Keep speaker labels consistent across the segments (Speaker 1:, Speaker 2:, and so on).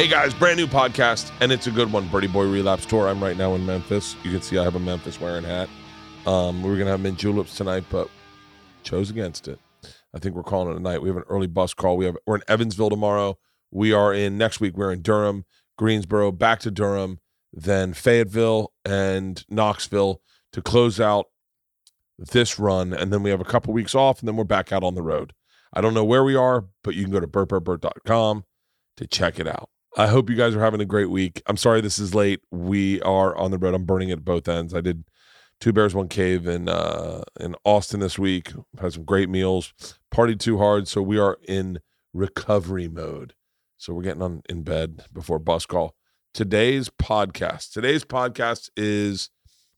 Speaker 1: Hey guys, brand new podcast, and it's a good one. Berty Boy Relapse Tour. I'm right now in Memphis. You can see I have a Memphis wearing hat. Um, we were gonna have mint juleps tonight, but chose against it. I think we're calling it a night. We have an early bus call. We have we're in Evansville tomorrow. We are in next week. We're in Durham, Greensboro, back to Durham, then Fayetteville and Knoxville to close out this run, and then we have a couple weeks off, and then we're back out on the road. I don't know where we are, but you can go to bertbertbert.com to check it out. I hope you guys are having a great week. I'm sorry this is late. We are on the road. I'm burning at both ends. I did two bears, one cave in uh, in Austin this week. Had some great meals. Partied too hard, so we are in recovery mode. So we're getting on in bed before bus call. Today's podcast. Today's podcast is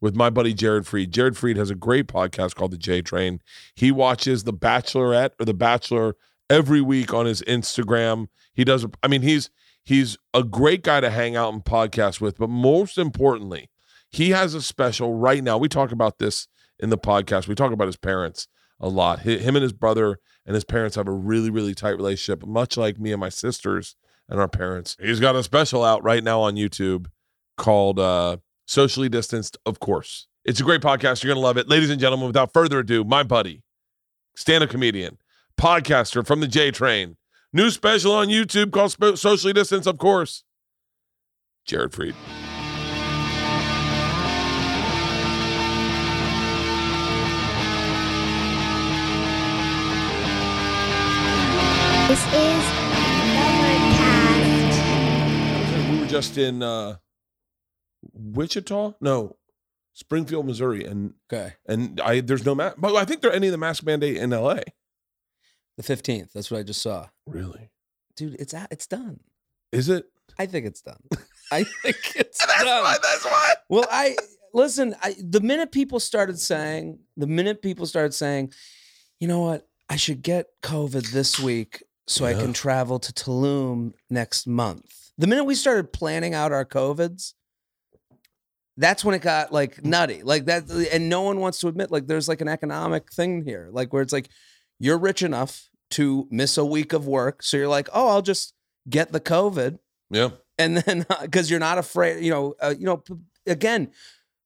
Speaker 1: with my buddy Jared Freid. Jared Freid has a great podcast called The J Train. He watches The Bachelorette or The Bachelor every week on his Instagram. He does. I mean, he's he's a great guy to hang out and podcast with. But most importantly, he has a special right now. We talk about this in the podcast. We talk about his parents a lot. Him and his brother and his parents have a really, really tight relationship, much like me and my sisters and our parents. He's got a special out right now on YouTube called uh, Socially Distanced, of course. It's a great podcast. You're going to love it. Ladies and gentlemen, without further ado, my buddy, stand up comedian, podcaster from the J Train, new special on YouTube called Sp- Socially Distanced, of course, Jared Freid.
Speaker 2: This is Overcast.
Speaker 1: We were just in uh, Wichita, no, Springfield, Missouri, and
Speaker 3: Okay.
Speaker 1: and I there's no mask. But I think there are any of the mask mandate in L.A.
Speaker 3: The 15th. That's what I just saw.
Speaker 1: Really?
Speaker 3: Dude, it's out, it's done.
Speaker 1: Is it?
Speaker 3: I think it's done. I think it's
Speaker 1: That's
Speaker 3: done.
Speaker 1: why. That's why.
Speaker 3: Well, I listen, I the minute people started saying, the minute people started saying, you know what, I should get COVID this week so I can travel to Tulum next month. The minute we started planning out our COVIDs, that's when it got like mm. nutty. Like that, and no one wants to admit like there's like an economic thing here, like where it's like you're rich enough to miss a week of work, so you're like, oh, I'll just get the COVID
Speaker 1: Yeah.
Speaker 3: and then because you're not afraid, you know, uh, you know, again,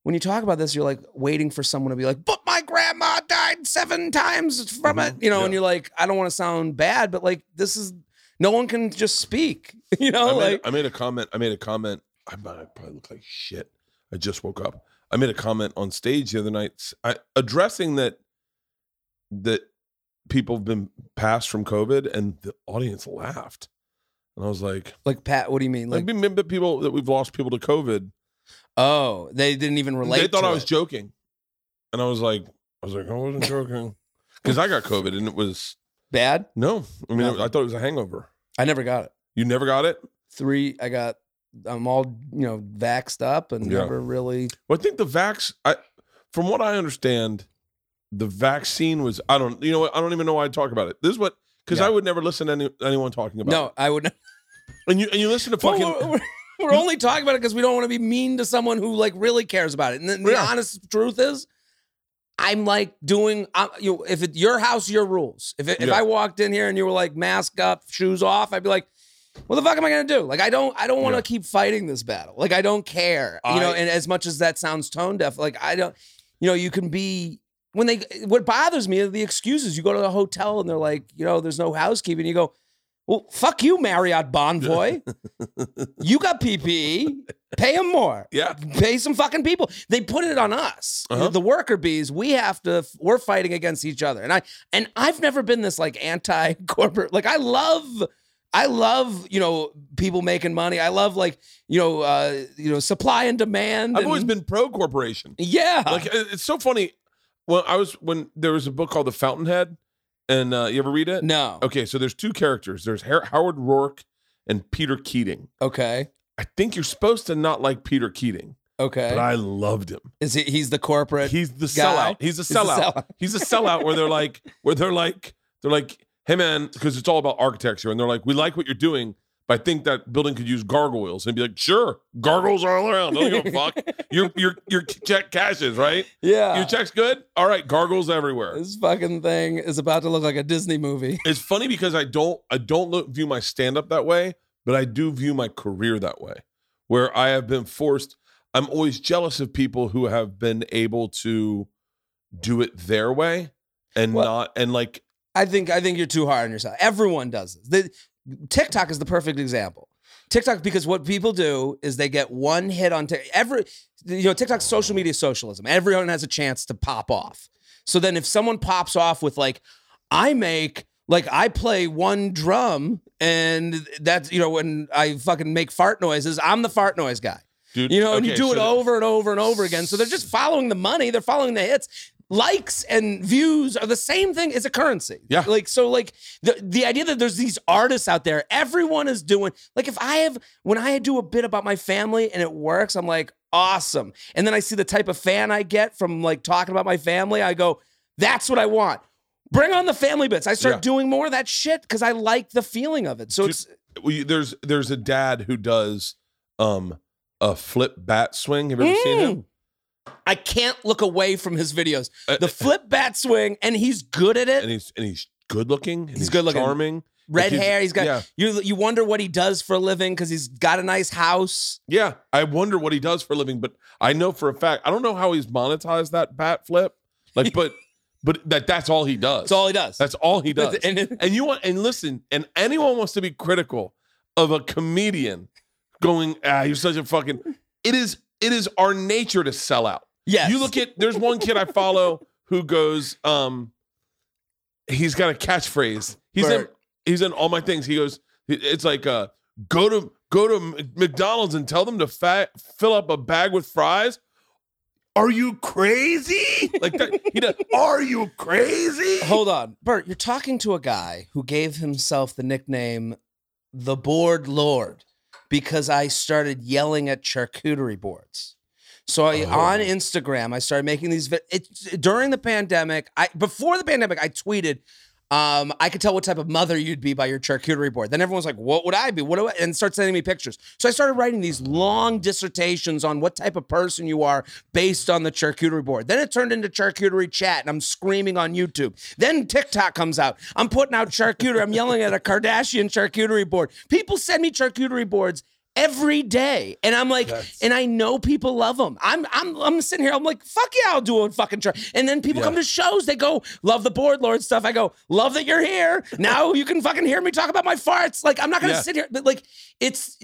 Speaker 3: when you talk about this, you're like waiting for someone to be like, "But my grandma died seven times from it," you know, and you're like, I don't want to sound bad, but like this is no one can just speak, you know,
Speaker 1: I made,
Speaker 3: like
Speaker 1: I made a comment. I made a comment. I might I probably look like shit. I just woke up. I made a comment on stage the other night, I, addressing that that people have been passed from COVID, and the audience laughed. And I was like,
Speaker 3: like Pat, what do you mean?
Speaker 1: like,
Speaker 3: Like,
Speaker 1: people that we've lost people to COVID.
Speaker 3: oh, they didn't even relate.
Speaker 1: they thought I was
Speaker 3: it.
Speaker 1: joking, and I was like, I was like, I wasn't joking because I got COVID, and it was
Speaker 3: bad.
Speaker 1: no. I mean,
Speaker 3: No.
Speaker 1: I thought it was a hangover.
Speaker 3: I never got it.
Speaker 1: You never got it.
Speaker 3: Three, I got. I'm all you know, vaxxed up and
Speaker 1: Yeah.
Speaker 3: never really.
Speaker 1: Well, I think the vax. I, from what I understand, the vaccine was. I don't. You know what? I don't even know why I talk about it. This is what because
Speaker 3: Yeah.
Speaker 1: I would never listen to any, anyone talking about. It.
Speaker 3: No,
Speaker 1: it.
Speaker 3: I would. Not.
Speaker 1: and you and you listen to
Speaker 3: Well,
Speaker 1: fucking.
Speaker 3: we're, we're only talking about it because we don't want to be mean to someone who like really cares about it. And the, the honest truth is, I'm like doing. i you know, if it's your house, your rules. If it, if
Speaker 1: Yeah.
Speaker 3: I walked in here and you were like mask up, shoes off, I'd be like, what the fuck am I gonna do? Like I don't. I don't want to
Speaker 1: Yeah.
Speaker 3: keep fighting this battle. Like I don't care. You know. And as much as that sounds tone deaf, like I don't. You know, you can be. When they, what bothers me are the excuses. You go to the hotel and they're like, you know, there's no housekeeping. You go, well, fuck you, Marriott Bonvoy. you got PPE. Pay them more.
Speaker 1: Yeah.
Speaker 3: Pay some fucking people. They put it on us,
Speaker 1: Uh-huh.
Speaker 3: the worker bees. We have to. We're fighting against each other, and I and I've never been this like anti-corporate. Like I love. I love, you know, people making money. I love like, you know, uh, you know, supply and demand.
Speaker 1: I've
Speaker 3: and-
Speaker 1: always been pro corporation.
Speaker 3: yeah.
Speaker 1: Like it's so funny. Well, I was when there was a book called The Fountainhead, and uh, you ever read it?
Speaker 3: no.
Speaker 1: Okay, so there's two characters. There's Har- Howard Roark and Peter Keating.
Speaker 3: Okay.
Speaker 1: I think you're supposed to not like Peter Keating,
Speaker 3: Okay.
Speaker 1: but I loved him.
Speaker 3: Is he? He's the corporate.
Speaker 1: He's the
Speaker 3: guy.
Speaker 1: sellout. He's a sellout.
Speaker 3: sellout.
Speaker 1: He's a sellout where they're like, where they're like, they're like, hey man, because it's all about architecture, and they're like, we like what you're doing, I think that building could use gargoyles, and be like, sure, gargoyles are all around. Don't give a fuck. Your your your check cashes, right?
Speaker 3: yeah.
Speaker 1: Your check's good. All right, gargoyles everywhere.
Speaker 3: This fucking thing is about to look like a Disney movie.
Speaker 1: It's funny because I don't I don't look, view my stand up that way, but I do view my career that way, where I have been forced. I'm always jealous of people who have been able to do it their way and
Speaker 3: Well-
Speaker 1: not and like
Speaker 3: I think I think you're too hard on yourself. Everyone does this. TikTok is the perfect example. TikTok because what people do is they get one hit on TikTok. Every you know TikTok's social media socialism. Everyone has a chance to pop off. So then if someone pops off with like I make like I play one drum and that's you know when I fucking make fart noises, I'm the fart noise guy.
Speaker 1: dude.
Speaker 3: You know, and you
Speaker 1: okay,
Speaker 3: do it over and over and over again. So they're just following the money, they're following the hits. Likes and views are the same thing as a currency.
Speaker 1: Yeah.
Speaker 3: Like so like the the idea that there's these artists out there, everyone is doing like if I have when I do a bit about my family and it works, I'm like, awesome. And then I see the type of fan I get from like talking about my family, I go, that's what I want. Bring on the family bits. I start
Speaker 1: Yeah.
Speaker 3: doing more of that shit because I like the feeling of it. So it's
Speaker 1: well, you- there's there's a dad who does um a flip bat swing. Have you ever seen him?
Speaker 3: I can't look away from his videos.
Speaker 1: Uh,
Speaker 3: The flip bat swing, and he's good at it.
Speaker 1: and he's and he's good looking.
Speaker 3: He's
Speaker 1: he's,
Speaker 3: good looking.
Speaker 1: charming.
Speaker 3: Red
Speaker 1: like
Speaker 3: hair. He's got.
Speaker 1: yeah.
Speaker 3: You you wonder what he does for a living because he's got a nice house.
Speaker 1: Yeah, I wonder what he does for a living, but I know for a fact I don't know how he's monetized that bat flip. Like, but but that that's all he does.
Speaker 3: That's all he does.
Speaker 1: That's all he does.
Speaker 3: And it-
Speaker 1: And you want and listen, and anyone wants to be critical of a comedian going, ah, you're such a fucking. It is it is our nature to sell out.
Speaker 3: yes.
Speaker 1: You look at there's one kid I follow who goes, um, he's got a catchphrase. He's in he's in all my things. He goes, it's like uh, go to go to McDonald's and tell them to fa- fill up a bag with fries. Are you crazy? Like that. He does. Are you crazy?
Speaker 3: Hold on, Bert. You're talking to a guy who gave himself the nickname the Board Lord because I started yelling at charcuterie boards. So I,
Speaker 1: Oh.
Speaker 3: on Instagram, I started making these. It, during the pandemic, I before the pandemic, I tweeted, um, "I could tell what type of mother you'd be by your charcuterie board." Then everyone's like, "What would I be? What do I?" And start sending me pictures. So I started writing these long dissertations on what type of person you are based on the charcuterie board. Then it turned into charcuterie chat, and I'm screaming on YouTube. Then TikTok comes out. I'm putting out charcuterie. I'm yelling at a Kardashian charcuterie board. People send me charcuterie boards every day, and I'm like, and I know people love them. I'm I'm I'm sitting here. I'm like, fuck yeah, I'll do a fucking char. And then people
Speaker 1: Yeah.
Speaker 3: come to shows. They go, love the board lord stuff. I go, love that you're here. Now you can fucking hear me talk about my farts. Like I'm not gonna
Speaker 1: Yeah.
Speaker 3: sit here, but like it's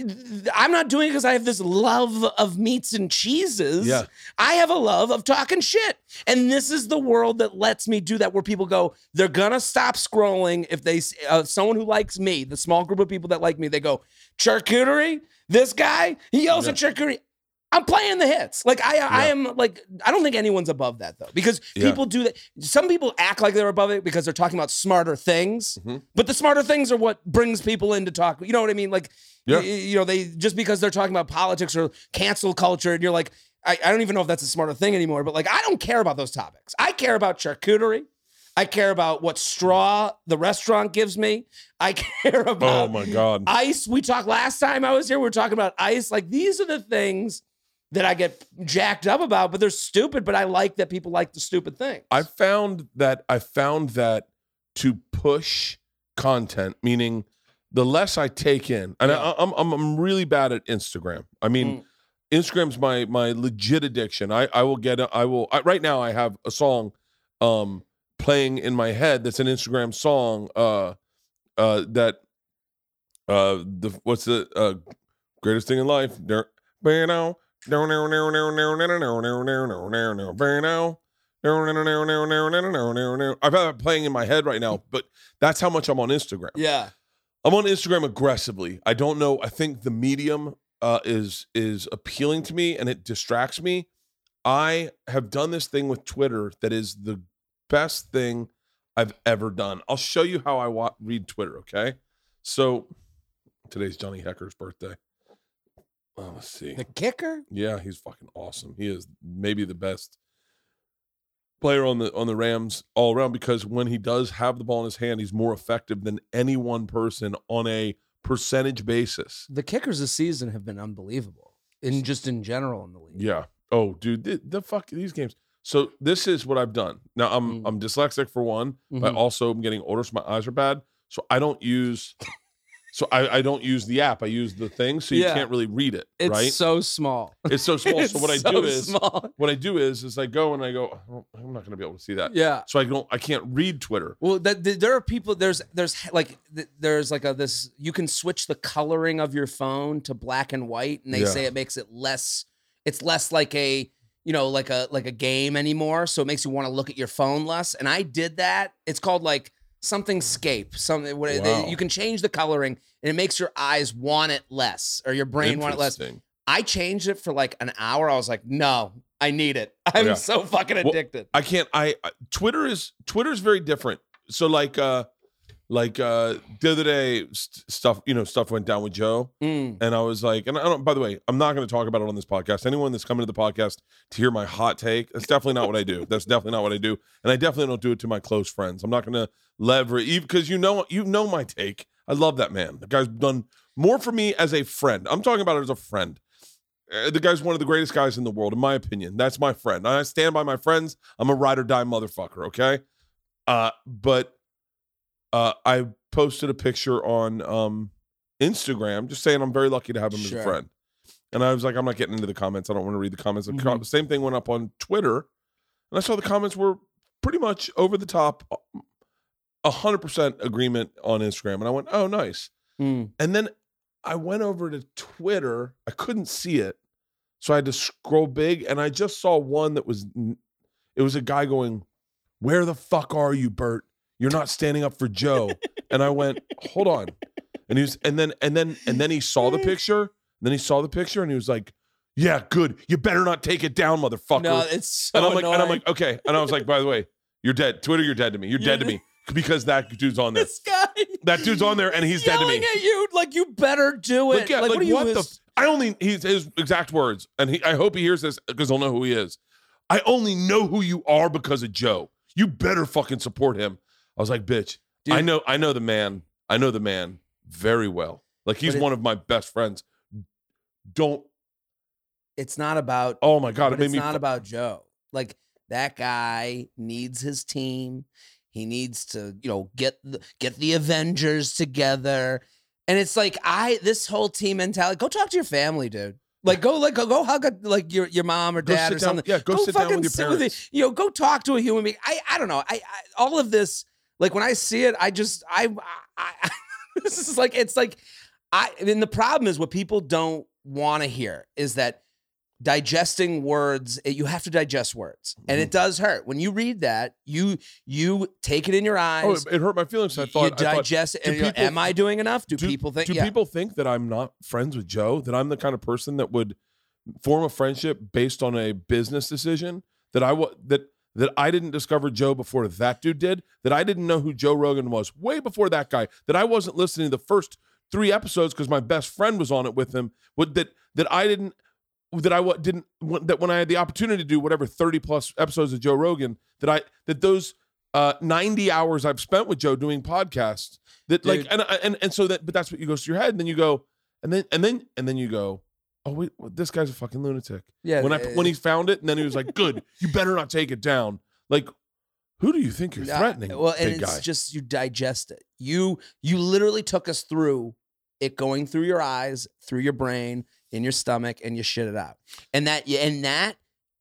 Speaker 3: I'm not doing it because I have this love of meats and cheeses.
Speaker 1: Yeah.
Speaker 3: I have a love of talking shit. And this is the world that lets me do that, where people go, they're gonna stop scrolling if they, uh, someone who likes me, the small group of people that like me, they go, charcuterie, this guy, he yells at charcuterie. I'm playing the hits. Like I, I am like I don't think anyone's above that though, because
Speaker 1: Yeah.
Speaker 3: people do that. Some people act like they're above it because they're talking about smarter things,
Speaker 1: Mhm.
Speaker 3: but the smarter things are what brings people in to talk. You know what I mean? Like,
Speaker 1: Yeah.
Speaker 3: you know, they just because they're talking about politics or cancel culture, and you're like, I, I don't even know if that's a smarter thing anymore. But like, I don't care about those topics. I care about charcuterie. I care about what straw the restaurant gives me. I care
Speaker 1: oh
Speaker 3: about Oh
Speaker 1: my god.
Speaker 3: ice. We talked last time I was here. We were talking about ice. Like these are the things that I get jacked up about, but they're stupid. But I like that people like the stupid things.
Speaker 1: I found that I found that to push content, meaning the less I take in, and I, I'm, I'm I'm really bad at Instagram. I mean, mm. Instagram's my my legit addiction. I I will get I will I, right now I have a song um playing in my head that's an Instagram song uh uh that uh the what's the uh greatest thing in life now I've got it playing in my head right now, but that's how much I'm on Instagram.
Speaker 3: Yeah.
Speaker 1: I'm on Instagram aggressively. I don't know. I think the medium uh, is is appealing to me and it distracts me. I have done this thing with Twitter that is the best thing I've ever done. I'll show you how I wa- read Twitter. Okay, so today's Johnny Hekker's birthday. Oh, let's see.
Speaker 3: The kicker.
Speaker 1: Yeah, he's fucking awesome. He is maybe the best player on the on the Rams all around because when he does have the ball in his hand, he's more effective than any one person on a percentage basis.
Speaker 3: The kickers this season have been unbelievable, in just in general in the league.
Speaker 1: Yeah. Oh, dude, the, the fuck these games. So this is what I've done. Now I'm
Speaker 3: Mm.
Speaker 1: I'm dyslexic for one, but
Speaker 3: Mhm.
Speaker 1: also I'm getting older, so my eyes are bad. So I don't use So I, I don't use the app. I use the thing, so you
Speaker 3: Yeah.
Speaker 1: can't really read it,
Speaker 3: It's
Speaker 1: right?
Speaker 3: so small.
Speaker 1: It's so small.
Speaker 3: It's
Speaker 1: so what I
Speaker 3: so
Speaker 1: do is
Speaker 3: small.
Speaker 1: what I do is is I go and I go. "Oh, I'm not going to be able to see that.
Speaker 3: Yeah.
Speaker 1: So I don't. I can't read Twitter.
Speaker 3: Well, that, th- there are people. There's there's like th- there's like a this. You can switch the coloring of your phone to black and white, and they
Speaker 1: Yeah.
Speaker 3: say it makes it less. It's less like a you know like a like a game anymore. So it makes you want to look at your phone less. And I did that. It's called like something scape. Something
Speaker 1: Wow.
Speaker 3: you can change the coloring, and it makes your eyes want it less, or your brain want it less. I changed it for like an hour. I was like, no, I need it. I'm
Speaker 1: Yeah.
Speaker 3: so fucking
Speaker 1: Well,
Speaker 3: addicted.
Speaker 1: I can't. I I- Twitter is Twitter is very different. So like uh like uh the other day st- stuff you know stuff went down with Joe
Speaker 3: Mm.
Speaker 1: and I was like and I don't by the way I'm not going to talk about it on this podcast. Anyone that's coming to the podcast to hear my hot take that's definitely not what I do. That's definitely not what I do and I definitely don't do it to my close friends. I'm not going to leverage because you know you know my take. I love that man. The guy's done more for me as a friend. I'm talking about it as a friend. Uh, the guy's one of the greatest guys in the world, in my opinion. That's my friend. I stand by my friends. I'm a ride or die motherfucker. Okay, uh, but uh, I posted a picture on um, Instagram, just saying I'm very lucky to have him as a friend. And I was like, I'm not getting into the comments. I don't want to read the comments. The
Speaker 3: Mhm.
Speaker 1: Same thing went up on Twitter, and I saw the comments were pretty much over the top, hundred percent agreement on Instagram. And I went, oh, nice.
Speaker 3: Mm.
Speaker 1: And then I went over to Twitter. I couldn't see it. So I had to scroll big and I just saw one that was it was a guy going, "Where the fuck are you, Bert? You're not standing up for Joe." and I went, "Hold on." And he was and then and then and then he saw the picture. And then he saw the picture and he was like, "Yeah, good. You better not take it down, motherfucker."
Speaker 3: No, it's so
Speaker 1: and I'm like and I'm like, "Okay." And I was like, "By the way, you're dead. Twitter, you're dead to me. You're dead to me because that dude's on there.
Speaker 3: this guy.
Speaker 1: That dude's on there and he's dead to me."
Speaker 3: at you like you better do it.
Speaker 1: Like, yeah,
Speaker 3: like,
Speaker 1: like,
Speaker 3: what,
Speaker 1: what the? f- I only he's his exact words, and he. I hope he hears this because he'll know who he is. I only know who you are because of Joe. You better fucking support him. I was like, bitch. I know. I know the man. I know the man very well. Like he's
Speaker 3: it-
Speaker 1: one of my best friends. Don't.
Speaker 3: it's not about.
Speaker 1: Oh my god! It made
Speaker 3: it's
Speaker 1: me.
Speaker 3: not
Speaker 1: fu-
Speaker 3: about Joe. Like that guy needs his team. He needs to, you know, get the, get the Avengers together. And it's like I this whole team mentality. Go talk to your family, dude. Like go like go, go hug a, like your your mom or
Speaker 1: Go
Speaker 3: dad or
Speaker 1: down-
Speaker 3: something.
Speaker 1: yeah, go sit down with your
Speaker 3: with
Speaker 1: parents.
Speaker 3: it. You know, go talk to a human being. I I don't know. I, I all of this like when I see it, I just I I, this is like it's like I and the problem is what people don't want to hear is that digesting words eh, you have to digest words and
Speaker 1: Mm-hmm.
Speaker 3: it does hurt when you read that you you take it in your eyes
Speaker 1: Oh, it, it hurt my feelings. I
Speaker 3: you
Speaker 1: thought. I thought
Speaker 3: digest it
Speaker 1: do
Speaker 3: and you're like,
Speaker 1: people-
Speaker 3: am i doing enough do,
Speaker 1: do
Speaker 3: people think
Speaker 1: do
Speaker 3: yeah.
Speaker 1: people think that I'm not friends with Joe? That I'm the kind of person that would form a friendship based on a business decision? That I wa- that that I didn't discover Joe before that dude did? That I didn't know who Joe Rogan was way before that guy? That I wasn't listening to the first three episodes because my best friend was on it with him? Would that that I didn't that I didn't that when I had the opportunity to do whatever 30 plus episodes of Joe Rogan that I that those uh 90 hours I've spent with Joe doing podcasts that like and and and so that but that's what you goes to your head and then you go and then and then and then you go oh wait well, this guy's a fucking lunatic.
Speaker 3: Yeah
Speaker 1: when I
Speaker 3: uh,
Speaker 1: when he found it and then he was like good you better not take it down. Like who do you think you're
Speaker 3: uh,
Speaker 1: threatening
Speaker 3: well and it's
Speaker 1: guy?
Speaker 3: just you digest it. You you literally took us through it going through your eyes through your brain in your stomach and you shit it out. And that and that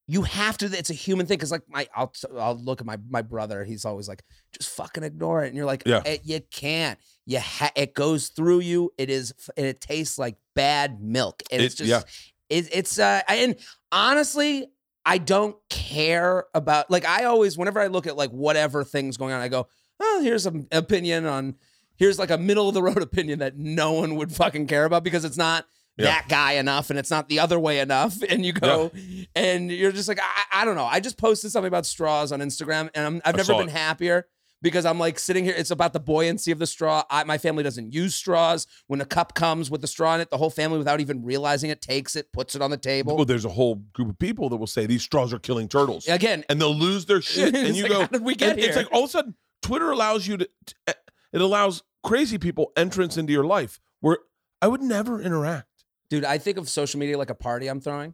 Speaker 3: you have to it's a human thing because like my I'll, I'll look at my my brother he's always like just fucking ignore it. And you're like
Speaker 1: Yeah.
Speaker 3: "Eh, you can't. You ha- it goes through you. It is and it tastes like bad milk and it's
Speaker 1: It-
Speaker 3: just
Speaker 1: yeah.
Speaker 3: it, it's uh and honestly I don't care about like I always whenever I look at like whatever things going on I go oh here's an opinion on here's like a middle of the road opinion that no one would fucking care about because it's not
Speaker 1: Yeah.
Speaker 3: that guy enough and it's not the other way enough and you go and you're just like I, I don't know I just posted something about straws on Instagram and I'm, I've
Speaker 1: I
Speaker 3: never been
Speaker 1: it.
Speaker 3: happier because I'm like sitting here it's about the buoyancy of the straw I, my family doesn't use straws when a cup comes with the straw in it the whole family without even realizing it takes it puts it on the table
Speaker 1: well there's a whole group of people that will say these straws are killing turtles
Speaker 3: again
Speaker 1: and they'll lose their shit and you
Speaker 3: like,
Speaker 1: go
Speaker 3: how did we get here
Speaker 1: It's like all of a sudden Twitter allows you to, to- eh, it allows crazy people entrance into your life where I would never interact.
Speaker 3: Dude, I think of social media like a party I'm throwing.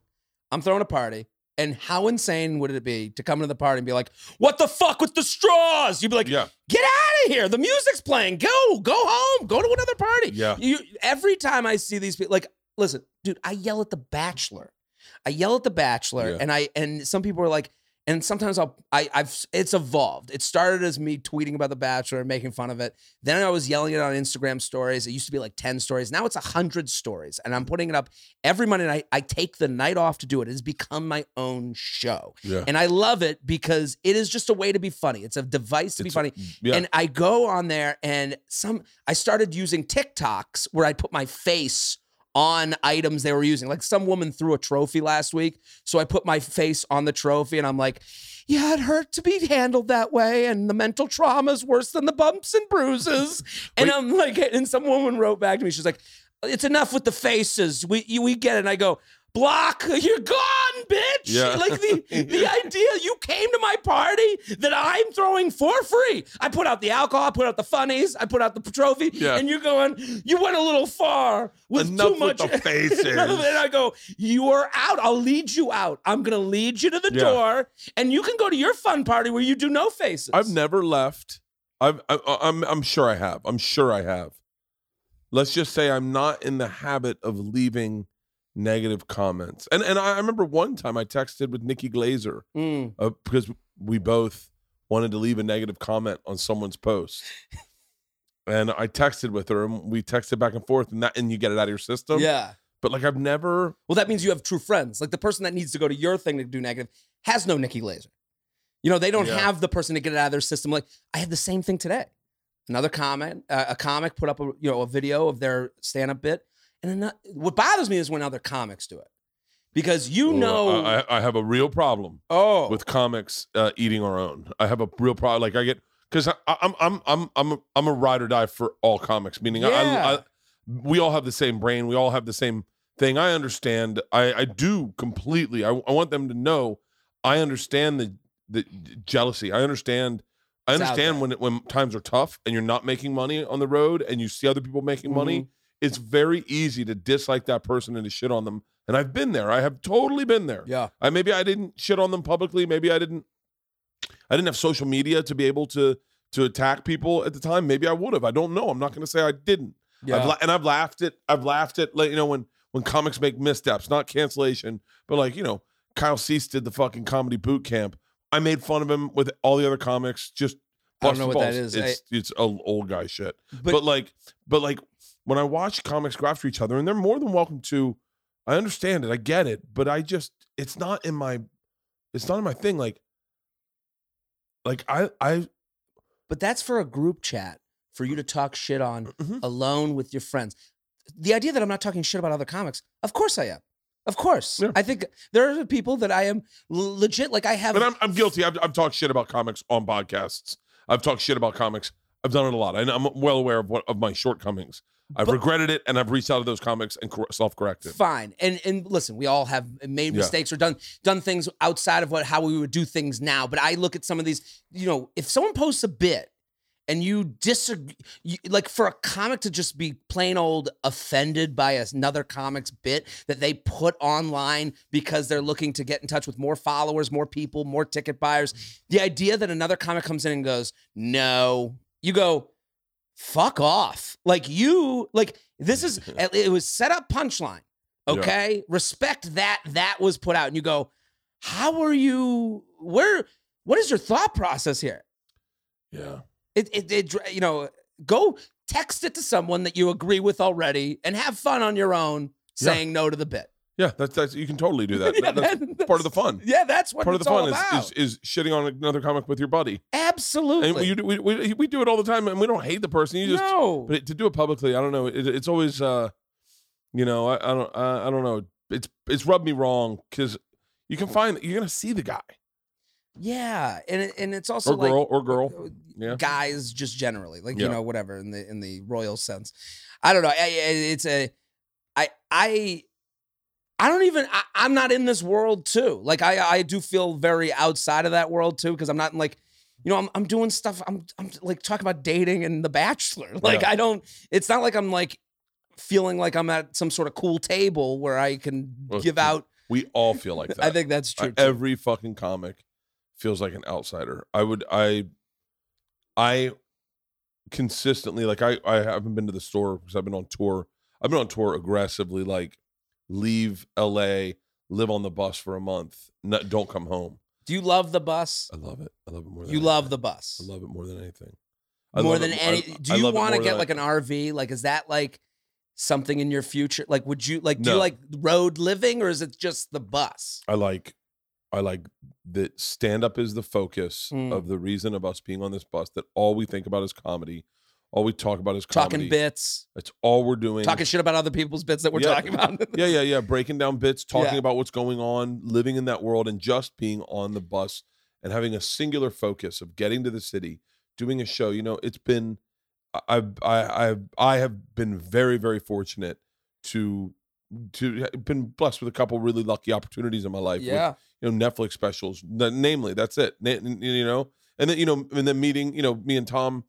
Speaker 3: I'm throwing a party. And how insane would it be to come into the party and be like, "What the fuck with the straws?" You'd be like,
Speaker 1: Yeah.
Speaker 3: "Get out of here! The music's playing. Go, go home. Go to another party."
Speaker 1: Yeah.
Speaker 3: You every time I see these people, like, listen, dude, I yell at The Bachelor. I yell at The Bachelor,
Speaker 1: Yeah.
Speaker 3: and I and some people are like, and sometimes I'll I I've it's evolved. It started as me tweeting about The Bachelor and making fun of it. Then I was yelling it on Instagram stories. It used to be like ten stories. Now it's hundred stories, and I'm putting it up every Monday night. I take the night off to do it. It has become my own show,
Speaker 1: Yeah.
Speaker 3: and I love it because it is just a way to be funny. It's a device to be
Speaker 1: It's-
Speaker 3: funny.
Speaker 1: Yeah.
Speaker 3: And I go on there and some I started using TikToks where I put my face on items they were using. Like some woman threw a trophy last week, so I put my face on the trophy and I'm like, yeah, it hurt to be handled that way, and the mental trauma is worse than the bumps and bruises. and
Speaker 1: Wait.
Speaker 3: I'm like, and some woman wrote back to me, she's like, it's enough with the faces. We we get it. And I go, block, you're gone, bitch.
Speaker 1: Yeah.
Speaker 3: Like the the idea you came to my party that I'm throwing for free. I put out the alcohol, I put out the funnies, I put out the trophy,
Speaker 1: Yeah.
Speaker 3: and you're going, you went a little far with
Speaker 1: Enough
Speaker 3: too much.
Speaker 1: with the faces.
Speaker 3: and I go, you are out. I'll lead you out. I'm gonna lead you to the
Speaker 1: Yeah.
Speaker 3: door, and you can go to your fun party where you do no faces.
Speaker 1: I've never left. I've, I, I'm, I'm sure I have. I'm sure I have. Let's just say I'm not in the habit of leaving negative comments. And and I remember one time I texted with Nikki Glazer
Speaker 3: Mm.
Speaker 1: uh, because we both wanted to leave a negative comment on someone's post. And I texted with her, and we texted back and forth, and that, and you get it out of your system.
Speaker 3: Yeah.
Speaker 1: But like, I've never.
Speaker 3: Well, that means you have true friends. Like the person that needs to go to your thing to do negative has no Nikki Glazer. You know, they don't
Speaker 1: Yeah.
Speaker 3: have the person to get it out of their system. Like I had the same thing today. Another comment, uh, a comic put up a you know a video of their stand up bit, and ano- what bothers me is when other comics do it, because you know,
Speaker 1: I, I- I have a real problem
Speaker 3: oh,
Speaker 1: with comics uh, eating our own. I have a real problem. Like I get because I'm I'm I'm I'm a, I'm a ride or die for all comics. Meaning
Speaker 3: Yeah.
Speaker 1: I, I we all have the same brain. We all have the same thing. I understand. I I do completely. I, I want them to know. I understand the the jealousy. I understand. I understand when it, when times are tough and you're not making money on the road and you see other people making money. It's very easy to dislike that person and to shit on them. And I've been there. I have totally been there.
Speaker 3: yeah,
Speaker 1: I maybe I didn't shit on them publicly. Maybe I didn't. I didn't have social media to be able to to attack people at the time. Maybe I would have. I don't know. I'm not going to say I didn't.
Speaker 3: yeah.
Speaker 1: I've la- and I've laughed at. I've laughed at like you know when when comics make missteps, not cancellation, but like you know Kyle Cease did the fucking comedy boot camp. I made fun of him with all the other comics. Just
Speaker 3: I don't know what that
Speaker 1: balls.
Speaker 3: is.
Speaker 1: It's it's old, old guy shit.
Speaker 3: But-
Speaker 1: But, like, but like when I watch comics go after each other, and they're more than welcome to. I understand it. I get it, but I just it's not in my it's not in my thing. Like, like I I
Speaker 3: but that's for a group chat for you to talk shit on
Speaker 1: Mhm.
Speaker 3: alone with your friends. The idea that I'm not talking shit about other comics, of course I am. Of course.
Speaker 1: Yeah.
Speaker 3: I think there are people that I am legit like I have
Speaker 1: but I'm I'm guilty. I've I've talked shit about comics on podcasts. I've talked shit about comics. I've done it a lot. I, I'm well aware of what of my shortcomings. I've
Speaker 3: But-
Speaker 1: regretted it, and I've reached out to those comics and cor- self-corrected.
Speaker 3: fine. And and listen, we all have made
Speaker 1: Yeah.
Speaker 3: mistakes or done done things outside of what how we would do things now. But I look at some of these, you know, if someone posts a bit and you disagree, you, like for a comic to just be plain old offended by another comic's bit that they put online because they're looking to get in touch with more followers, more people, more ticket buyers. The idea that another comic comes in and goes, "No," you go, "Fuck off!" Like you, like this is it was set up punchline.
Speaker 1: Yeah.
Speaker 3: Okay, respect that that was put out, and you go, "How are you? Where? What is your thought process here?"
Speaker 1: Yeah.
Speaker 3: it, it, it you know go text it to someone that you agree with already and have fun on your own
Speaker 1: Yeah.
Speaker 3: saying no to the bit
Speaker 1: Yeah, that's that's you can totally do that.
Speaker 3: Yeah,
Speaker 1: That- that's part of the fun.
Speaker 3: yeah that's what
Speaker 1: Part of the fun is, is is shitting on another comic with your buddy.
Speaker 3: absolutely
Speaker 1: And you, do- we, we we do it all the time, and we don't hate the person. You just
Speaker 3: no
Speaker 1: but to do it publicly, I don't know. It, it's always, uh, you know, I, I don't, I, I don't know. It's it's rubbed me wrong because you can find you're gonna see the guy
Speaker 3: yeah and it, and it's also
Speaker 1: or girl
Speaker 3: like
Speaker 1: or girl. Yeah.
Speaker 3: guys just generally like you know whatever in the in the royal sense i don't know it's a i i I don't even. I, I'm not in this world too. Like I, I do feel very outside of that world too because I'm not in like, you know, I'm, I'm doing stuff. I'm, I'm like talking about dating and The Bachelor. Like
Speaker 1: Yeah.
Speaker 3: I don't. It's not like I'm like feeling like I'm at some sort of cool table where I can
Speaker 1: Well,
Speaker 3: give out
Speaker 1: We all feel like that.
Speaker 3: I think that's true. too.
Speaker 1: every fucking comic feels like an outsider. I would I I consistently like I I haven't been to the store because I've been on tour. I've been on tour aggressively like leave LA, live on the bus for a month, no, don't come home.
Speaker 3: Do you love the bus?
Speaker 1: I love it. I love it more than
Speaker 3: You love
Speaker 1: anything.
Speaker 3: the bus.
Speaker 1: I love it more than anything. I
Speaker 3: more than
Speaker 1: it-
Speaker 3: any. Do
Speaker 1: I
Speaker 3: you want to get like an RV? Like, is that like something in your future? Like, would you like? Do you like road living, or is it just the bus?
Speaker 1: I like I like that stand up is the focus
Speaker 3: Mm.
Speaker 1: of the reason of us being on this bus that all we think about is comedy. All we talk about is comedy.
Speaker 3: Talking bits,
Speaker 1: That's all we're doing.
Speaker 3: talking shit about other people's bits that we're
Speaker 1: Yeah.
Speaker 3: talking about.
Speaker 1: yeah, yeah, yeah. Breaking down bits, talking
Speaker 3: Yeah.
Speaker 1: about what's going on, living in that world, and just being on the bus and having a singular focus of getting to the city, doing a show. You know, it's been I- I've I I've I have been very very fortunate to to been blessed with a couple really lucky opportunities in my life. with,
Speaker 3: yeah,
Speaker 1: you know Netflix specials. Namely, that's it. You know, and then you know, and then meeting, you know, me and Tom,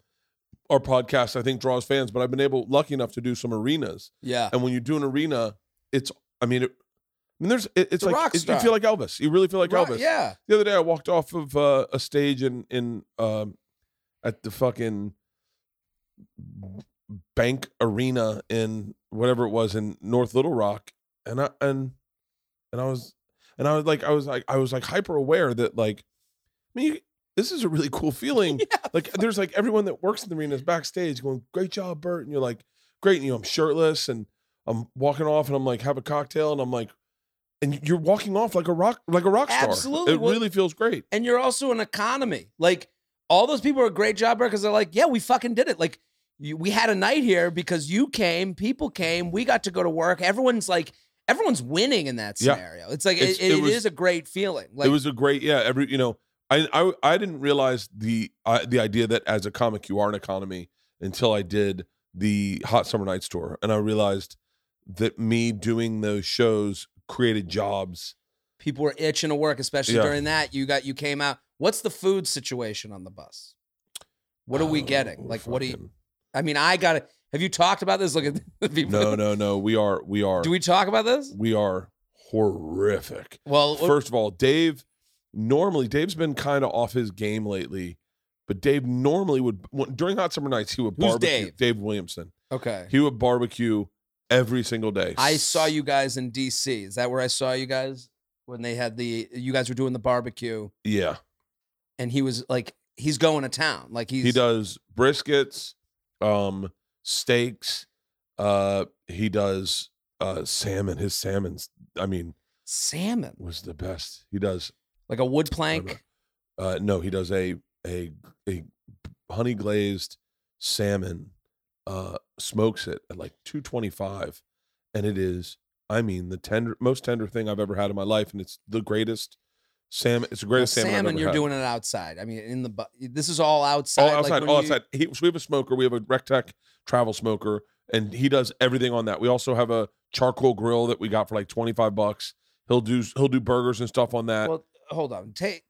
Speaker 1: our podcast, I think draws fans. But I've been able, lucky enough, to do some arenas.
Speaker 3: yeah.
Speaker 1: And when you do an arena, it's, I mean, it, I mean, there's, it, it's
Speaker 3: a
Speaker 1: like
Speaker 3: rock
Speaker 1: it- you feel like Elvis. You really feel like Elvis.
Speaker 3: Yeah,
Speaker 1: The other day, I walked off of uh, a stage in in um, at the fucking bank arena in whatever it was in North Little Rock, and I and and I was and I was like I was like I was like hyper aware that like I mean this is a really cool feeling. Like there's like everyone that works in the arena is backstage going, "Great job, Bert," and you're like, "Great," and you know I'm shirtless and I'm walking off and I'm like have a cocktail and I'm like. And you're walking off like a rock, like a rock star.
Speaker 3: Absolutely.
Speaker 1: it
Speaker 3: Well-
Speaker 1: really feels great.
Speaker 3: and you're also an economy. Like all those people are a great job Bert, because they're like, yeah, we fucking did it. Like you, we had a night here because you came, people came, we got to go to work. Everyone's like, everyone's winning in that
Speaker 1: Yeah.
Speaker 3: scenario. It's like
Speaker 1: It's-
Speaker 3: it,
Speaker 1: it
Speaker 3: it
Speaker 1: was-
Speaker 3: is a great feeling. Like
Speaker 1: it was a great yeah every you know i i, I didn't realize the uh, the idea that as a comic you are an economy until i did the hot summer nights tour and i realized that me doing those shows created jobs
Speaker 3: people were itching to work, especially
Speaker 1: Yeah.
Speaker 3: during that. You got you came out. What's the food situation on the bus? What are we
Speaker 1: Oh,
Speaker 3: getting? Like, what do you? I mean, I got to Have you talked about this? Look at the people.
Speaker 1: no no no we are we are
Speaker 3: Do we talk about this?
Speaker 1: we are horrific
Speaker 3: Well,
Speaker 1: First of all, Dave normally Dave's been kind of off his game lately, but Dave normally would during hot summer nights he would
Speaker 3: Who's
Speaker 1: barbecue.
Speaker 3: Dave?
Speaker 1: Dave Williamson.
Speaker 3: okay.
Speaker 1: He would barbecue every single day.
Speaker 3: I saw you guys in DC. Is that where I saw you guys when they had the? You guys were doing the barbecue,
Speaker 1: Yeah,
Speaker 3: and he was like, he's going to town. Like he's
Speaker 1: he does briskets, um, steaks. Uh, he does uh salmon. His salmon's, I mean,
Speaker 3: salmon,
Speaker 1: was the best. He does.
Speaker 3: Like a wood plank.
Speaker 1: Uh, no, he does a a a honey glazed salmon. Uh, smokes it at like two twenty five, and it is. I mean, the tender, most tender thing I've ever had in my life, and it's the greatest salmon. It's the
Speaker 3: Well,
Speaker 1: greatest salmon. I've
Speaker 3: salmon,
Speaker 1: ever
Speaker 3: you're
Speaker 1: had.
Speaker 3: doing it outside. I mean, in the bu- this is all outside.
Speaker 1: all outside,
Speaker 3: when
Speaker 1: all
Speaker 3: you-
Speaker 1: outside. He, so we have a smoker. We have a Rectech travel smoker, and he does everything on that. We also have a charcoal grill that we got for like twenty five bucks. He'll do he'll do burgers and stuff on that.
Speaker 3: Well, hold on. Take,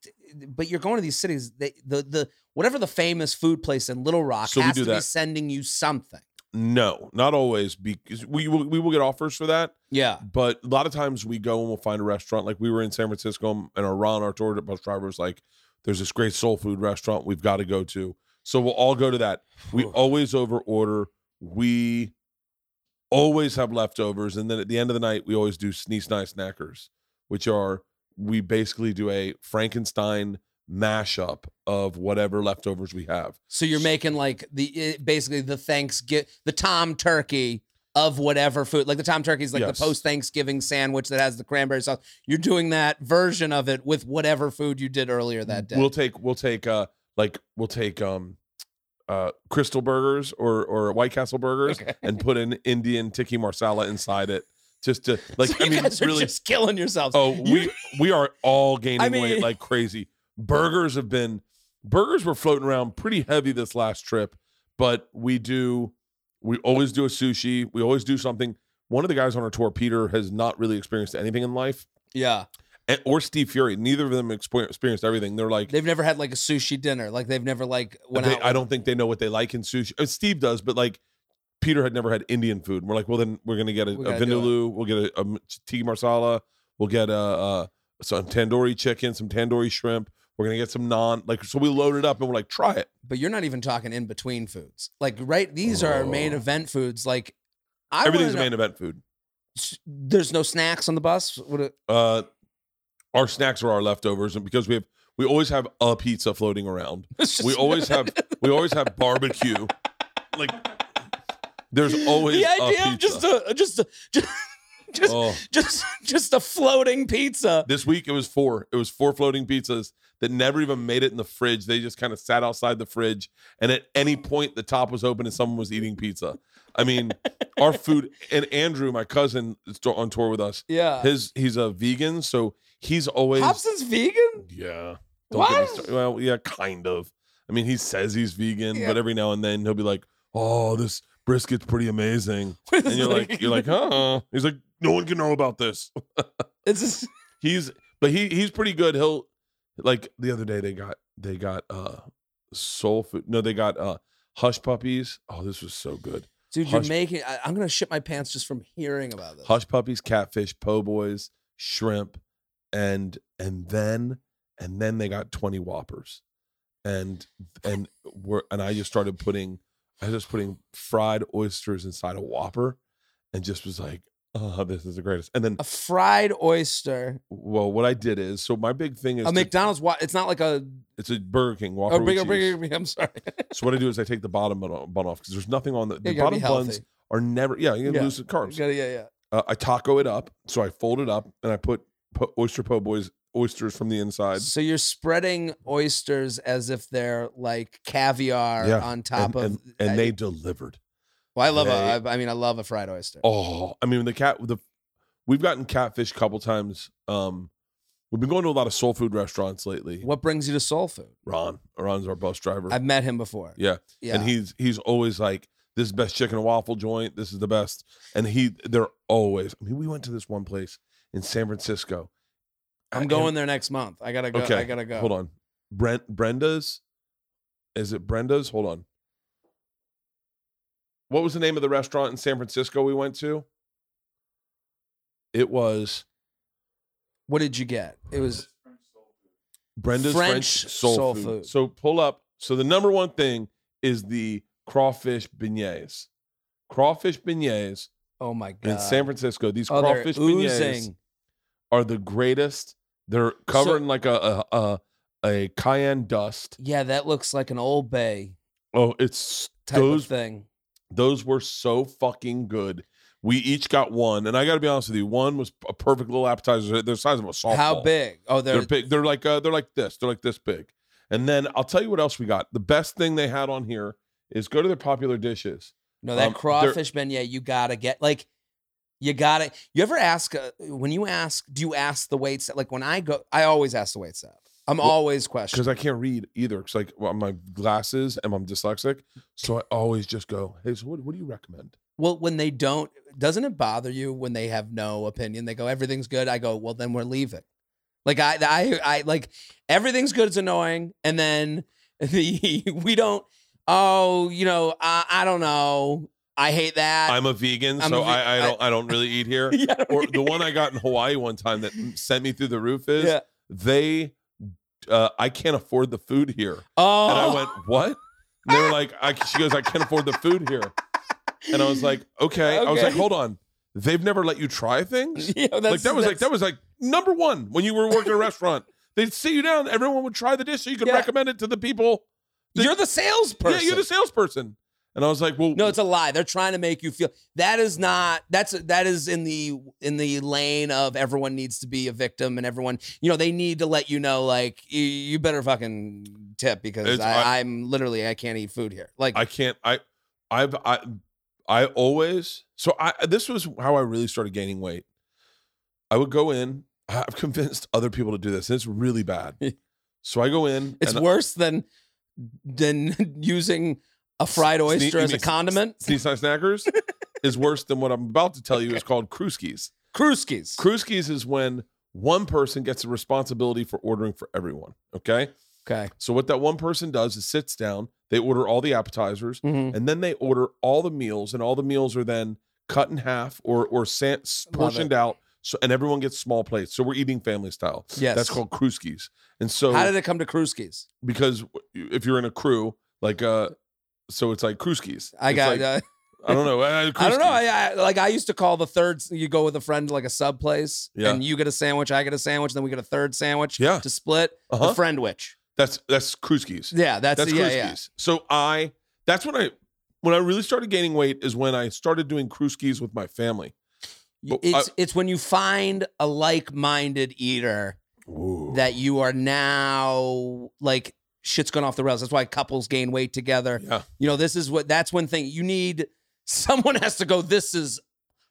Speaker 3: but you're going to these cities. They, the the whatever the famous food place in Little Rock
Speaker 1: So
Speaker 3: has to be sending you something.
Speaker 1: no, not always because we will, we will get offers for that.
Speaker 3: Yeah.
Speaker 1: But a lot of times we go and we'll find a restaurant. Like we were in San Francisco um, and our Ron, our tour bus driver, was like, "There's this great soul food restaurant we've got to go to." So we'll all go to that. We always over order. We always have leftovers, and then at the end of the night, we always do sneeze nice snackers, which are we basically do a Frankenstein mashup of whatever leftovers we have.
Speaker 3: So you're making like the basically the Thanksgiving the Tom Turkey of whatever food. Like the Tom Turkey is like
Speaker 1: Yes.
Speaker 3: the post Thanksgiving sandwich that has the cranberry sauce. You're doing that version of it with whatever food you did earlier that day.
Speaker 1: We'll take we'll take uh like we'll take um uh Krystal burgers or or White Castle burgers
Speaker 3: Okay.
Speaker 1: and put an Indian tikka marsala inside it just to like
Speaker 3: So
Speaker 1: I mean really
Speaker 3: just killing yourselves.
Speaker 1: oh we we are all gaining
Speaker 3: I
Speaker 1: weight like crazy. Burgers have been burgers were floating around pretty heavy this last trip, but we do we always do a sushi. We always do something. One of the guys on our tour, Peter, has not really experienced anything in life,
Speaker 3: yeah.
Speaker 1: and, or Steve Fury. Neither of them experienced everything. They're like,
Speaker 3: They've never had like a sushi dinner. Like they've never like went
Speaker 1: they-
Speaker 3: out.
Speaker 1: I don't think they know what they like in sushi. Uh, Steve does, but like Peter had never had Indian food. We're like, well, then we're gonna get a,
Speaker 3: We
Speaker 1: a
Speaker 3: gotta do it.
Speaker 1: vindaloo. We'll get a, a tikka marsala. We'll get uh, uh some tandoori chicken, some tandoori shrimp. We're gonna get some naan. Like so, we load it up and we're like, try it.
Speaker 3: But you're not even talking in between foods. Like right, these are our main
Speaker 1: Oh.
Speaker 3: event foods. Like I
Speaker 1: Everything's
Speaker 3: wanna
Speaker 1: main event food.
Speaker 3: There's no snacks on the bus. What? A,
Speaker 1: Uh, our snacks are our leftovers, and because we have, we always have a pizza floating around.
Speaker 3: it's
Speaker 1: We always have, we always have barbecue. Like, there's always
Speaker 3: the
Speaker 1: a
Speaker 3: idea
Speaker 1: pizza.
Speaker 3: of just a just a just just,
Speaker 1: Oh.
Speaker 3: just just a floating pizza.
Speaker 1: This week it was four. It was four floating pizzas that never even made it in the fridge. They just kind of sat outside the fridge, and at any point the top was open and someone was eating pizza. I mean, our food. And Andrew, my cousin, is on tour with us.
Speaker 3: Yeah.
Speaker 1: His he's a vegan, so he's always
Speaker 3: Hobson's vegan.
Speaker 1: yeah. Don't
Speaker 3: What?
Speaker 1: Well, yeah, kind of. I mean, he says he's vegan,
Speaker 3: Yeah.
Speaker 1: but every now and then he'll be like, "Oh, this brisket's pretty amazing," and you're like, "You're like, huh?" He's like, "No one can know about this."
Speaker 3: it's just,
Speaker 1: He's, but he he's pretty good. He'll like the other day they got they got uh soul food. No, they got uh hush puppies. Oh, this was so good.
Speaker 3: dude. You're making. I, I'm gonna shit my pants just from hearing about this.
Speaker 1: Hush puppies, catfish, po' boys, shrimp, and and then and then they got twenty whoppers, and and we're and I just started putting, I was just putting fried oysters inside a whopper, and just was like, oh, this is the greatest. And then,
Speaker 3: A fried oyster.
Speaker 1: well, what I did is, so my big thing is,
Speaker 3: A
Speaker 1: to-
Speaker 3: McDonald's. Wa- it's not like a.
Speaker 1: it's a Burger King Whopper.
Speaker 3: Oh,
Speaker 1: with
Speaker 3: bigger,
Speaker 1: cheese.
Speaker 3: bigger. I'm sorry.
Speaker 1: So what I do is I take the bottom bun bun off because there's nothing on the, the
Speaker 3: gotta be
Speaker 1: bottom buns are never. Yeah, you can
Speaker 3: Yeah.
Speaker 1: lose the carbs.
Speaker 3: Yeah, yeah, yeah.
Speaker 1: uh, I taco it up. So I fold it up and I put, put oyster po' boys oysters from the inside.
Speaker 3: So you're spreading oysters as if they're like caviar
Speaker 1: Yeah,
Speaker 3: on top
Speaker 1: and,
Speaker 3: of.
Speaker 1: and, and
Speaker 3: I,
Speaker 1: they delivered.
Speaker 3: Well, I love
Speaker 1: they-
Speaker 3: a. I I mean, I love a fried oyster.
Speaker 1: Oh, I mean the cat the we've gotten catfish a couple times. Um, we've been going to a lot of soul food restaurants lately.
Speaker 3: What brings you to soul food?
Speaker 1: Ron, Ron's our bus driver.
Speaker 3: I've met him before.
Speaker 1: yeah.
Speaker 3: Yeah.
Speaker 1: and he's he's always like, "This is the best chicken and waffle joint. This is the best." And he, they're always. I mean, we went to this one place in San Francisco.
Speaker 3: I'm
Speaker 1: And-
Speaker 3: going there next month. I gotta go.
Speaker 1: Okay,
Speaker 3: I gotta go.
Speaker 1: Hold on. Brent Brenda's. Is it Brenda's? Hold on. What was the name of the restaurant in San Francisco we went to? It was
Speaker 3: What did you get? It was
Speaker 1: Brenda's
Speaker 3: French
Speaker 1: French, soul,
Speaker 3: soul
Speaker 1: food.
Speaker 3: food.
Speaker 1: So pull up. So the number one thing is the crawfish beignets. Crawfish beignets
Speaker 3: oh my god.
Speaker 1: in San Francisco. These
Speaker 3: oh, they're
Speaker 1: crawfish beignets
Speaker 3: oozing.
Speaker 1: are the greatest. They're covered in like a, a a a cayenne dust.
Speaker 3: Yeah, that looks like an Old Bay
Speaker 1: Oh, it's
Speaker 3: type
Speaker 1: those
Speaker 3: of thing.
Speaker 1: Those were so fucking good. We each got one, and I got to be honest with you. One was a perfect little appetizer. They're the size of a softball.
Speaker 3: How big? Oh, they're,
Speaker 1: They're big. They're like uh, they're like this. They're like this big. And then I'll tell you what else we got. The best thing they had on here is go to their popular dishes.
Speaker 3: no that
Speaker 1: um, they're-
Speaker 3: crawfish beignet. You gotta get like. You gotta. You ever ask uh, when you ask? Do you ask the wait staff? Like when I go, I always ask the wait staff. I'm
Speaker 1: Well,
Speaker 3: always questioning.
Speaker 1: because I can't read either. Because like well, my glasses and I'm dyslexic, so I always just go, "Hey, so what, what do you recommend?"
Speaker 3: Well, when they don't, doesn't it bother you when they have no opinion? They go, everything's good. I go, well, then we're leaving. Like I, I, I like everything's good. It's annoying, and then the, we don't. Oh, you know, I, I don't know. I hate that.
Speaker 1: I'm a vegan,
Speaker 3: I'm
Speaker 1: so
Speaker 3: a ve-
Speaker 1: I, I don't I don't really eat here.
Speaker 3: Yeah,
Speaker 1: or the one I got in Hawaii one time that sent me through the roof is
Speaker 3: yeah.
Speaker 1: they uh, I can't afford the food here.
Speaker 3: Oh,
Speaker 1: And I went, what? And they were like, I, she goes, I can't afford the food here. And I was like, okay. I was like, hold on. They've never let you try things?
Speaker 3: Yeah, that's,
Speaker 1: like that was like that was like number one when you were working at a restaurant. They'd sit you down, everyone would try the dish so you could
Speaker 3: Yeah.
Speaker 1: recommend it to the people. the-
Speaker 3: You're the salesperson.
Speaker 1: Yeah, you're the salesperson. And I was like, well,
Speaker 3: No, it's a lie. They're trying to make you feel that is not that's that is in the in the lane of everyone needs to be a victim and everyone you know they need to let you know like you, you better fucking tip because
Speaker 1: It's-
Speaker 3: I,
Speaker 1: I-
Speaker 3: I'm literally I can't eat food here. Like
Speaker 1: I can't. I, I've, I, I always. So I. This was how I really started gaining weight. I would go in. I've convinced other people to do this. And it's really bad. So I go in.
Speaker 3: it's
Speaker 1: and
Speaker 3: worse than than using a fried oyster
Speaker 1: you
Speaker 3: as a condiment.
Speaker 1: Sneeze Nice Snackers is worse than what I'm about to tell you. It's called Kruskis.
Speaker 3: Kruskis.
Speaker 1: Kruskis is when one person gets the responsibility for ordering for everyone. Okay.
Speaker 3: Okay.
Speaker 1: So what that one person does is sits down. They order all the appetizers.
Speaker 3: Mhm.
Speaker 1: and then they order all the meals and all the meals are then cut in half or or san- portioned out So and everyone gets small plates. So we're eating family style.
Speaker 3: Yes.
Speaker 1: That's called Kruskis. And so
Speaker 3: How did it come to Kruskis?
Speaker 1: because if you're in a crew, like uh so it's like Kruskis.
Speaker 3: I got.
Speaker 1: like-
Speaker 3: uh,
Speaker 1: I don't know. uh,
Speaker 3: I don't know. I, I like I used to call the third. You go with a friend to like a sub place,
Speaker 1: Yeah.
Speaker 3: and you get a sandwich, I get a sandwich, then we get a third sandwich.
Speaker 1: Yeah.
Speaker 3: to split
Speaker 1: Uh-huh.
Speaker 3: the friend which.
Speaker 1: That's that's Kruskis.
Speaker 3: Yeah, that's,
Speaker 1: That's
Speaker 3: yeah, yeah.
Speaker 1: So I that's when I when I really started gaining weight is when I started doing Kruskis with my family. But
Speaker 3: It's it's when you find a like-minded eater that you are now like shit's gone off the rails. That's why couples gain weight together.
Speaker 1: yeah.
Speaker 3: You know, this is what that's one thing you need. Someone has to go. This is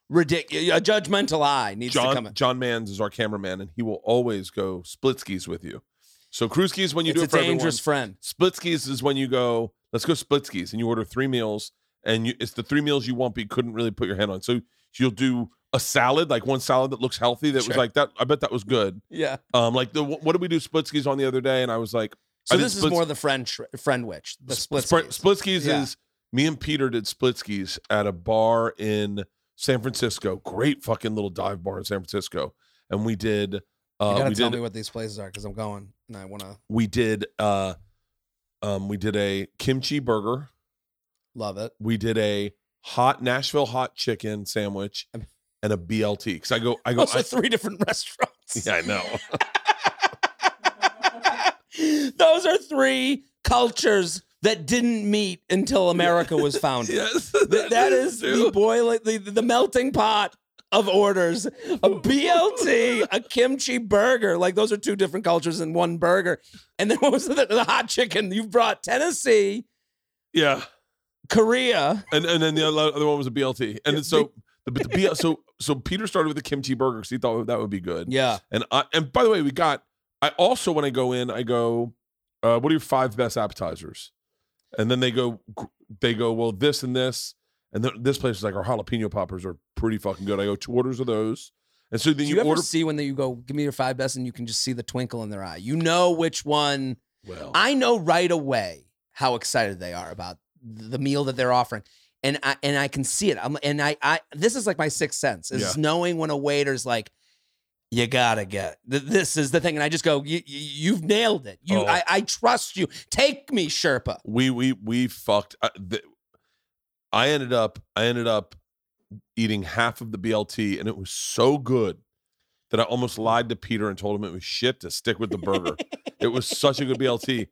Speaker 3: ridiculous. A judgmental eye needs to come
Speaker 1: John
Speaker 3: in.
Speaker 1: John Mans is our cameraman and he will always go split skis with you. So crew skis when you
Speaker 3: It's
Speaker 1: do
Speaker 3: a
Speaker 1: it for everyone.
Speaker 3: dangerous friend.
Speaker 1: Split skis is when you go, let's go split skis, and you order three meals, and you, it's the three meals you want, but you couldn't really put your hand on. So you'll do a salad, like one salad that looks healthy. That was like that. I bet that was good.
Speaker 3: Yeah.
Speaker 1: Um, like the what did we do split skis on the other day? And I was like,
Speaker 3: So this is more the friend tr- friend witch, the split.
Speaker 1: Split,
Speaker 3: skis.
Speaker 1: split skis
Speaker 3: Yeah.
Speaker 1: is me and Peter did split skis at a bar in San Francisco. Great fucking little dive bar in San Francisco, and we did.
Speaker 3: you
Speaker 1: Uh,
Speaker 3: gotta
Speaker 1: we
Speaker 3: tell
Speaker 1: did
Speaker 3: me what these places are because I'm going and I want to
Speaker 1: we did uh um we did a kimchi burger
Speaker 3: love it.
Speaker 1: we did a hot nashville hot chicken sandwich and a blt because i go i go
Speaker 3: Those are
Speaker 1: I,
Speaker 3: three different restaurants.
Speaker 1: yeah i know
Speaker 3: Those are three cultures that didn't meet until America was founded.
Speaker 1: yes
Speaker 3: Th- that is the boiling, the, the melting pot of orders. A BLT, a kimchi burger. Like those are two different cultures in one burger. And then what was the, the hot chicken? You brought Tennessee,
Speaker 1: yeah
Speaker 3: Korea.
Speaker 1: and and then the other one was a blt and so the, the BL, so so peter started with the kimchi burger because he thought that would be good
Speaker 3: Yeah.
Speaker 1: and I, and by the way we got i also when i go in i go uh, what are your five best appetizers and then they go they go well this and this and th- this place is like our jalapeno poppers are pretty fucking good i go two orders of those and so then you,
Speaker 3: you, ever
Speaker 1: order
Speaker 3: see when they, you go, give me your five best, and you can just see the twinkle in their eye? You know which one.
Speaker 1: well
Speaker 3: I know right away how excited they are about the meal that they're offering. And I and I can see it. I'm and I I this is like my sixth sense is
Speaker 1: Yeah.
Speaker 3: knowing when a waiter's like, you gotta get th- this is the thing, and I just go, you, you you've nailed it. You,
Speaker 1: Oh.
Speaker 3: I, I trust you. Take me, Sherpa.
Speaker 1: we we we fucked I, the, I ended up i ended up eating half of the blt and it was so good that i almost lied to peter and told him it was shit to stick with the burger it was such a good blt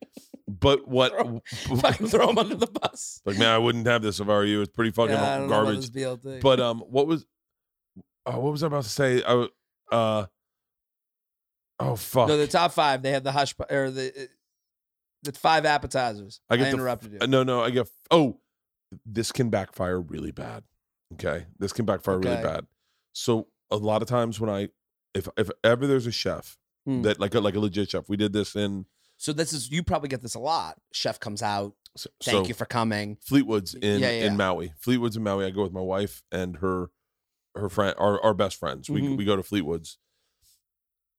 Speaker 1: but what
Speaker 3: Fucking throw him under the bus.
Speaker 1: like man i wouldn't have this if i were you it's pretty fucking
Speaker 3: Yeah, I don't know about
Speaker 1: garbage but um what was oh, what was i about to say i uh oh fuck
Speaker 3: no, the top five. They had the hush or the uh, the five appetizers.
Speaker 1: I
Speaker 3: I,
Speaker 1: get the
Speaker 3: interrupted you.
Speaker 1: Uh, no no i get oh this can backfire really bad okay this can backfire really bad so a lot of times when i if if ever there's a chef
Speaker 3: Hmm.
Speaker 1: that like a like a legit chef we did this in
Speaker 3: So this is you probably get this a lot. Chef comes out.
Speaker 1: so,
Speaker 3: Thank
Speaker 1: so
Speaker 3: you for coming.
Speaker 1: fleetwood's in
Speaker 3: Yeah, yeah.
Speaker 1: in maui fleetwood's in maui i go with my wife and her her friend our, our best friends we
Speaker 3: Mhm.
Speaker 1: we go to fleetwood's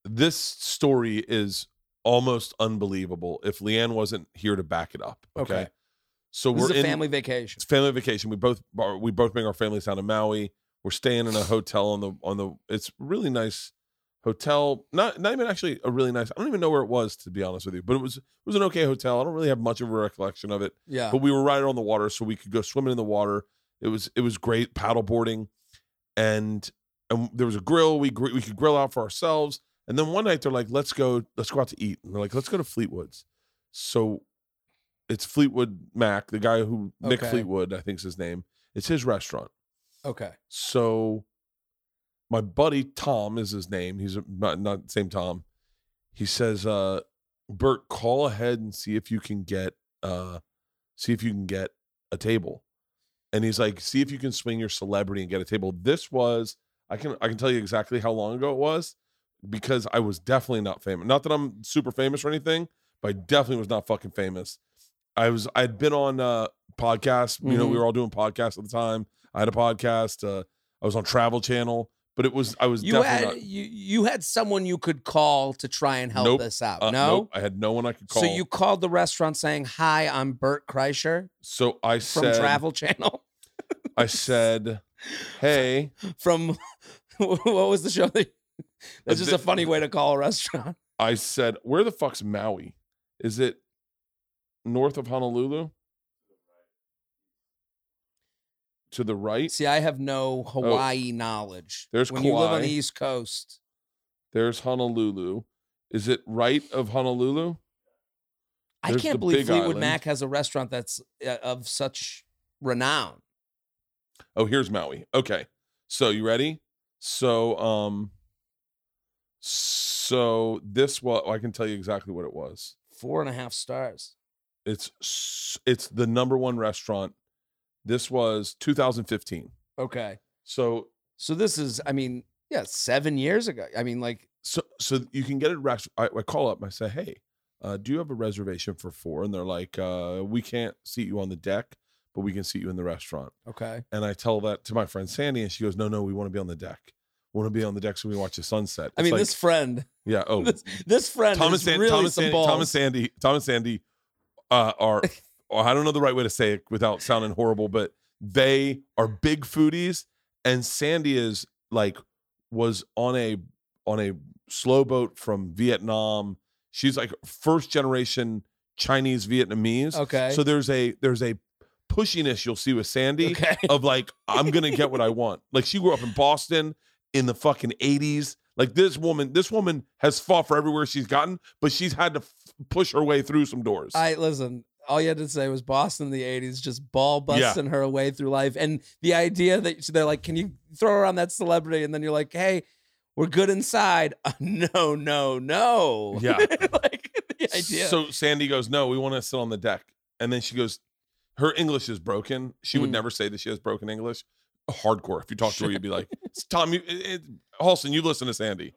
Speaker 1: this story is almost unbelievable if leanne wasn't here to back it up okay,
Speaker 3: Okay.
Speaker 1: so
Speaker 3: This
Speaker 1: we're in
Speaker 3: family vacation.
Speaker 1: it's family vacation. We both we both bring our families down to Maui. We're staying in a hotel on the on the. It's really nice hotel. Not not even actually a really nice. I don't even know where it was to be honest with you, but it was it was an okay hotel. I don't really have much of a recollection of it,
Speaker 3: Yeah.
Speaker 1: but we were right on the water, so we could go swimming in the water. It was it was great paddle boarding, and and there was a grill. We gr- we could grill out for ourselves. And then one night they're like, let's go let's go out to eat. And they're like, let's go to Fleetwood's. So it's Fleetwood Mac, the guy who Nick
Speaker 3: Okay.
Speaker 1: Fleetwood, I think's his name. It's his restaurant.
Speaker 3: Okay.
Speaker 1: So my buddy Tom is his name. He's a, not not the same Tom. He says, uh, Bert, call ahead and see if you can get uh see if you can get a table. And he's like, see if you can swing your celebrity and get a table. This was I can I can tell you exactly how long ago it was because I was definitely not famous. Not that I'm super famous or anything, but I definitely was not fucking famous. I was I'd been on uh podcasts, you know, we
Speaker 3: Mhm.
Speaker 1: were all doing podcasts at the time. I had a podcast, uh I was on Travel Channel, but it was I was
Speaker 3: You
Speaker 1: definitely
Speaker 3: had
Speaker 1: not
Speaker 3: you you had someone you could call to try and help
Speaker 1: Nope.
Speaker 3: this out.
Speaker 1: uh,
Speaker 3: no.
Speaker 1: nope, I had no one I could call.
Speaker 3: So you called the restaurant saying, "Hi, I'm Bert Kreischer
Speaker 1: so I
Speaker 3: from
Speaker 1: said
Speaker 3: Travel Channel."
Speaker 1: I said, Hey,
Speaker 3: from what was the show? that- That's just a funny way to call a restaurant.
Speaker 1: I said, "Where the fuck's Maui? Is it north of Honolulu? To the right?
Speaker 3: See, I have no Hawaii knowledge.
Speaker 1: Oh. There's
Speaker 3: when you live on the East Coast.
Speaker 1: There's Honolulu. Is it right of Honolulu?
Speaker 3: I
Speaker 1: There's
Speaker 3: can't believe
Speaker 1: Big
Speaker 3: Fleetwood
Speaker 1: Island.
Speaker 3: Mac has a restaurant that's uh, of such renown.
Speaker 1: Oh, here's Maui. Okay. So you ready? So um so this was I can tell you exactly what it was.
Speaker 3: Four and a half stars.
Speaker 1: It's s- it's the number one restaurant. This was 2015.
Speaker 3: Okay.
Speaker 1: So
Speaker 3: So this is, I mean, yeah, seven years ago. I mean, like,
Speaker 1: so so you can get it rest- I, I call up and I say, "Hey, uh, do you have a reservation for four? And they're like, uh, "We can't seat you on the deck, but we can seat you in the restaurant."
Speaker 3: okay.
Speaker 1: And I tell that to my friend Sandy, and she goes, "No, no, we want to be on the deck. We want to be on the deck so we watch the sunset."
Speaker 3: I mean,
Speaker 1: like-
Speaker 3: this friend,
Speaker 1: yeah. Oh,
Speaker 3: this, this friend
Speaker 1: Thomas,
Speaker 3: is
Speaker 1: San-
Speaker 3: really
Speaker 1: Thomas,
Speaker 3: some
Speaker 1: San-
Speaker 3: balls.
Speaker 1: Thomas Sandy, Thomas Sandy, uh, are I don't know the right way to say it without sounding horrible, but they are big foodies, and Sandy is like was on a on a slow boat from Vietnam. She's like first generation Chinese Vietnamese.
Speaker 3: Okay.
Speaker 1: So there's a there's a pushiness you'll see with Sandy
Speaker 3: okay.
Speaker 1: of like I'm gonna get what I want. Like she grew up in Boston in the fucking 80s. Like this woman, this woman has fought for everywhere she's gotten, but she's had to f- push her way through some doors.
Speaker 3: I listen. All you had to say was Boston in the '80s, just ball
Speaker 1: Yeah.
Speaker 3: busting her way through life, and the idea that they're like, "Can you throw around that celebrity?" And then you're like, "Hey, we're good inside." Uh, no, no, no.
Speaker 1: Yeah.
Speaker 3: like the idea.
Speaker 1: So Sandy goes, "No, we want to sit on the deck." And then she goes, "Her English is broken. She would
Speaker 3: Mm.
Speaker 1: never say that she has broken English. Hardcore. If you talk to her, you'd be like, Tom, you, it, it, Halston, you listen to Sandy.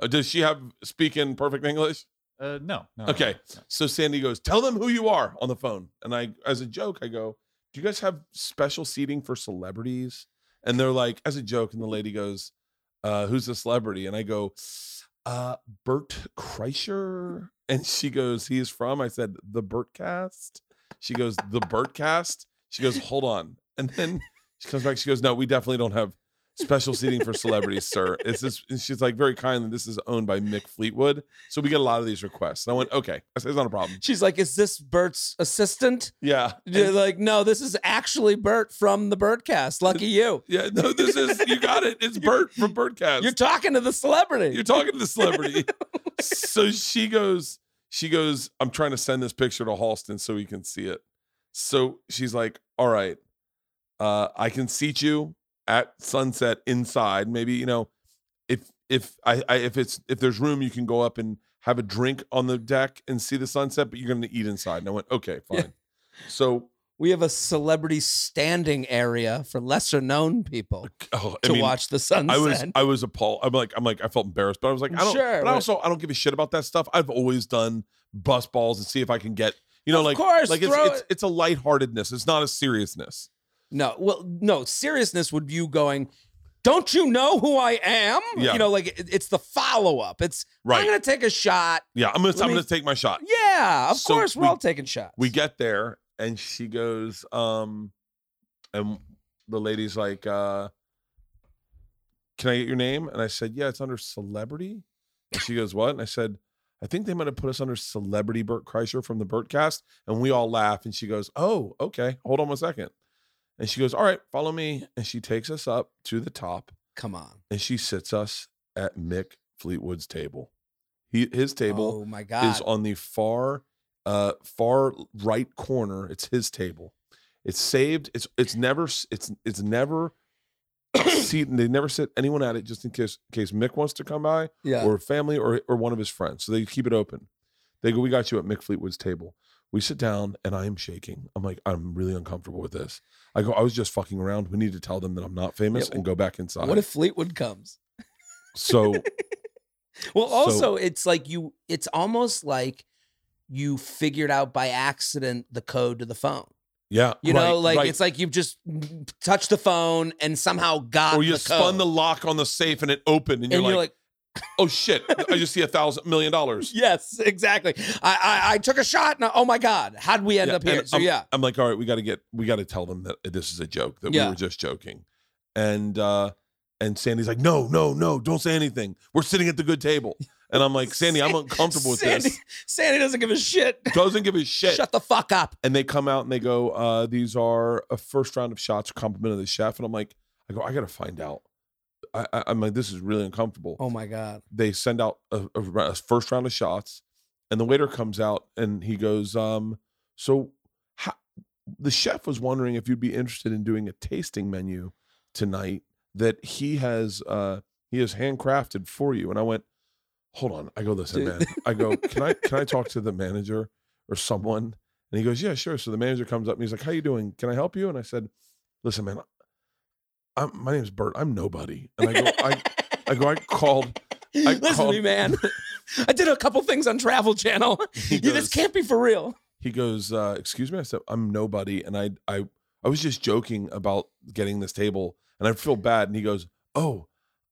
Speaker 1: Uh, does she have speaking perfect English?"
Speaker 4: Uh, no, no.
Speaker 1: Okay. So Sandy goes, "Tell them who you are" on the phone, and I, as a joke, I go, "Do you guys have special seating for celebrities?" And they're like, as a joke, and the lady goes, uh, "Who's the celebrity?" And I go, uh, "Bert Kreischer," and she goes, he's from." I said, "The Bert Cast." She goes, "The Bert Cast." She goes, "Hold on," and then she comes back. She goes, "No, we definitely don't have." Special seating for celebrities, sir. It's. And she's like very kindly. This is owned by Mick Fleetwood, so we get a lot of these requests. And I went, okay, I said it's not a problem.
Speaker 3: She's like, "Is this Bert's assistant?"
Speaker 1: Yeah.
Speaker 3: You're like, "No, this is actually Bert from the Birdcast. Lucky you.
Speaker 1: yeah, no, this is you got it. It's Bert from Birdcast.
Speaker 3: You're talking to the celebrity."
Speaker 1: You're talking to the celebrity. so she goes, she goes, I'm trying to send this picture to Halston so he can see it. So she's like, All right, uh, I can seat you at sunset inside. Maybe, you know, if if I, I if it's if there's room, you can go up and have a drink on the deck and see the sunset, but you're gonna eat inside. And I went, Okay, fine.
Speaker 3: Yeah.
Speaker 1: So
Speaker 3: we have a celebrity standing area for lesser known people
Speaker 1: oh,
Speaker 3: to
Speaker 1: mean,
Speaker 3: watch the sunset.
Speaker 1: I was I was appalled. I'm like I'm like I felt embarrassed, but I was like I don't.
Speaker 3: Sure,
Speaker 1: but
Speaker 3: but-
Speaker 1: I also I don't give a shit about that stuff. I've always done bus balls and see if I can get you know
Speaker 3: Of
Speaker 1: like
Speaker 3: course,
Speaker 1: like it's it's, it's a lightheartedness. It's not a seriousness.
Speaker 3: No, well, no, seriousness would be you going, don't you know who I am?
Speaker 1: Yeah.
Speaker 3: You know, like it- it's the follow up. It's,
Speaker 1: Right.
Speaker 3: I'm going to take a shot.
Speaker 1: Yeah, I'm gonna I'm
Speaker 3: me-
Speaker 1: gonna take my shot.
Speaker 3: Yeah, of
Speaker 1: So
Speaker 3: course, we're
Speaker 1: we-
Speaker 3: all taking shots.
Speaker 1: We get there and she goes um and the lady's like uh can I get your name? And I said, Yeah, it's under celebrity. And she goes, What? And I said, I think they might have put us under celebrity Bert Kreischer from the Bertcast. And we all laugh. And she goes, Oh, okay. Hold on one second. And she goes, All right, follow me. And she takes us up to the top
Speaker 3: Come on.
Speaker 1: and she sits us at Mick Fleetwood's table. He his table
Speaker 3: Oh, my God.
Speaker 1: is on the far uh far right corner it's his table it's saved it's it's never s- it's it's never seat they never sit anyone at it just in case in case mick wants to come by
Speaker 3: yeah.
Speaker 1: or family or or one of his friends so they keep it open they go we got you at mick fleetwood's table we sit down and i am shaking i'm like i'm really uncomfortable with this i go i was just fucking around we need to tell them that i'm not famous
Speaker 3: Yeah,
Speaker 1: and go back inside
Speaker 3: what if Fleetwood comes?
Speaker 1: so
Speaker 3: Well,
Speaker 1: So-
Speaker 3: also, it's like you, it's almost like you figured out by accident the code to the phone.
Speaker 1: yeah
Speaker 3: You know, like
Speaker 1: right.
Speaker 3: it's like you've just touched the phone and somehow got
Speaker 1: or you
Speaker 3: the
Speaker 1: spun the lock on the safe and it opened and
Speaker 3: and
Speaker 1: you're,
Speaker 3: you're
Speaker 1: like, oh shit i just see a thousand million dollars
Speaker 3: Yes, exactly. I, I I took a shot and oh my god, how would we end
Speaker 1: Yeah,
Speaker 3: up here? So
Speaker 1: I'm,
Speaker 3: yeah,
Speaker 1: I'm like, all right, we got to get, we got to tell them that this is a joke, that
Speaker 3: Yeah.
Speaker 1: we were just joking, and uh, and Sandy's like, no, no, no, don't say anything. We're sitting at the good table. And I'm like, Sandy, I'm uncomfortable with this.
Speaker 3: Sandy doesn't give a shit.
Speaker 1: Doesn't give a shit.
Speaker 3: Shut the fuck up.
Speaker 1: and they come out and they go, uh, these are a first round of shots, compliment of the chef. And I'm like, I go, I gotta find out. I, I, I'm like, this is really uncomfortable.
Speaker 3: Oh my god.
Speaker 1: They send out a, a, a first round of shots, and the waiter comes out and he goes, um, so how, the chef was wondering if you'd be interested in doing a tasting menu tonight that he has uh he has handcrafted for you. And I went, hold on. I go, listen, man. I go, can I can I talk to the manager or someone? And he goes, yeah, sure. So the manager comes up and he's like, how you doing? Can I help you? And I said, listen, man, I'm, my name's Bert. I'm nobody. And I go, I, I go, I called. I
Speaker 3: Listen
Speaker 1: called-
Speaker 3: to me, man. I did a couple things on Travel Channel. Yeah, this can't be for real.
Speaker 1: he goes, uh, "Excuse me." I said, "I'm nobody," and I, I, I was just joking about getting this table, and I feel bad. And he goes, "Oh,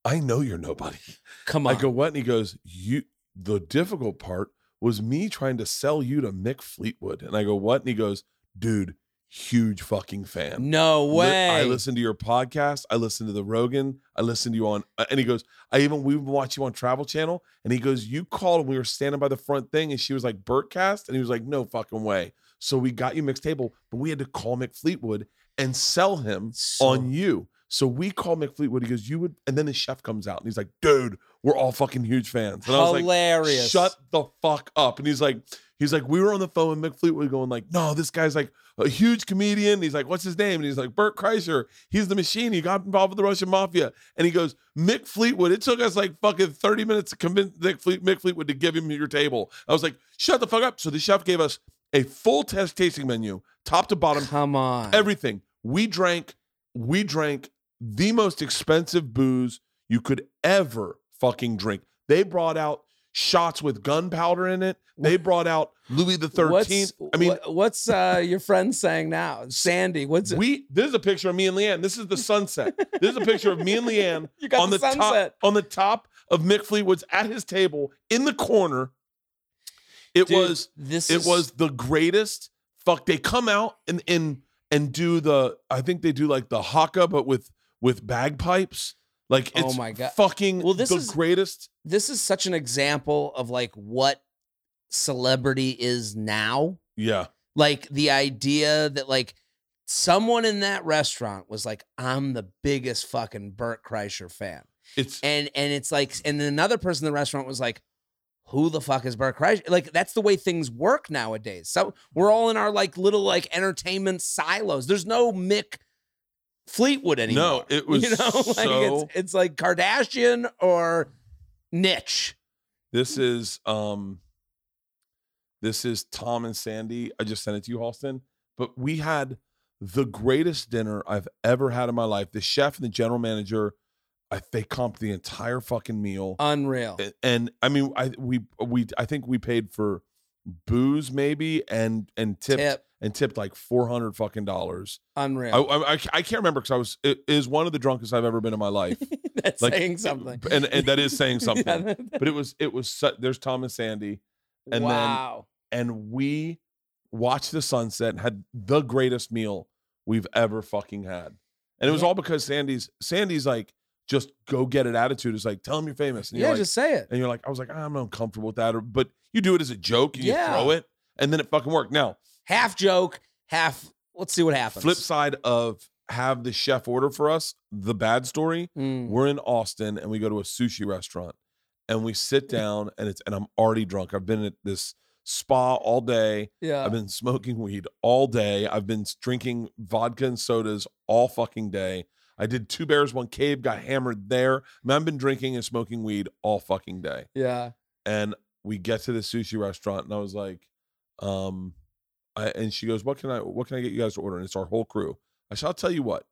Speaker 1: I know you're nobody."
Speaker 3: Come on.
Speaker 1: I go, "What?" And he goes, "You." The difficult part was me trying to sell you to Mick Fleetwood, and I go, "What?" And he goes, "Dude, huge fucking fan."
Speaker 3: no way.
Speaker 1: I listen to your podcast. I listen to the Rogan. I listen to you on, uh, and he goes, I even we watch you on Travel Channel. And he goes, you called and we were standing by the front thing, and she was like, Bertcast, and he was like, no fucking way. So we got you Mick's table, but we had to call Mick Fleetwood and sell him
Speaker 3: So-
Speaker 1: on you. So we call Mick Fleetwood. He goes, you would, and then the chef comes out and he's like, dude, we're all fucking huge fans. And I was like,
Speaker 3: Hilarious.
Speaker 1: shut the fuck up. And he's like, he's like, we were on the phone with Mick Fleetwood going like, no, this guy's like a huge comedian. He's like, what's his name? And he's like, Bert Kreischer. He's the machine. He got involved with the Russian mafia. And he goes, Mick Fleetwood. It took us like fucking 30 minutes to convince Mick, Fleet, Mick Fleetwood to give him your table. I was like, shut the fuck up. So the chef gave us a full test tasting menu, top to bottom,
Speaker 3: Come on.
Speaker 1: everything. We drank, we drank the most expensive booze you could ever fucking drink. They brought out shots with gunpowder in it. They brought out Louis the Thirteenth. I mean,
Speaker 3: what- what's uh, your friend saying now? Sandy, what's it?
Speaker 1: we this is a picture of me and Leanne. This is the sunset. this is a picture of me and Leanne on
Speaker 3: the,
Speaker 1: the,
Speaker 3: sunset.
Speaker 1: top on the top of Mick Fleetwood's at his table in the corner. It
Speaker 3: Dude,
Speaker 1: was
Speaker 3: this
Speaker 1: it
Speaker 3: is,
Speaker 1: was the greatest. Fuck, they come out and and and do the. I think they do like the haka, but with with bagpipes. Like
Speaker 3: Oh
Speaker 1: it's
Speaker 3: my God.
Speaker 1: fucking
Speaker 3: Well, this
Speaker 1: the
Speaker 3: is-
Speaker 1: greatest.
Speaker 3: this is such an example of like what celebrity is now.
Speaker 1: Yeah,
Speaker 3: Like the idea that like someone in that restaurant was like, I'm the biggest fucking Bert Kreischer fan.
Speaker 1: it's
Speaker 3: And and it's like, and then another person in the restaurant was like, who the fuck is Bert Kreischer? Like that's the way things work nowadays. So we're all in our like little like entertainment silos. There's no Mick Fleetwood anymore.
Speaker 1: No, it was
Speaker 3: you know, like
Speaker 1: so-
Speaker 3: it's it's like Kardashian or niche.
Speaker 1: this is um this is Tom and Sandy. I just sent it to you, Halston. But we had the greatest dinner I've ever had in my life. The chef and the general manager, I they comped the entire fucking meal.
Speaker 3: Unreal.
Speaker 1: and, and I mean, I we we I think we paid for booze maybe and and tipped
Speaker 3: Tip.
Speaker 1: and tipped like four hundred fucking dollars.
Speaker 3: Unreal.
Speaker 1: I I I can't remember because I was it is one of the drunkest I've ever been in my life.
Speaker 3: That's
Speaker 1: like,
Speaker 3: saying something.
Speaker 1: and and that is saying something.
Speaker 3: Yeah.
Speaker 1: But it was it was su- there's Tom and Sandy and then- and we watched the sunset and had the greatest meal we've ever fucking had. And it was
Speaker 3: Yeah.
Speaker 1: all because Sandy's Sandy's like just go get it attitude is like tell him you're famous. And
Speaker 3: yeah,
Speaker 1: you're like,
Speaker 3: just say it.
Speaker 1: and you're like, I was like, I'm uncomfortable with that. Or, but you do it as a joke and
Speaker 3: Yeah.
Speaker 1: you throw it, and then it fucking worked. Now,
Speaker 3: Half joke, half. Let's see what happens.
Speaker 1: flip side of have the chef order for us, the bad story.
Speaker 3: Mm.
Speaker 1: We're in Austin and we go to a sushi restaurant and we sit down and it's and I'm already drunk. I've been at this spa all day.
Speaker 3: Yeah.
Speaker 1: I've been smoking weed all day. I've been drinking vodka and sodas all fucking day. I did two bears, one cave, got hammered there. I mean, I've been drinking and smoking weed all fucking day.
Speaker 3: yeah.
Speaker 1: and we get to the sushi restaurant and I was like, um, I, and she goes, what can I, what can I get you guys to order? And it's our whole crew. I said, I'll tell you what,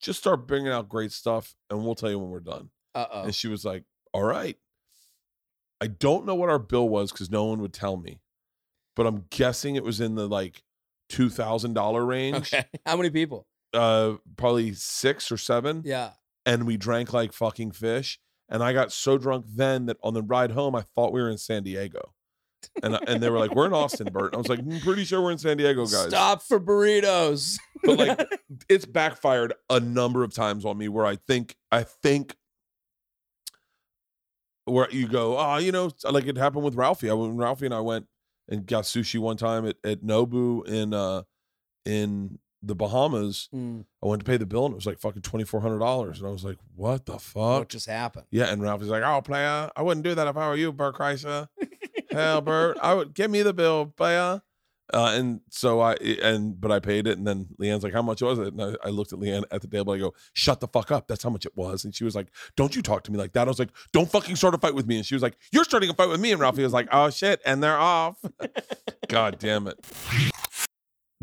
Speaker 1: just start bringing out great stuff and we'll tell you when we're done.
Speaker 3: Uh oh.
Speaker 1: And she was like, all right. I don't know what our bill was because no one would tell me, but I'm guessing it was in the like $2,000 range,
Speaker 3: Okay. How many people?
Speaker 1: uh, probably six or seven
Speaker 3: Yeah.
Speaker 1: and we drank like fucking fish. And I got so drunk then that on the ride home, I thought we were in San Diego. And, and they were like, We're in Austin, Bert. And I was like, I'm pretty sure we're in San Diego, guys.
Speaker 3: Stop for burritos.
Speaker 1: but like it's backfired a number of times on me where I think I think where you go, oh, you know, like it happened with Ralphie. I when Ralphie and I went and got sushi one time at, at Nobu in uh in the Bahamas.
Speaker 3: Mm,
Speaker 1: I went to pay the bill and it was like fucking twenty four hundred dollars. And I was like, what the fuck?
Speaker 3: what just happened?
Speaker 1: Yeah, and Ralphie's like, "Oh, player, I wouldn't do that if I were you, Bert Kreischer. Hell, Bert, I would give me the bill, player." Uh, and so I and but I paid it, and then Leanne's like, "How much was it?" And I, I looked at Leanne at the table. I go, "Shut the fuck up! That's how much it was." And she was like, "Don't you talk to me like that?" I was like, "Don't fucking start a fight with me." And she was like, "You're starting a fight with me." And Ralphie was like, "Oh shit!" And they're off. God damn it.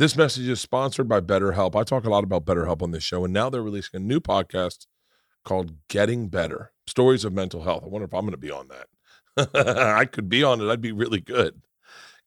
Speaker 1: This message is sponsored by BetterHelp. I talk a lot about BetterHelp on this show, and now they're releasing a new podcast called Getting Better Stories of Mental Health. I wonder if I'm going to be on that. I could be on it. I'd be really good.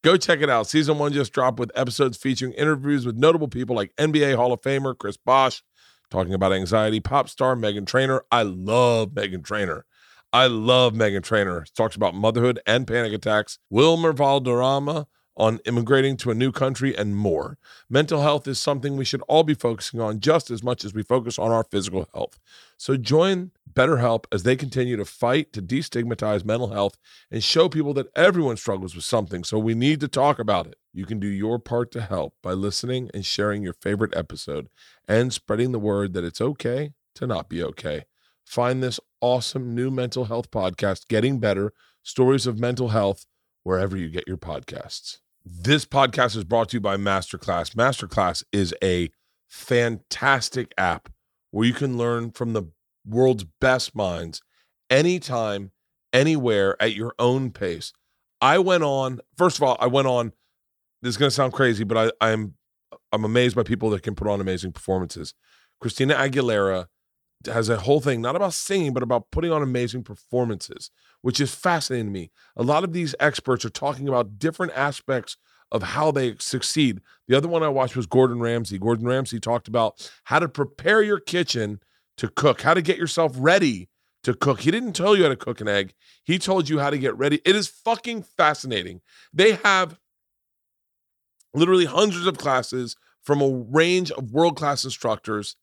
Speaker 1: Go check it out. Season one just dropped with episodes featuring interviews with notable people like NBA Hall of Famer Chris Bosh, talking about anxiety, pop star Meghan Trainor. I love Meghan Trainor. I love Meghan Trainor. Talks about motherhood and panic attacks. Wilmer Valderrama on immigrating to a new country and more. Mental health is something we should all be focusing on just as much as we focus on our physical health. So join BetterHelp as they continue to fight to destigmatize mental health and show people that everyone struggles with something. So we need to talk about it. You can do your part to help by listening and sharing your favorite episode and spreading the word that it's okay to not be okay. Find this awesome new mental health podcast, Getting Better Stories of Mental Health, wherever you get your podcasts. This podcast is brought to you by Masterclass. Masterclass is a fantastic app where you can learn from the world's best minds anytime, anywhere at your own pace. I went on, first of all, I went on, this is going to sound crazy, but I, I'm I'm amazed by people that can put on amazing performances. Christina Aguilera has a whole thing, not about singing, but about putting on amazing performances, which is fascinating to me. A lot of these experts are talking about different aspects of how they succeed. The other one I watched was Gordon Ramsay. Gordon Ramsay talked about how to prepare your kitchen to cook, how to get yourself ready to cook. He didn't tell you how to cook an egg, he told you how to get ready. It is fucking fascinating. They have literally hundreds of classes from a range of world class instructors.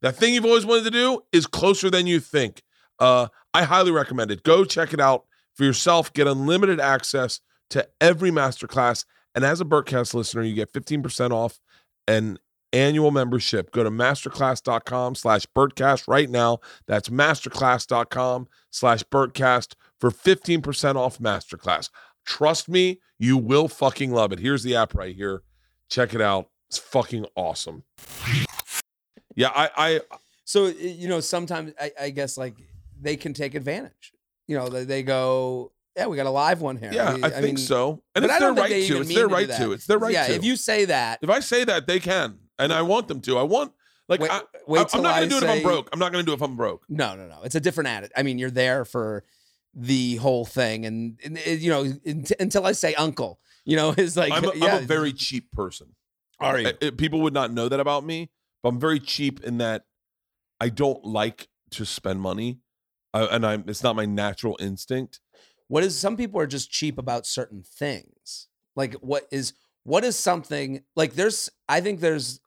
Speaker 1: That thing you've always wanted to do is closer than you think. Uh, I highly recommend it. Go check it out for yourself. Get unlimited access to every masterclass. And as a Bertcast listener, you get 15% off an annual membership. Go to masterclass.com slash Bertcast right now. That's masterclass.com slash Bertcast for 15% off masterclass. Trust me, you will fucking love it. Here's the app right here. Check it out. It's fucking awesome. Yeah, I, I
Speaker 3: So you know, sometimes I, I guess like they can take advantage. You know, they, they go, yeah, we got a live one here.
Speaker 1: yeah,
Speaker 3: mean-
Speaker 1: I, think
Speaker 3: mean,
Speaker 1: so. And it's
Speaker 3: I
Speaker 1: their right to. It's their
Speaker 3: to
Speaker 1: right
Speaker 3: that.
Speaker 1: to. It's their right
Speaker 3: yeah,
Speaker 1: to.
Speaker 3: if you say that,
Speaker 1: if I say that, they can, and I want them to. I want like
Speaker 3: wait,
Speaker 1: I, I, am not gonna do it if I'm broke. I'm not gonna do it if I'm broke.
Speaker 3: No, no, no. It's a different attitude. I mean, you're there for the whole thing, and, and it- you know, unt- until I say uncle, you know, is like
Speaker 1: I'm, a,
Speaker 3: yeah,
Speaker 1: I'm a very cheap person.
Speaker 3: Are you?
Speaker 1: I- I- people would not know that about me, but I'm very cheap in that I don't like to spend money, uh, and I'm. It's not my natural instinct.
Speaker 3: What is some people are just cheap about certain things. Like what is what is something like there's I think there's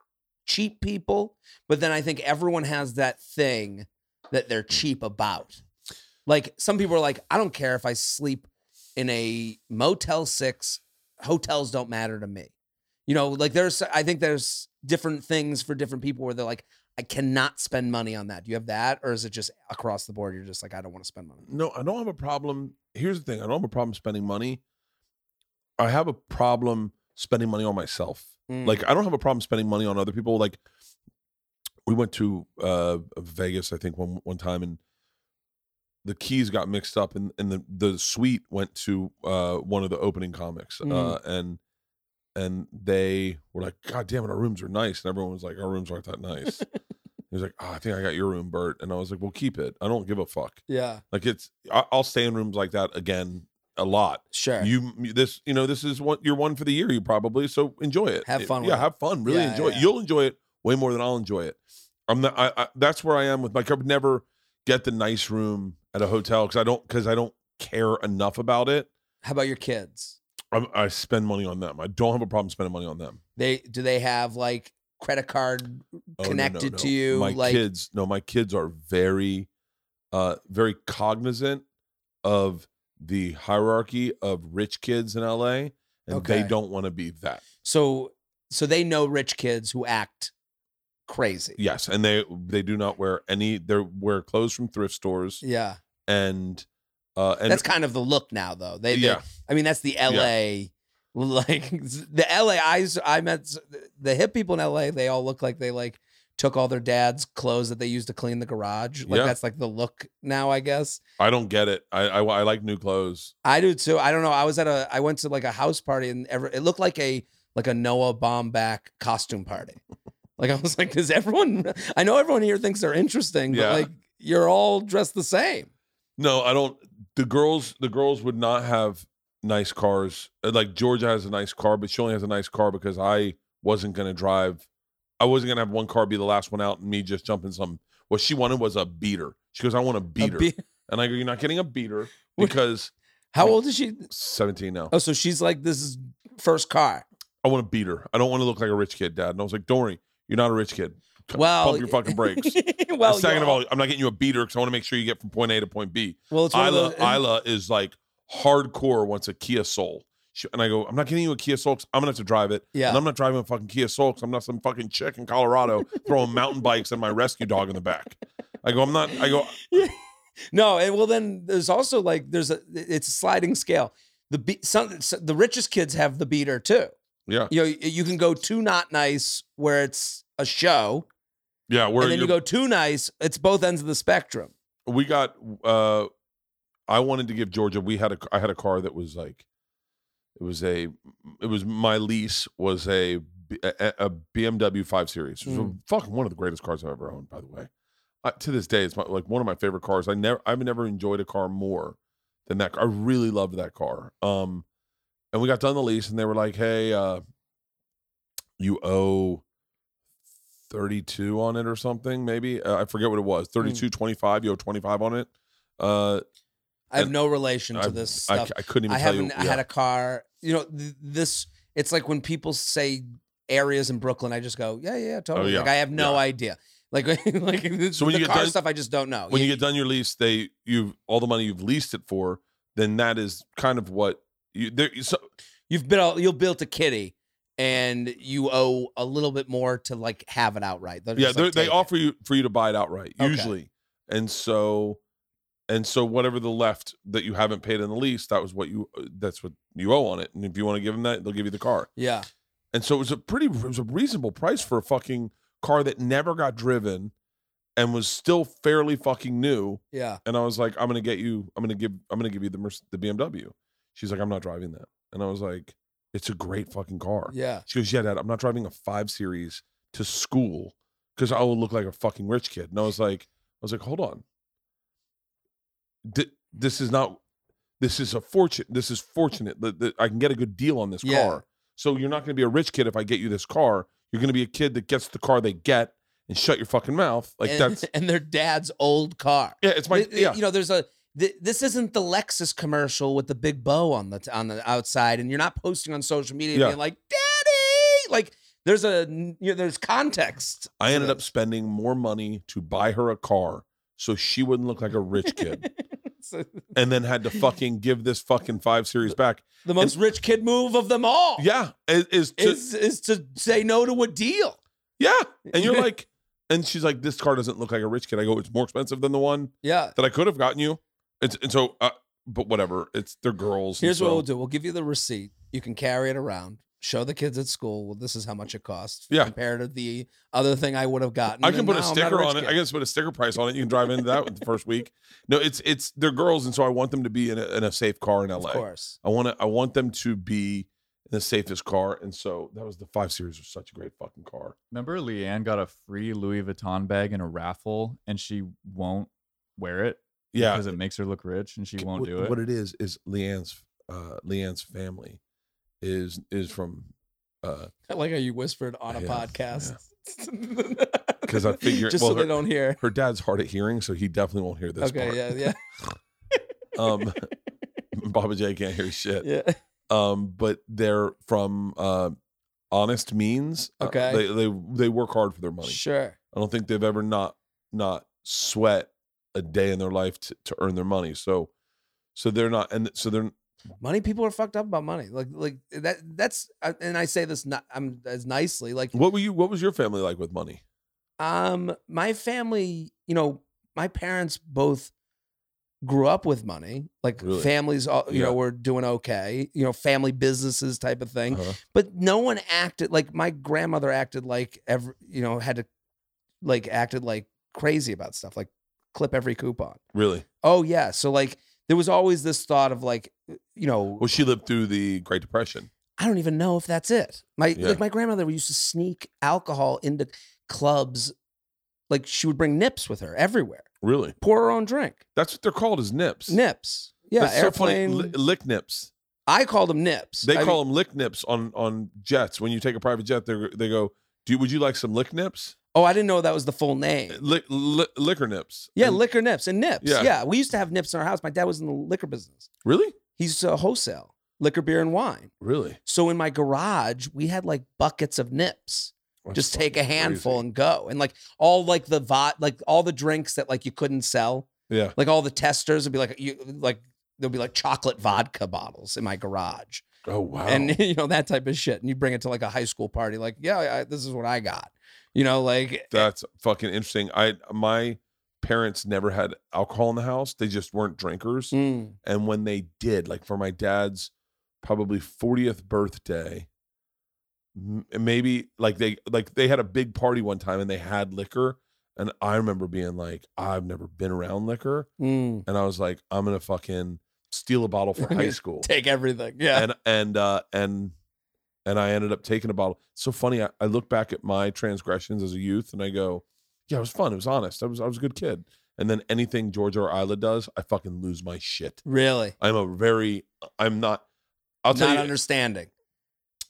Speaker 3: cheap people, but then I think everyone has that thing that they're cheap about. Like some people are like, I don't care if I sleep in a Motel 6, hotels don't matter to me. You know, like there's I think there's different things for different people where they're like, I cannot spend money on that. Do you have that? Or is it just across the board? You're just like, I don't want to spend money.
Speaker 1: No, I don't have a problem. Here's the thing: I don't have a problem spending money. I have a problem spending money on myself.
Speaker 3: Mm.
Speaker 1: Like I don't have a problem spending money on other people. Like we went to uh Vegas, I think one one time, and the keys got mixed up, and and the the suite went to uh one of the opening comics, uh,
Speaker 3: Mhm.
Speaker 1: and and they were like, "God damn it, our rooms are nice," and everyone was like, "Our rooms aren't that nice." he was like, oh, "I think I got your room, Bert," and I was like, "Well, keep it. I don't give a fuck.
Speaker 3: yeah,
Speaker 1: Like it's I, I'll stay in rooms like that again a lot."
Speaker 3: sure.
Speaker 1: You this you know this is what you're one for the year you probably so enjoy it
Speaker 3: Have
Speaker 1: It-
Speaker 3: fun
Speaker 1: yeah
Speaker 3: it.
Speaker 1: have fun really
Speaker 3: Yeah,
Speaker 1: enjoy it you'll enjoy it way more than I'll enjoy it I'm not I, I that's where I am with my, I would never get the nice room at a hotel because I don't because I don't care enough about it
Speaker 3: How about your kids?
Speaker 1: I'm, I spend money on them I don't have a problem spending money on them
Speaker 3: They do they have like credit card
Speaker 1: Oh, no, no,
Speaker 3: connected
Speaker 1: no.
Speaker 3: to you.
Speaker 1: My
Speaker 3: like
Speaker 1: kids, no, my kids are very, uh, very cognizant of the hierarchy of rich kids in LA, and they don't want to be that.
Speaker 3: so so they know rich kids who act crazy.
Speaker 1: Yes, and they they do not wear any. They wear clothes from thrift stores,
Speaker 3: Yeah.
Speaker 1: and uh, and
Speaker 3: that's kind of the look now though. They,
Speaker 1: yeah,
Speaker 3: I mean, that's the LA. Like the LA, I, I met the hip people in LA. They all look like they like took all their dad's clothes that they used to clean the garage. Like
Speaker 1: Yeah.
Speaker 3: that's like the look now, I guess.
Speaker 1: I don't get it. I, I I like new clothes.
Speaker 3: I do too. I don't know. I was at a, I went to like a house party and ever, it looked like a like a Noah Baumbach costume party. Like I was like, does everyone? I know everyone here thinks they're interesting, but
Speaker 1: Yeah.
Speaker 3: like you're all dressed the same.
Speaker 1: No, I don't. The girls, the girls would not have nice cars. Uh, Like Georgia has a nice car, but she only has a nice car because I wasn't going to drive. I wasn't going to have one car be the last one out and me just jumping some. What she wanted was a beater. She goes, "I want a
Speaker 3: A
Speaker 1: beater,"
Speaker 3: be-
Speaker 1: and I go, "You're not getting a beater because
Speaker 3: How old is she?
Speaker 1: 17 now.
Speaker 3: Oh, so she's like this is first car.
Speaker 1: I want a beater. I don't want to look like a rich kid, Dad." And I was like, "Don't worry, you're not a rich kid.
Speaker 3: Well,
Speaker 1: pump your fucking brakes."
Speaker 3: well,
Speaker 1: second of all, I'm not getting you a beater because I want to make sure you get from point A to point B.
Speaker 3: well, it's
Speaker 1: Ila,
Speaker 3: those-
Speaker 1: Ila is like hardcore wants a Kia Soul. She, and I go, I'm not getting you a Kia Soul. I'm gonna have to drive it.
Speaker 3: Yeah.
Speaker 1: And I'm not driving a fucking Kia Soul 'cause I'm not some fucking chick in Colorado throwing mountain bikes and my rescue dog in the back. I go, I'm not. I go,
Speaker 3: No, and well, then there's also like there's a it's a sliding scale. The be- some, the richest kids have the beater too.
Speaker 1: yeah,
Speaker 3: You know, you can go too not nice where it's a show,
Speaker 1: yeah. Where
Speaker 3: and then you go too nice. It's both ends of the spectrum.
Speaker 1: we got. uh I wanted to give Georgia. We had a. I had a car that was like, it was a. It was my lease was a a BMW 5 Series. It
Speaker 3: Mm.
Speaker 1: fucking one of the greatest cars I've ever owned. By the way, uh, to this day, it's my, like one of my favorite cars. I never. I've never enjoyed a car more than that. I really loved that car. Um, and we got done the lease, and they were like, "Hey, uh, you owe." 32 on it or something maybe uh, i forget what it was 32 25 you owe 25 on it uh
Speaker 3: I have no relation to this
Speaker 1: I,
Speaker 3: stuff.
Speaker 1: I couldn't even
Speaker 3: I
Speaker 1: tell
Speaker 3: haven't
Speaker 1: you
Speaker 3: I had a car. You know, th- this. It's like when people say areas in Brooklyn. I just go, yeah, yeah, oh, totally.
Speaker 1: Oh, yeah,
Speaker 3: Like I have no
Speaker 1: yeah.
Speaker 3: idea. Like, like
Speaker 1: So when
Speaker 3: the
Speaker 1: you get
Speaker 3: car
Speaker 1: done-
Speaker 3: stuff, I just don't know.
Speaker 1: when you get done your lease, they you all the money you've leased it for, then that is kind of what you there. So
Speaker 3: you've built you'll built a kitty, and you owe a little bit more to like have it outright. They'll
Speaker 1: yeah,
Speaker 3: just, like,
Speaker 1: they
Speaker 3: take it.
Speaker 1: offer you for you to buy it outright
Speaker 3: Okay.
Speaker 1: usually, and so and so whatever the left that you haven't paid in the lease, that was what you uh, that's what you owe on it, and if you want to give them that, they'll give you the car.
Speaker 3: Yeah,
Speaker 1: And so it was a pretty it was a reasonable price for a fucking car that never got driven and was still fairly fucking new.
Speaker 3: yeah.
Speaker 1: And I was like, I'm gonna get you. I'm gonna give. I'm gonna give you the the BMW. She's like, I'm not driving that. And I was like, It's a great fucking car.
Speaker 3: Yeah.
Speaker 1: She goes, Yeah, Dad. I'm not driving a five series to school because I will look like a fucking rich kid. And I was like, I was like, Hold on. Th- this is not. This is a fortune. This is fortunate that, that I can get a good deal on this
Speaker 3: Yeah.
Speaker 1: car. So you're not going to be a rich kid if I get you this car. You're going to be a kid that gets the car they get and shut your fucking mouth. Like
Speaker 3: and,
Speaker 1: that's
Speaker 3: and their dad's old car.
Speaker 1: yeah. It's my yeah.
Speaker 3: You know, there's a th- this isn't the Lexus commercial with the big bow on the t- on the outside, and you're not posting on social media
Speaker 1: Yeah.
Speaker 3: being like, "Daddy!" Like, there's a you know, there's context.
Speaker 1: I ended up spending more money to buy her a car so she wouldn't look like a rich kid
Speaker 3: So,
Speaker 1: and then had to fucking give this fucking 5 series back.
Speaker 3: the most rich kid move of them all.
Speaker 1: Yeah, is, is to,
Speaker 3: Is is to say no to a deal.
Speaker 1: yeah. And you're like and she's like this car doesn't look like a rich kid. I go it's more expensive than the one
Speaker 3: Yeah.
Speaker 1: that I could have gotten you. It's and so uh, but whatever. It's they're girls. and
Speaker 3: Here's what we'll do. We'll give you the receipt. You can carry it around. Show the kids at school. Well, this is how much it costs.
Speaker 1: Yeah.
Speaker 3: Compared to the other thing I would have gotten.
Speaker 1: I can put a
Speaker 3: now I'm not
Speaker 1: sticker
Speaker 3: rich
Speaker 1: on it.
Speaker 3: kid.
Speaker 1: I can put a sticker price on it. You can drive into that the first week. No, it's it's they're girls, and so I want them to be in a, in a safe car in LA.
Speaker 3: Of course.
Speaker 1: I want to. I want them to be in the safest car, and so that was the five series was such a great fucking car.
Speaker 4: Remember, Leanne got a free Louis Vuitton bag in a raffle, and she won't wear it
Speaker 1: Yeah,
Speaker 4: because it makes her look rich, and she won't
Speaker 1: what,
Speaker 4: do it.
Speaker 1: What it is is Leanne's uh, Leanne's family is is from uh
Speaker 3: I like how you whispered on a
Speaker 1: Yeah,
Speaker 3: podcast.
Speaker 1: 'Cause I figure-
Speaker 3: just
Speaker 1: well,
Speaker 3: so they don't hear.
Speaker 1: her dad's hard at hearing, so he definitely won't hear this.
Speaker 3: Okay,
Speaker 1: part.
Speaker 3: yeah, yeah,
Speaker 1: Um, Baba J can't hear shit.
Speaker 3: yeah.
Speaker 1: Um, but they're from uh, honest means. uh,
Speaker 3: Okay.
Speaker 1: they they they work hard for their money.
Speaker 3: Sure.
Speaker 1: I don't think they've ever not not sweat a day in their life to, to earn their money. So so they're not and so they're
Speaker 3: Money people are fucked up about money. Like like that that's uh, and I say this not I'm as nicely like
Speaker 1: what were you what was your family like with money?
Speaker 3: um my family, you know, my parents both grew up with money. Like
Speaker 1: Really?
Speaker 3: families all you
Speaker 1: Yeah.
Speaker 3: know were doing okay, you know, family businesses type of thing.
Speaker 1: Uh-huh.
Speaker 3: But no one acted like my grandmother acted like every you know had to like acted like crazy about stuff like clip every coupon.
Speaker 1: Really?
Speaker 3: Oh yeah, so like there was always this thought of like you know
Speaker 1: Well, she lived through the Great Depression.
Speaker 3: I don't even know if that's it. My
Speaker 1: Yeah.
Speaker 3: like my grandmother used to sneak alcohol into clubs. Like she would bring nips with her everywhere.
Speaker 1: Really?
Speaker 3: Pour her own drink.
Speaker 1: That's what they're called as nips.
Speaker 3: Nips. Yeah,
Speaker 1: That's so funny.
Speaker 3: airplane.
Speaker 1: Lick nips.
Speaker 3: I call them nips.
Speaker 1: They
Speaker 3: I
Speaker 1: call them lick nips on on jets. When you take a private jet, they they go, "Do you, would you like some lick nips?
Speaker 3: Oh, I didn't know that was the full name.
Speaker 1: Lick, li- liquor nips."
Speaker 3: Yeah,
Speaker 1: And-
Speaker 3: liquor nips and nips.
Speaker 1: Yeah.
Speaker 3: Yeah. we used to have nips in our house. My dad was in the liquor business.
Speaker 1: Really?
Speaker 3: He's uh, wholesale liquor, beer, and wine.
Speaker 1: Really?
Speaker 3: So in my garage, we had like buckets of nips.
Speaker 1: That's
Speaker 3: Just take a handful
Speaker 1: crazy.
Speaker 3: and go, and like all like the vot, like all the drinks that like you couldn't sell.
Speaker 1: Yeah.
Speaker 3: like all the testers would be like you like there'll be like chocolate vodka bottles in my garage
Speaker 1: Oh wow.
Speaker 3: and you know that type of shit and you bring it to like a high school party like yeah I, this is what i got you know like
Speaker 1: That's fucking interesting. I my parents never had alcohol in the house. They just weren't drinkers.
Speaker 3: mm,
Speaker 1: And when they did, like for my dad's probably 40th birthday, m- maybe like they like they had a big party one time and they had liquor. And I remember being like, I've never been around liquor.
Speaker 3: mm.
Speaker 1: And I was like, I'm gonna fucking steal a bottle for high school.
Speaker 3: take everything yeah
Speaker 1: and and uh and and I ended up taking a bottle. It's so funny. I, I look back at my transgressions as a youth and I go, Yeah, it was fun. It was honest. I was I was a good kid. And then anything Georgia or Ila does, I fucking lose my shit.
Speaker 3: really
Speaker 1: I'm a very I'm not I'll tell
Speaker 3: not
Speaker 1: you
Speaker 3: understanding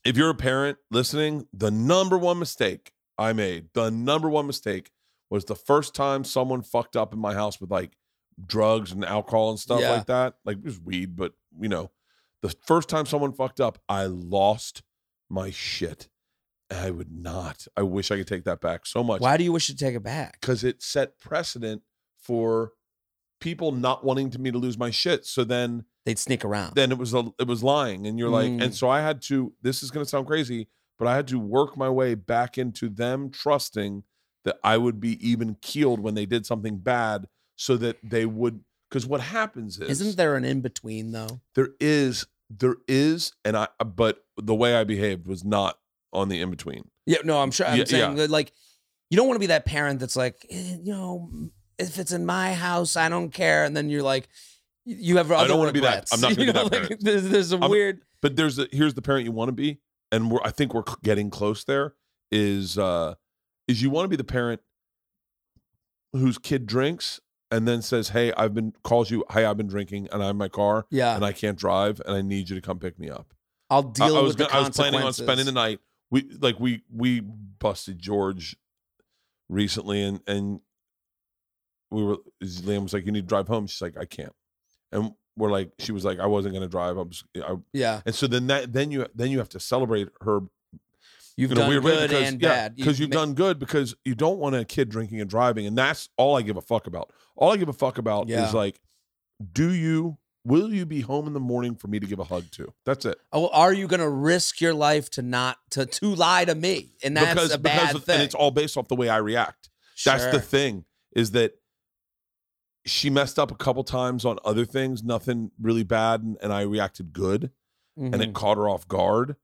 Speaker 1: if you're a parent listening, the number one mistake I made, the number one mistake was the first time someone fucked up in my house with like drugs and alcohol and stuff
Speaker 3: Yeah.
Speaker 1: like that. Like it was weed, but you know, the first time someone fucked up, I lost my shit. I would not. I wish I could take that back so much
Speaker 3: why do you wish to take it back
Speaker 1: because it set precedent for people not wanting to me to lose my shit. So then
Speaker 3: they'd sneak around
Speaker 1: then it was a, it was lying and you're like
Speaker 3: Mm.
Speaker 1: and so i had to this is going to sound crazy but i had to work my way back into them trusting that i would be even keeled when they did something bad so that they would because what happens is
Speaker 3: isn't there an in-between though
Speaker 1: there is there is and i but the way i behaved was not on the in-between.
Speaker 3: Yeah no i'm sure i'm
Speaker 1: Yeah,
Speaker 3: saying
Speaker 1: yeah.
Speaker 3: like you don't want to be that parent that's like eh, you know if it's in my house i don't care and then you're like you have other I
Speaker 1: don't wanna be that. I'm not gonna be that
Speaker 3: know, like, there's, there's a
Speaker 1: I'm-
Speaker 3: weird
Speaker 1: but there's a here's the parent you want to be and we're i think we're getting close there is uh is you want to be the parent whose kid drinks and then says hey i've been calls you hey i've been drinking and i'm in my car
Speaker 3: yeah.
Speaker 1: and i can't drive and i need you to come pick me up.
Speaker 3: I'll
Speaker 1: I,
Speaker 3: deal
Speaker 1: I was
Speaker 3: with the
Speaker 1: gonna- i was planning on spending the night we like we we busted george recently and and we were liam was like you need to drive home. She's like i can't. And we're like she was like i wasn't going to drive. I'm I,
Speaker 3: yeah.
Speaker 1: and so then that then you then you have to celebrate her
Speaker 3: you've done good
Speaker 1: because
Speaker 3: and
Speaker 1: yeah,
Speaker 3: bad.
Speaker 1: Because
Speaker 3: You
Speaker 1: you've
Speaker 3: ma-
Speaker 1: done good because you don't want a kid drinking and driving and that's all I give a fuck about. All I give a fuck about
Speaker 3: Yeah.
Speaker 1: is like, do you will you be home in the morning for me to give a hug to? That's it.
Speaker 3: oh, are you gonna risk your life to not to to lie to me and that's
Speaker 1: because
Speaker 3: a bad
Speaker 1: because
Speaker 3: thing
Speaker 1: and it's all based off the way I react. That's the thing is that she messed up a couple times on other things, nothing really bad, and, and I reacted good. and
Speaker 3: Mhm.
Speaker 1: it caught her off guard.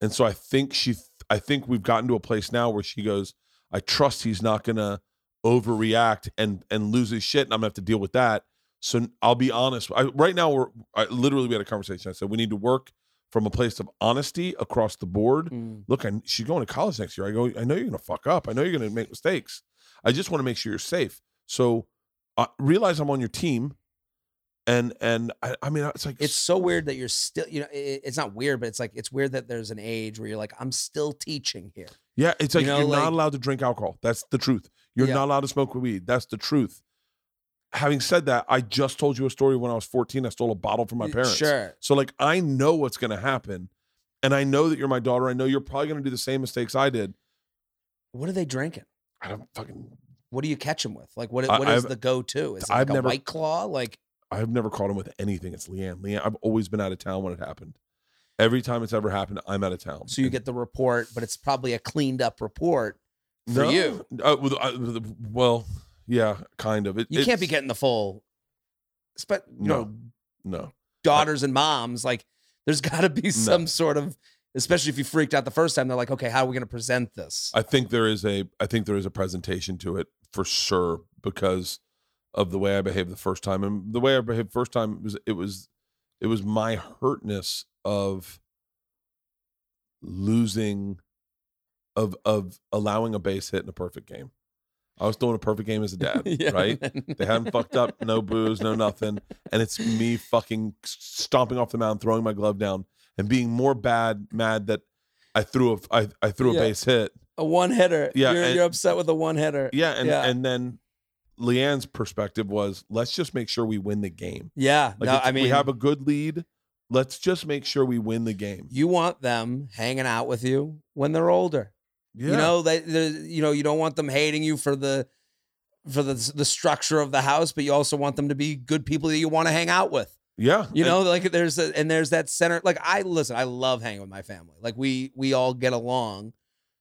Speaker 1: And so I think she, I think we've gotten to a place now where she goes, I trust he's not gonna overreact and and lose his shit, and I'm gonna have to deal with that. So I'll be honest. I, right now, we're I, literally we had a conversation. I said we need to work from a place of honesty across the board.
Speaker 3: Mm.
Speaker 1: Look, I, she's going to college next year. I go. I know you're gonna fuck up. I know you're gonna make mistakes. I just want to make sure you're safe. So uh, realize I'm on your team. And and I, I mean it's like
Speaker 3: it's so weird that you're still you know it, it's not weird but it's like it's weird that there's an age where you're like i'm still teaching here
Speaker 1: Yeah, it's like you
Speaker 3: know,
Speaker 1: are
Speaker 3: like-
Speaker 1: not allowed to drink alcohol. That's the truth. You're
Speaker 3: Yeah.
Speaker 1: not allowed to smoke weed. That's the truth. Having said that, I just told you a story when I was 14. I stole a bottle from my parents.
Speaker 3: sure
Speaker 1: So like I know what's gonna happen. and I know that you're my daughter. I know you're probably going to do the same mistakes I did.
Speaker 3: What are they drinking?
Speaker 1: I don't fucking.
Speaker 3: What do you catch them with? Like what?
Speaker 1: I-
Speaker 3: What is
Speaker 1: I've-
Speaker 3: the go-to? Is it
Speaker 1: I've
Speaker 3: like a
Speaker 1: never-
Speaker 3: white claw? Like
Speaker 1: I've never caught him with anything. It's Leanne. Leanne. I've always been out of town when it happened. Every time it's ever happened, I'm out of town.
Speaker 3: so you
Speaker 1: And-
Speaker 3: get the report, but it's probably a cleaned up report for
Speaker 1: No.
Speaker 3: you.
Speaker 1: Uh, I- well, yeah, kind of. It,
Speaker 3: You can't be getting the full. But you
Speaker 1: No.
Speaker 3: know,
Speaker 1: no.
Speaker 3: daughters and moms, like there's got to be some sort of, especially if you freaked out the first time. They're like, okay, how are we going to present this?
Speaker 1: I think there is a I think there is a presentation to it for sure because of the way I behaved the first time and the way I behaved first time was it was it was my hurtness of losing of of allowing a base hit in a perfect game. I was throwing a perfect game as a dad,
Speaker 3: Yeah.
Speaker 1: right? They hadn't fucked up, no booze, no nothing, and it's me fucking stomping off the mound, throwing my glove down, and being more bad mad that I threw a I, I threw a
Speaker 3: Yeah.
Speaker 1: base hit
Speaker 3: a one hitter.
Speaker 1: Yeah,
Speaker 3: you're,
Speaker 1: and-
Speaker 3: you're upset with a one hitter.
Speaker 1: Yeah, and
Speaker 3: Yeah.
Speaker 1: and then Leanne's perspective was, let's just make sure we win the game.
Speaker 3: Yeah,
Speaker 1: Like
Speaker 3: no, I mean,
Speaker 1: we have a good lead. Let's just make sure we win the game.
Speaker 3: you want them hanging out with you when they're older.
Speaker 1: Yeah.
Speaker 3: You know, they, you know, you don't want them hating you for the for the the structure of the house, but you also want them to be good people that you want to hang out with.
Speaker 1: yeah.
Speaker 3: You know, like there's a, and there's that center. Like I listen, I love hanging with my family. Like we we all get along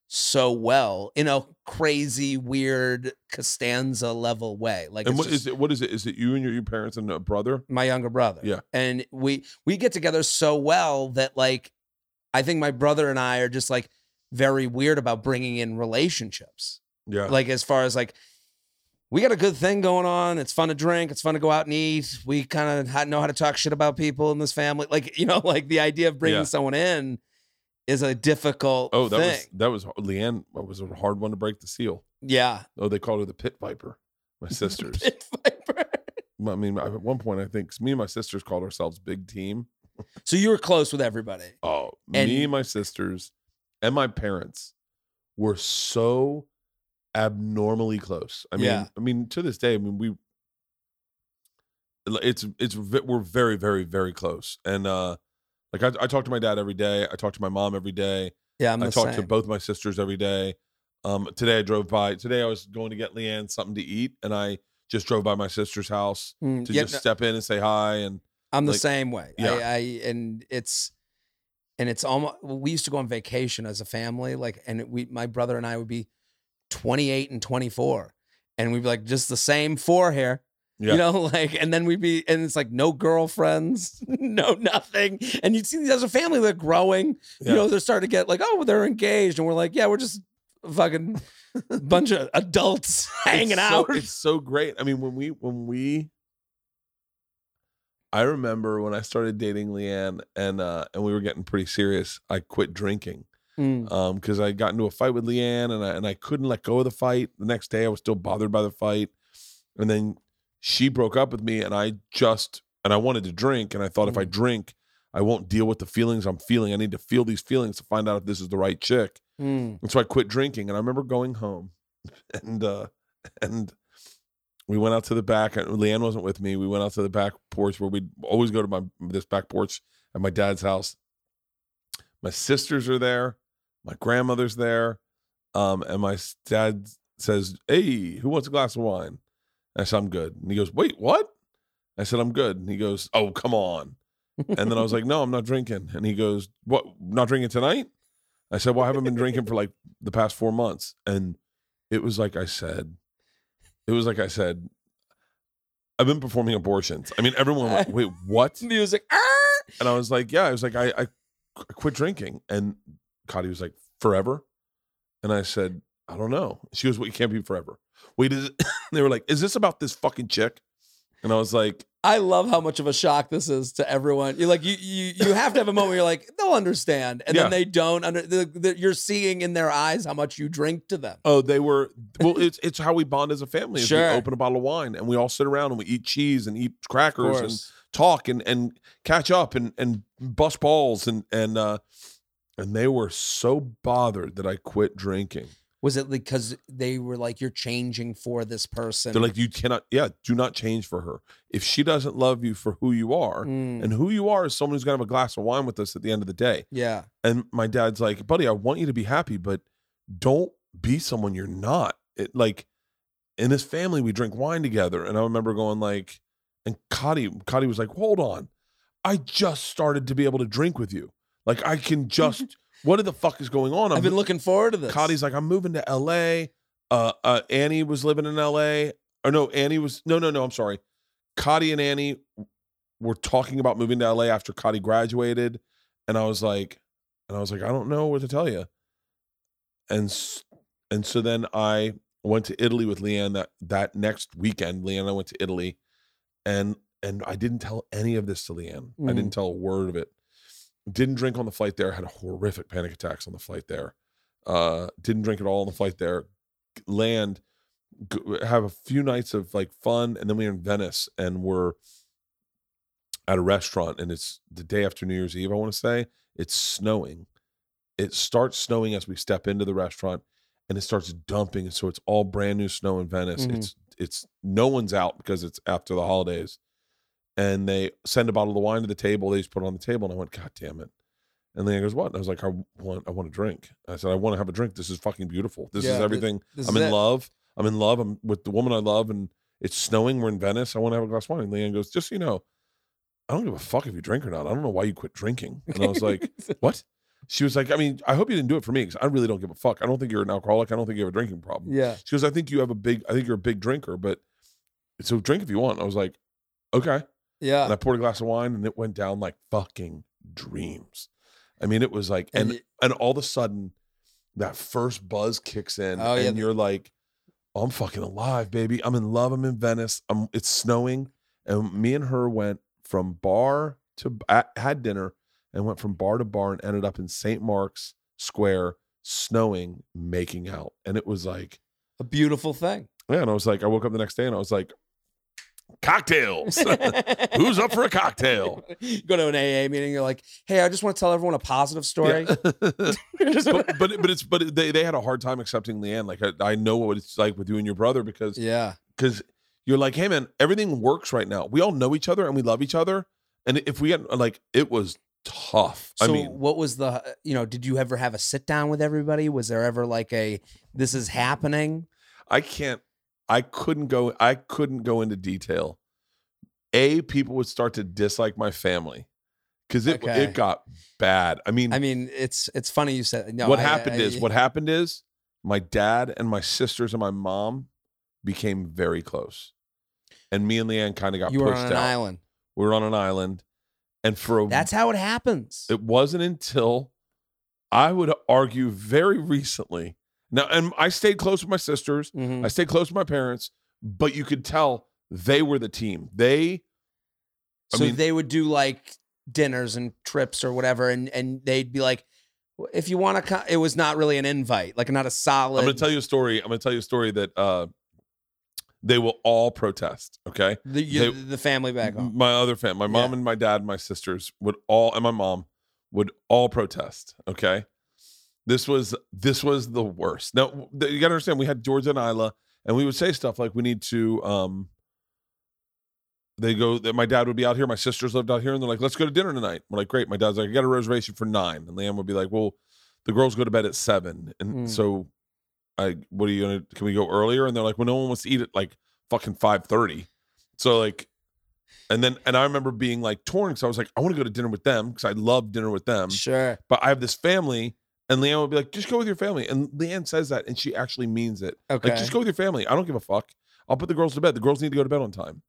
Speaker 3: so well in a crazy, weird Costanza level way. Like
Speaker 1: and what
Speaker 3: just-
Speaker 1: is it? What is it? Is it you and your, your parents and a brother?
Speaker 3: my younger brother.
Speaker 1: Yeah.
Speaker 3: And we we get together so well that like I think my brother and I are just like very weird about bringing in relationships.
Speaker 1: Yeah.
Speaker 3: Like as far as like we got a good thing going on. It's fun to drink. It's fun to go out and eat. We kind of know how to talk shit about people in this family. Like you know, like the idea of bringing
Speaker 1: Yeah.
Speaker 3: someone in is a difficult
Speaker 1: oh, that
Speaker 3: thing.
Speaker 1: was that was Leanne. Was a hard one to break the seal.
Speaker 3: yeah.
Speaker 1: Oh, they called her the pit viper. My sisters.
Speaker 3: Pit viper.
Speaker 1: I mean, at one point, I think me and my sisters called ourselves Big Team.
Speaker 3: so you were close with everybody.
Speaker 1: Oh,
Speaker 3: And-
Speaker 1: me and my sisters and my parents were so abnormally close. I mean,
Speaker 3: Yeah.
Speaker 1: I mean, to this day, I mean, we it's it's we're very very very close. And uh like I, I talk to my dad every day. I talk to my mom every day.
Speaker 3: Yeah, I'm
Speaker 1: I talk
Speaker 3: same.
Speaker 1: to both my sisters every day. Um, today I drove by. Today I was going to get Leanne something to eat, and I just drove by my sister's house
Speaker 3: Mm,
Speaker 1: to
Speaker 3: yeah,
Speaker 1: just
Speaker 3: no-
Speaker 1: step in and say hi. And
Speaker 3: I'm the same way.
Speaker 1: yeah.
Speaker 3: I, I and it's and it's almost we used to go on vacation as a family, like and we my brother and I would be 28 and 24. And we'd be like just the same four here.
Speaker 1: Yeah.
Speaker 3: You know, like and then we'd be and it's like no girlfriends, no nothing. And you'd see these as a family, they're growing.
Speaker 1: Yeah.
Speaker 3: You know, they're starting to get like, oh, they're engaged. And we're like, yeah, we're just a fucking bunch of adults hanging
Speaker 1: it's
Speaker 3: out.
Speaker 1: It's so great. I mean, when we when we I remember when I started dating Leanne and uh and we were getting pretty serious, I quit drinking.
Speaker 3: Mm.
Speaker 1: Um, because I got into a fight with Leanne and I and I couldn't let go of the fight. The next day I was still bothered by the fight. And then she broke up with me and I just and I wanted to drink and I thought if I
Speaker 3: Mm.
Speaker 1: drink, I won't deal with the feelings I'm feeling. I need to feel these feelings to find out if this is the right chick.
Speaker 3: Mm.
Speaker 1: And so I quit drinking. And I remember going home and uh and we went out to the back. and Leanne wasn't with me. We went out to the back porch where we'd always go to my this back porch at my dad's house. My sisters are there, my grandmother's there. Um, and my dad says, Hey, who wants a glass of wine? And I said, I'm good. And he goes, Wait, what? I said, I'm good. And he goes, Oh, come on. And then I was like, No, I'm not drinking. And he goes, What? Not drinking tonight? I said, Well, I haven't been drinking for like the past four months. And it was like I said, it was like I said, I've been performing abortions. I mean, everyone went, Wait, what?
Speaker 3: Music. Ah!
Speaker 1: And I was like, Yeah. I was like, I, I, I quit drinking. And Cotty was like, Forever? And I said, I don't know. She goes, Well, you can't be forever. Wait, is it? they were like, Is this about this fucking chick? And I was like,
Speaker 3: I love how much of a shock this is to everyone. You like you you you have to have a moment where you're like they'll understand, and
Speaker 1: Yeah.
Speaker 3: then they don't. Under the, the, you're seeing in their eyes how much you drink to them.
Speaker 1: Oh, they were well. It's it's how we bond as a family. is
Speaker 3: Sure.
Speaker 1: We open a bottle of wine and we all sit around and we eat cheese and eat crackers and talk and and catch up and and bust balls and and uh and they were so bothered that I quit drinking.
Speaker 3: Was it because they were like, "You're changing for this person"?
Speaker 1: They're like, you cannot, yeah, do not change for her. If she doesn't love you for who you are,
Speaker 3: Mm,
Speaker 1: and who you are is someone who's gonna have a glass of wine with us at the end of the day.
Speaker 3: yeah,
Speaker 1: And my dad's like, buddy, I want you to be happy, but don't be someone you're not. It like in his family, we drink wine together. And I remember going like, and Cotty, Cotty was like, hold on. I just started to be able to drink with you. Like I can just what the fuck is going on? I'm
Speaker 3: I've been looking forward to this.
Speaker 1: Cotty's like, I'm moving to LA. Uh, uh, Annie was living in LA. Or no, Annie was no, no, no. I'm sorry. Cotty and Annie were talking about moving to LA after Cotty graduated, and I was like, and I was like, I don't know what to tell you. And and so then I went to Italy with Leanne that that next weekend. Leanne and I went to Italy, and and I didn't tell any of this to Leanne. I
Speaker 3: Mm.
Speaker 1: didn't tell a word of it. Didn't drink on the flight there. Had horrific panic attacks on the flight there. Uh, didn't drink at all on the flight there. Land, have a few nights of like fun, and then we we're in Venice and we're at a restaurant, and it's the day after New Year's Eve. I want to say it's snowing. It starts snowing as we step into the restaurant, and it starts dumping. So it's all brand new snow in Venice.
Speaker 3: Mhm.
Speaker 1: It's it's no one's out because it's after the holidays, and they send a bottle of wine to the table. They just put it on the table, and I went, God damn it. And Leanne goes, What? And I was like, I want, I want a drink. I said, I want to have a drink. This is fucking beautiful. This
Speaker 3: Yeah,
Speaker 1: is
Speaker 3: th-
Speaker 1: everything.
Speaker 3: this
Speaker 1: I'm
Speaker 3: is
Speaker 1: in
Speaker 3: it.
Speaker 1: love. I'm in love. I'm with the woman I love, and it's snowing. We're in Venice. I want to have a glass of wine. And Leanne goes, Just so you know, I don't give a fuck if you drink or not. I don't know why you quit drinking. And I was like, What? She was like, I mean, I hope you didn't do it for me because I really don't give a fuck. I don't think you're an alcoholic. I don't think you have a drinking problem.
Speaker 3: yeah,
Speaker 1: She goes, I think you have a big, I think you're a big drinker, but so drink if you want. I was like, okay.
Speaker 3: Yeah.
Speaker 1: And I poured a glass of wine and it went down like fucking dreams. I mean, it was like,
Speaker 3: And
Speaker 1: and and all of a sudden, that first buzz kicks in,
Speaker 3: Oh,
Speaker 1: and
Speaker 3: the-
Speaker 1: you're like, oh, I'm fucking alive, baby. I'm in love. I'm in Venice. I'm. It's snowing, and me and her went from bar to had dinner, and went from bar to bar, and ended up in St. Mark's Square, snowing, making out, and it was like,
Speaker 3: a beautiful thing.
Speaker 1: yeah. And I was like, I woke up the next day, and I was like, cocktails. Who's up for a cocktail?
Speaker 3: Go to an AA meeting. You're like, hey, I just want to tell everyone a positive story.
Speaker 1: Yeah. but but but it's but they they had a hard time accepting Leanne. Like I, I know what it's like with you and your brother because
Speaker 3: yeah.
Speaker 1: because you're like, hey man, everything works right now. We all know each other and we love each other. And if we get like, it was tough.
Speaker 3: So
Speaker 1: I mean,
Speaker 3: what was the you know, did you ever have a sit down with everybody? Was there ever like a this is happening?
Speaker 1: I can't. I couldn't go. I couldn't go into detail. A people would start to dislike my family because it
Speaker 3: Okay.
Speaker 1: it got bad. I mean,
Speaker 3: I mean, it's it's funny you said no.
Speaker 1: what
Speaker 3: I-
Speaker 1: happened
Speaker 3: I-
Speaker 1: is what happened is my dad and my sisters and my mom became very close, and me and Leanne kind of got
Speaker 3: you were
Speaker 1: pushed
Speaker 3: on an
Speaker 1: out.
Speaker 3: island.
Speaker 1: We were on an island, and for a
Speaker 3: That's how it happens.
Speaker 1: it wasn't until I would argue very recently. Now, and I stayed close with my sisters.
Speaker 3: Mhm.
Speaker 1: I stayed close with my parents, but you could tell they were the team. They, I
Speaker 3: So
Speaker 1: mean-
Speaker 3: they would do like dinners and trips or whatever, and and they'd be like, if you want to, come, it was not really an invite, like not a solid.
Speaker 1: I'm going to tell you a story. I'm going to tell you a story that uh, they will all protest. Okay,
Speaker 3: the, you,
Speaker 1: they-
Speaker 3: the family back home.
Speaker 1: my other family, my mom
Speaker 3: Yeah.
Speaker 1: and my dad, and my sisters would all, and my mom would all protest. Okay, this was this was the worst. Now you got to understand, we had Georgia and Isla, and we would say stuff like, "We need to." um They go that my dad would be out here, my sisters lived out here, and they're like, "Let's go to dinner tonight." We're like, "Great." My dad's like, "I got a reservation for nine. and Leanne would be like, "Well, the girls go to bed at seven. and
Speaker 3: Mm.
Speaker 1: so I, what are you gonna? Can we go earlier? And they're like, "Well, no one wants to eat at like fucking five 30. So like, and then and I remember being like torn because I was like, I want to go to dinner with them because I love dinner with them,
Speaker 3: Sure.
Speaker 1: but I have this family. And Leanne would be like, just go with your family. And Leanne says that, and she actually means it.
Speaker 3: Okay.
Speaker 1: Like, just go with your family. I don't give a fuck. I'll put the girls to bed. The girls need to go to bed on time.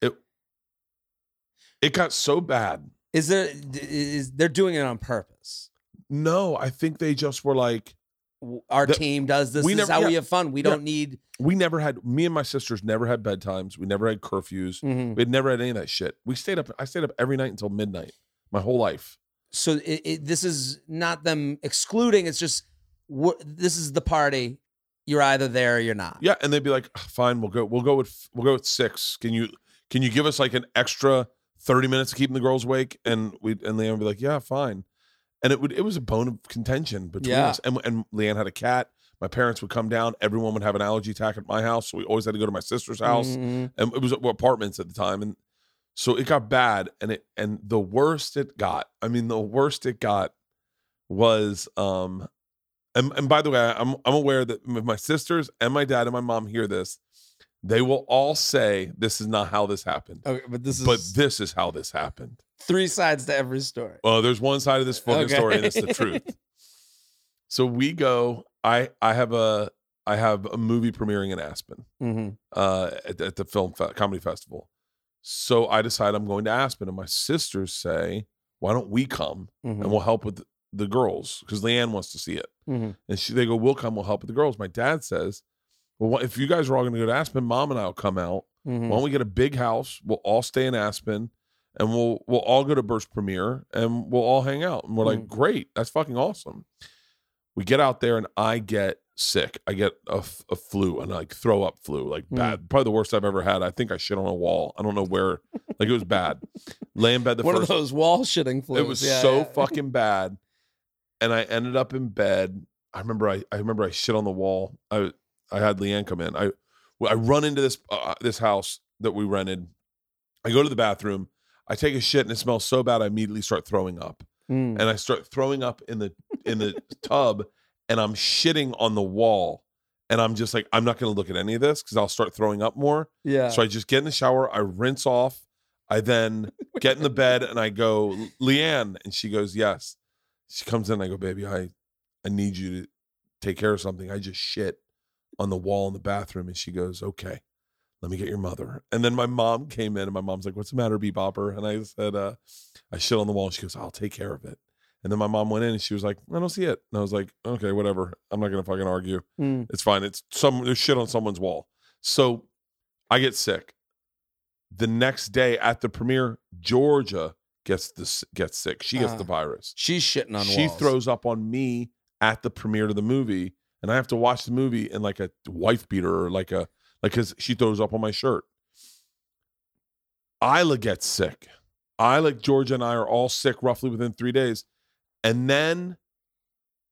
Speaker 1: It it got so bad.
Speaker 3: is there is they're doing it on purpose?
Speaker 1: No, I think they just were like,
Speaker 3: Our
Speaker 1: The-
Speaker 3: team does this.
Speaker 1: we
Speaker 3: this is
Speaker 1: never-
Speaker 3: how we have fun. We
Speaker 1: Yeah.
Speaker 3: don't need.
Speaker 1: we never had me and my sisters never had bedtimes. We never had curfews.
Speaker 3: Mhm.
Speaker 1: We had never had any of that shit. We stayed up. I stayed up every night until midnight. My whole life.
Speaker 3: So it, it, this is not them excluding. It's just this is the party. You're either there or you're not.
Speaker 1: Yeah, and they'd be like, "Ah, "Fine, we'll go. We'll go with we'll go with six. Can you can you give us like an extra thirty minutes of keeping the girls awake?" And we and Leanne would be like, "Yeah, fine." And it would it was a bone of contention between
Speaker 3: Yeah.
Speaker 1: us. And and Leanne had a cat. My parents would come down. Everyone would have an allergy attack at my house. So we always had to go to my sister's house
Speaker 3: Mhm.
Speaker 1: and it was apartments at the time and so it got bad and it and the worst it got i mean the worst it got was um and, and by the way i'm i'm aware that if my sisters and my dad and my mom hear this they will all say this is not how this happened
Speaker 3: Okay, but this is
Speaker 1: but this is how this happened
Speaker 3: three sides to every story.
Speaker 1: well there's one side of this fucking
Speaker 3: Okay.
Speaker 1: story and it's the truth so we go i i have a i have a movie premiering in aspen
Speaker 3: hmm
Speaker 1: uh, at, at the film fe- comedy festival. So I decide I'm going to Aspen, and my sisters say, "Why don't we come
Speaker 3: hmm
Speaker 1: and we'll help with the girls?" Because Leanne wants to see it,
Speaker 3: hmm
Speaker 1: and she they go, "We'll come, we'll help with the girls." My dad says, "Well, if you guys are all going to go to Aspen, Mom and I'll come out.
Speaker 3: hmm
Speaker 1: Why don't we get a big house? We'll all stay in Aspen." And we'll we'll all go to Bert's premiere and we'll all hang out. And we're like,
Speaker 3: Mm.
Speaker 1: great, that's fucking awesome. We get out there and I get sick. I get a, a flu and like throw up flu, like
Speaker 3: Mm.
Speaker 1: bad. Probably the worst I've ever had. I think I shit on a wall. I don't know where. Like it was bad. Lay in bed the
Speaker 3: One
Speaker 1: first.
Speaker 3: of those wall shitting flus.
Speaker 1: it was
Speaker 3: Yeah,
Speaker 1: so
Speaker 3: yeah.
Speaker 1: fucking bad, and I ended up in bed. I remember I, I remember I shit on the wall. I I had Leanne come in. I I run into this uh, this house that we rented. I go to the bathroom. I take a shit and it smells so bad. I immediately start throwing up
Speaker 3: Mm.
Speaker 1: and I start throwing up in the in the tub and I'm shitting on the wall and I'm just like I'm not going to look at any of this cuz I'll start throwing up more.
Speaker 3: yeah.
Speaker 1: So I just get in the shower, I rinse off, I then get in the bed and I go, "Leanne," and she goes, "Yes." She comes in, I go, "Baby, I I need you to take care of something. I just shit on the wall in the bathroom." And she goes, "Okay." Let me get your mother. And then my mom came in and my mom's like, What's the matter, Bebopper? And I said, uh, I shit on the wall. And she goes, I'll take care of it. And then my mom went in and she was like, I don't see it. And I was like, okay, whatever. I'm not gonna fucking argue.
Speaker 3: Mm.
Speaker 1: It's fine. It's some there's shit on someone's wall. So I get sick. The next day at the premiere, Georgia gets this gets sick. She gets
Speaker 3: Ah.
Speaker 1: the virus.
Speaker 3: She's shitting on
Speaker 1: She
Speaker 3: walls.
Speaker 1: throws up on me at the premiere of the movie, and I have to watch the movie in like a wife beater or like a like because she throws up on my shirt. Isla gets sick. Isla, Georgia, and I are all sick roughly within three days, and then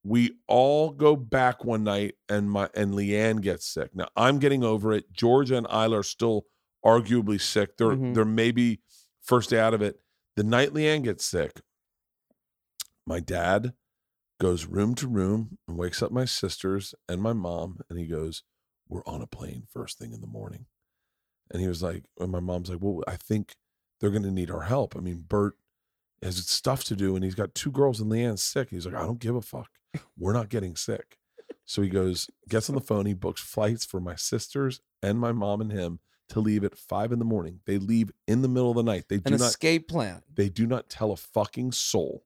Speaker 1: we all go back one night, and my and Leanne gets sick. Now I'm getting over it. Georgia and Isla are still arguably sick. They're
Speaker 3: Mhm.
Speaker 1: they're maybe first day out of it. The night Leanne gets sick, my dad goes room to room and wakes up my sisters and my mom, and he goes, "We're on a plane first thing in the morning." And he was like, and my mom's like, "Well, I think they're going to need our help. I mean, Bert has stuff to do, and he's got two girls, and Leanne's sick." He's like, "I don't give a fuck. We're not getting sick." So he goes, gets on the phone, he books flights for my sisters and my mom and him to leave at five in the morning. They leave in the middle of the night. They do
Speaker 3: An
Speaker 1: not
Speaker 3: escape plan.
Speaker 1: they do not tell a fucking soul.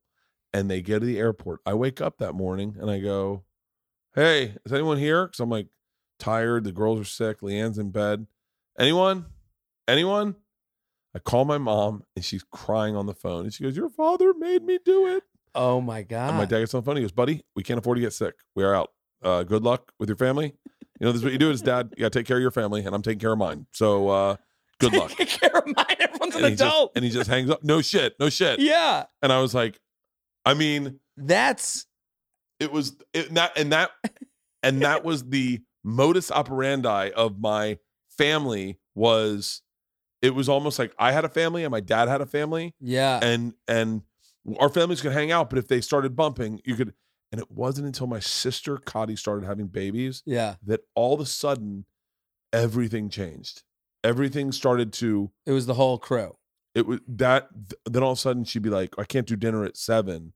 Speaker 1: And they get to the airport. I wake up that morning and I go, Hey, is anyone here? Because I'm like tired. The girls are sick. Leanne's in bed. Anyone? Anyone? I call my mom and she's crying on the phone. And she goes, Your father made me do it.
Speaker 3: Oh my god.
Speaker 1: And my dad gets on the phone. He goes, Buddy, we can't afford to get sick. We are out. Uh, good luck with your family. You know, this is what you do as dad. You got to take care of your family, and I'm taking care of mine. So uh, good luck.
Speaker 3: Take care of mine. Everyone's an
Speaker 1: And just,
Speaker 3: adult.
Speaker 1: and he just hangs up. No shit. No shit.
Speaker 3: yeah.
Speaker 1: And I was like, I mean,
Speaker 3: That's
Speaker 1: it was it, that and that and that was the modus operandi of my family was it was almost like I had a family and my dad had a family
Speaker 3: yeah.
Speaker 1: and and our families could hang out but if they started bumping you could and it wasn't until my sister Cotty started having babies
Speaker 3: yeah.
Speaker 1: that all of a sudden everything changed everything started to
Speaker 3: It was the whole crew.
Speaker 1: it was that then all of a sudden she'd be like i can't do dinner at seven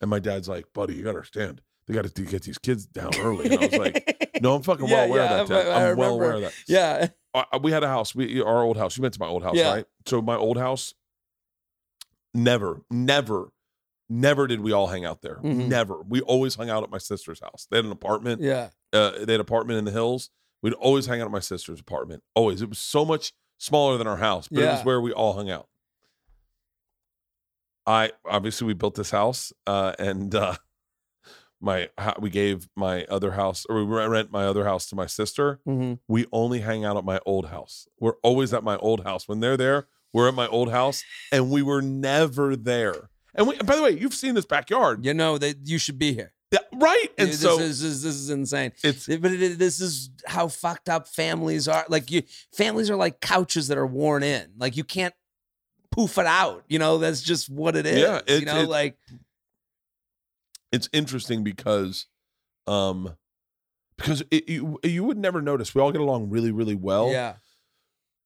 Speaker 1: and my dad's like buddy you gotta understand they gotta get these kids down early and i was like no i'm fucking well aware
Speaker 3: yeah,
Speaker 1: of that
Speaker 3: I- I
Speaker 1: i'm well aware of that
Speaker 3: Yeah.
Speaker 1: I- we had a house we our old house you went to my old house
Speaker 3: Yeah.
Speaker 1: right so my old house never never never did we all hang out there
Speaker 3: Mhm.
Speaker 1: never we always hung out at my sister's house they had an apartment
Speaker 3: Yeah.
Speaker 1: uh, they had an apartment in the hills. We'd always hang out at my sister's apartment. Always. It was so much smaller than our house, but it was where we all hung out. I obviously we built this house, uh, and uh, my we gave my other house or we rent my other house to my sister.
Speaker 3: hmm
Speaker 1: We only hang out at my old house. We're always at my old house. When they're there, we're at my old house, and we were never there. And we, by the way, you've seen this backyard.
Speaker 3: You know that you should be here.
Speaker 1: Yeah, right. And
Speaker 3: this
Speaker 1: so
Speaker 3: is, this, this is insane.
Speaker 1: it's
Speaker 3: But it, it- this is how fucked up families are. Like you, families are like couches that are worn in. Like you can't poof it out. You know, that's just what it is.
Speaker 1: Yeah,
Speaker 3: you know, like
Speaker 1: it's interesting because um because it, you you would never notice. We all get along really really well
Speaker 3: yeah,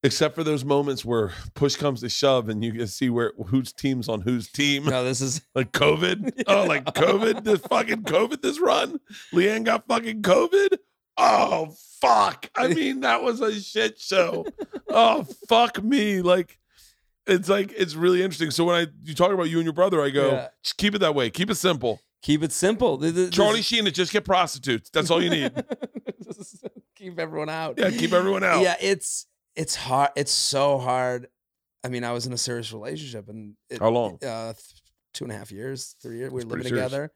Speaker 1: except for those moments where push comes to shove and you can see where whose team's on whose team.
Speaker 3: No, this is
Speaker 1: like covid? Oh like covid this fucking covid this run? Leanne got fucking covid? Oh fuck. I mean that was a shit show. Oh fuck me. Like it's like it's really interesting. So when i you talk about you and your brother i go
Speaker 3: Yeah.
Speaker 1: just keep it that way. Keep it simple
Speaker 3: keep it simple. Th- th- this-
Speaker 1: Charlie Sheen to just get prostitutes. That's all you need.
Speaker 3: Keep everyone out.
Speaker 1: yeah, keep everyone out.
Speaker 3: Yeah, it's it's hard. It's so hard. I mean, I was in a serious relationship, and it,
Speaker 1: How long?
Speaker 3: Uh, two and a half years, three years. We
Speaker 1: That's
Speaker 3: were living
Speaker 1: serious.
Speaker 3: together,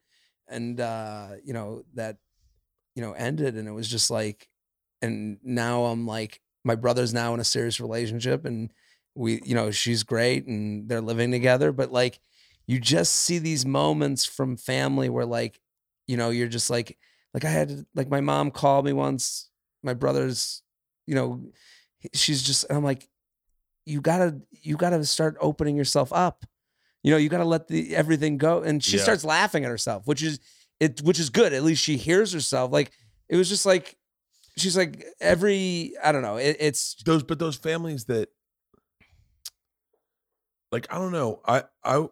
Speaker 3: and uh, you know that, you know, ended, and it was just like, and now I'm like, my brother's now in a serious relationship, and we, you know, she's great, and they're living together, but like, you just see these moments from family where like, you know, you're just like, like I had like my mom called me once, my brother's, you know, she's just I'm like, you gotta you gotta start opening yourself up. You know, you gotta let the everything go. And she
Speaker 1: Yeah.
Speaker 3: starts laughing at herself, which is it which is good. At least she hears herself. Like it was just like she's like every I don't know, it, it's
Speaker 1: Those but those families that like I don't know. I I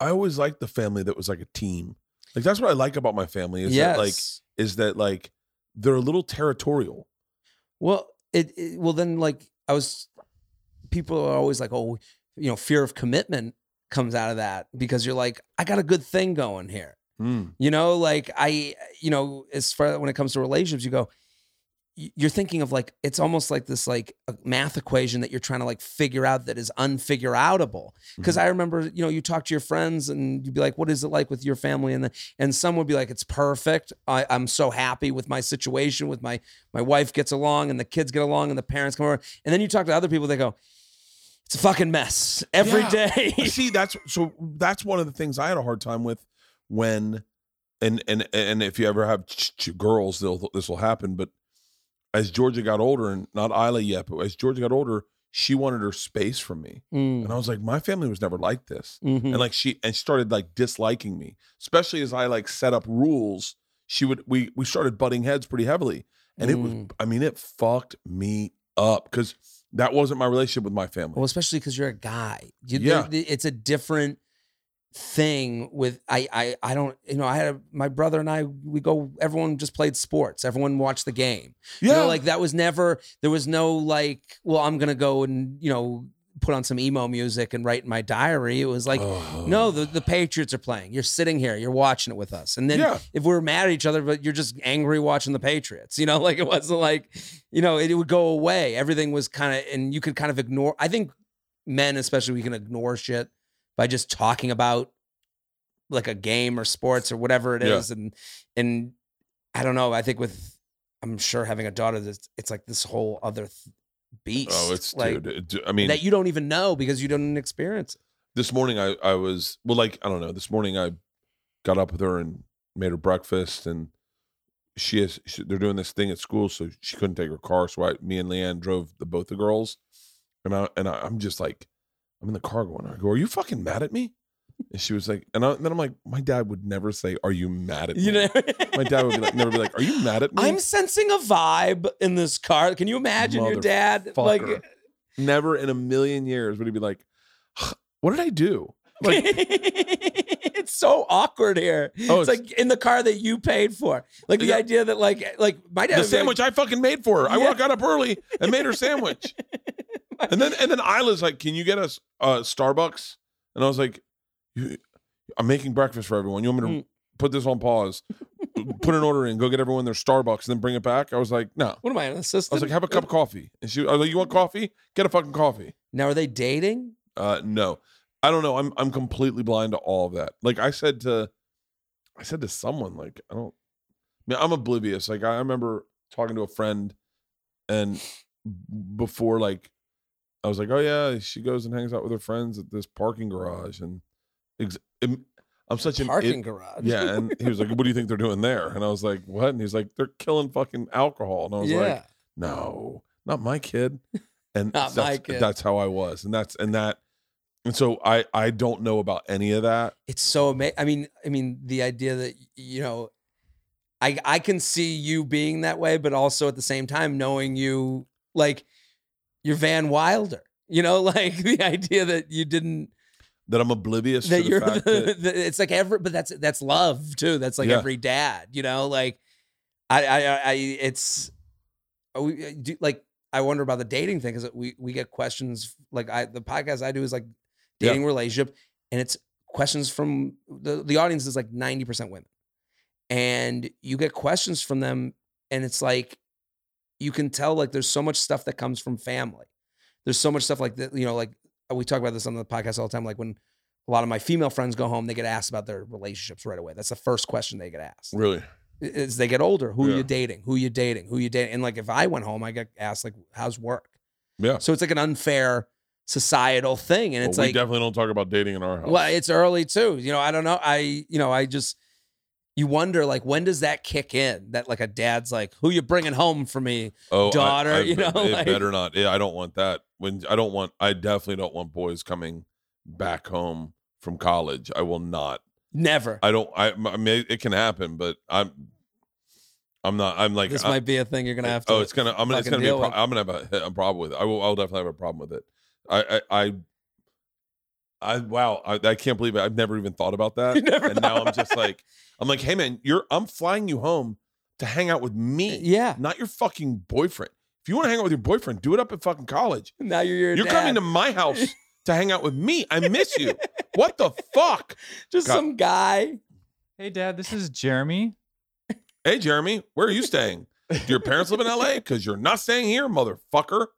Speaker 1: I always liked the family that was like a team. Like that's what I like about my family is
Speaker 3: yes.
Speaker 1: that like is that like they're a little territorial.
Speaker 3: Well, it, it well then like I was people are always like, oh, you know, fear of commitment comes out of that because you're like, I got a good thing going here. Hmm. You know, like I, you know, as far when it comes to relationships, you go, you're thinking of like it's almost like this like a math equation that you're trying to like figure out that is unfigure outable. Because mm-hmm. I remember, you know, you talk to your friends and you'd be like, "What is it like with your family?" And the, and some would be like, "It's perfect. I, I'm so happy with my situation. With my my wife gets along and the kids get along and the parents come over." And then you talk to other people, they go, "It's a fucking mess every
Speaker 1: Yeah.
Speaker 3: day."
Speaker 1: See, that's so that's one of the things I had a hard time with when and and and if you ever have ch- ch- girls, they'll this will happen. But as Georgia got older, and not Isla yet, but as Georgia got older, she wanted her space from me,
Speaker 3: Mm,
Speaker 1: and I was like, my family was never like this.
Speaker 3: mhm.
Speaker 1: and like she and she started like disliking me especially as i like set up rules she would we we started butting heads pretty heavily and it was
Speaker 3: Mm.
Speaker 1: i mean it fucked me up because that wasn't my relationship with my family
Speaker 3: Well, especially because you're a guy. You,
Speaker 1: Yeah.
Speaker 3: it's a different thing with I, I I don't you know I had a, my brother and I we go everyone just played sports everyone watched the game.
Speaker 1: Yeah
Speaker 3: you know like that was never there was no like well I'm gonna go and you know put on some emo music and write in my diary. It was like
Speaker 1: Oh.
Speaker 3: no the, the Patriots are playing. You're sitting here you're watching it with us. And then
Speaker 1: Yeah.
Speaker 3: if we're mad at each other but you're just angry watching the Patriots you know like it wasn't like you know it, it would go away. Everything was kind of and you could kind of ignore I think men especially we can ignore shit by just talking about like a game or sports or whatever it is. Yeah. and and I don't know I think with I'm sure having a daughter it's, it's like this whole other th- beast
Speaker 1: oh it's
Speaker 3: like
Speaker 1: dude i mean
Speaker 3: that you don't even know because you don't experience it
Speaker 1: this morning I, I was well like i don't know this morning i got up with her and made her breakfast and she is she, they're doing this thing at school so she couldn't take her car so I, me and leanne drove the both the girls and i and I, i'm just like i'm in the car going i go are you fucking mad at me and she was like and, I, and then i'm like my dad would never say are you mad at me
Speaker 3: you know
Speaker 1: my dad would be like, never be like are you mad at me
Speaker 3: I'm sensing a vibe in this car. Can you imagine your dad like
Speaker 1: never in a million years would he be like what did i do like
Speaker 3: it's so awkward here.
Speaker 1: Oh,
Speaker 3: it's,
Speaker 1: it's-
Speaker 3: like in the car that you paid for. Like the
Speaker 1: Yeah.
Speaker 3: idea that like like my dad
Speaker 1: the
Speaker 3: be like,
Speaker 1: sandwich I fucking made for her. I
Speaker 3: Yeah.
Speaker 1: got up early and made her sandwich. and then and then Isla's like, "Can you get us uh, Starbucks?" And I was like, "I'm making breakfast for everyone. You want me to
Speaker 3: Mm.
Speaker 1: put this on pause, put an order in, go get everyone their Starbucks, and then bring it back?" I was like, "No."
Speaker 3: What am I, an
Speaker 1: I was like, "Have a cup of coffee." And she, I was like, "You want coffee? Get a fucking coffee."
Speaker 3: now are they dating?
Speaker 1: Uh, no, I don't know. I'm I'm completely blind to all of that. Like I said to, I said to someone like I don't. I mean, I'm oblivious. Like I remember talking to a friend, and before like, I was like, oh yeah, she goes and hangs out with her friends at this parking garage, and ex- im- such an
Speaker 3: parking
Speaker 1: it-
Speaker 3: garage.
Speaker 1: yeah, and he was like, "What do you think they're doing there?" And I was like, "What?" And he's like, "They're killing fucking alcohol." And I was
Speaker 3: yeah.
Speaker 1: like, "No, not my kid." And
Speaker 3: Not
Speaker 1: that's,
Speaker 3: my kid.
Speaker 1: that's how I was, and that's and that, and so I I don't know about any of that.
Speaker 3: it's so amazing. I mean, I mean, the idea that you know, I I can see you being that way, but also at the same time knowing you like you're Van Wilder. You know, like the idea that you didn't
Speaker 1: That I'm oblivious
Speaker 3: that
Speaker 1: to
Speaker 3: you're the,
Speaker 1: that
Speaker 3: the- it's like every but that's that's love too. That's like
Speaker 1: Yeah.
Speaker 3: every dad. You know, like I I I, it's we uh, do like I wonder about the dating thing because we we get questions like I the podcast I do is like
Speaker 1: Yeah.
Speaker 3: dating relationship and it's questions from the the audience is like 90% women. And you get questions from them and it's like you can tell like there's so much stuff that comes from family. There's so much stuff like that, you know, like uh, we talk about this on the podcast all the time like when a lot of my female friends go home, they get asked about their relationships right away. That's the first question they get asked.
Speaker 1: really,
Speaker 3: As they get older, who are you dating? Who are you dating? Who you dating? And like if I went home, I get asked like, how's work?
Speaker 1: yeah.
Speaker 3: So it's like an unfair societal thing. And
Speaker 1: Well,
Speaker 3: it's
Speaker 1: we
Speaker 3: like,
Speaker 1: definitely don't talk about dating in our house.
Speaker 3: well, it's early too. You know, I don't know. I, you know, I just, you wonder like, when does that kick in? That like a dad's like, who you bringing home for me?
Speaker 1: oh,
Speaker 3: daughter,
Speaker 1: I-
Speaker 3: you know,
Speaker 1: it
Speaker 3: like-
Speaker 1: better not. Yeah, I don't want that. When I don't want, I definitely don't want boys coming back home from college. I will not.
Speaker 3: Never.
Speaker 1: I don't. I, I mean, it can happen, but I'm. I'm not. I'm like.
Speaker 3: this
Speaker 1: I-
Speaker 3: might be a thing you're gonna have to.
Speaker 1: Oh, it's gonna. I'm gonna. It's gonna be. A pro- I'm gonna have a, a problem with it. I will. I'll definitely have a problem with it. I. I. I, I wow. I, I can't believe it. I've never even thought about that. And now I'm just like, I'm like, hey man, you're. I'm flying you home to hang out with me, uh,
Speaker 3: yeah.
Speaker 1: not your fucking boyfriend. If you want to hang out with your boyfriend, do it up at fucking college.
Speaker 3: Now you're your
Speaker 1: You're
Speaker 3: dad.
Speaker 1: coming to my house to hang out with me. I miss you. What the fuck?
Speaker 3: just
Speaker 1: God.
Speaker 3: some guy.
Speaker 4: Hey, Dad, this is Jeremy.
Speaker 1: Hey Jeremy, where are you staying? Do your parents live in LA? Because you're not staying here, motherfucker.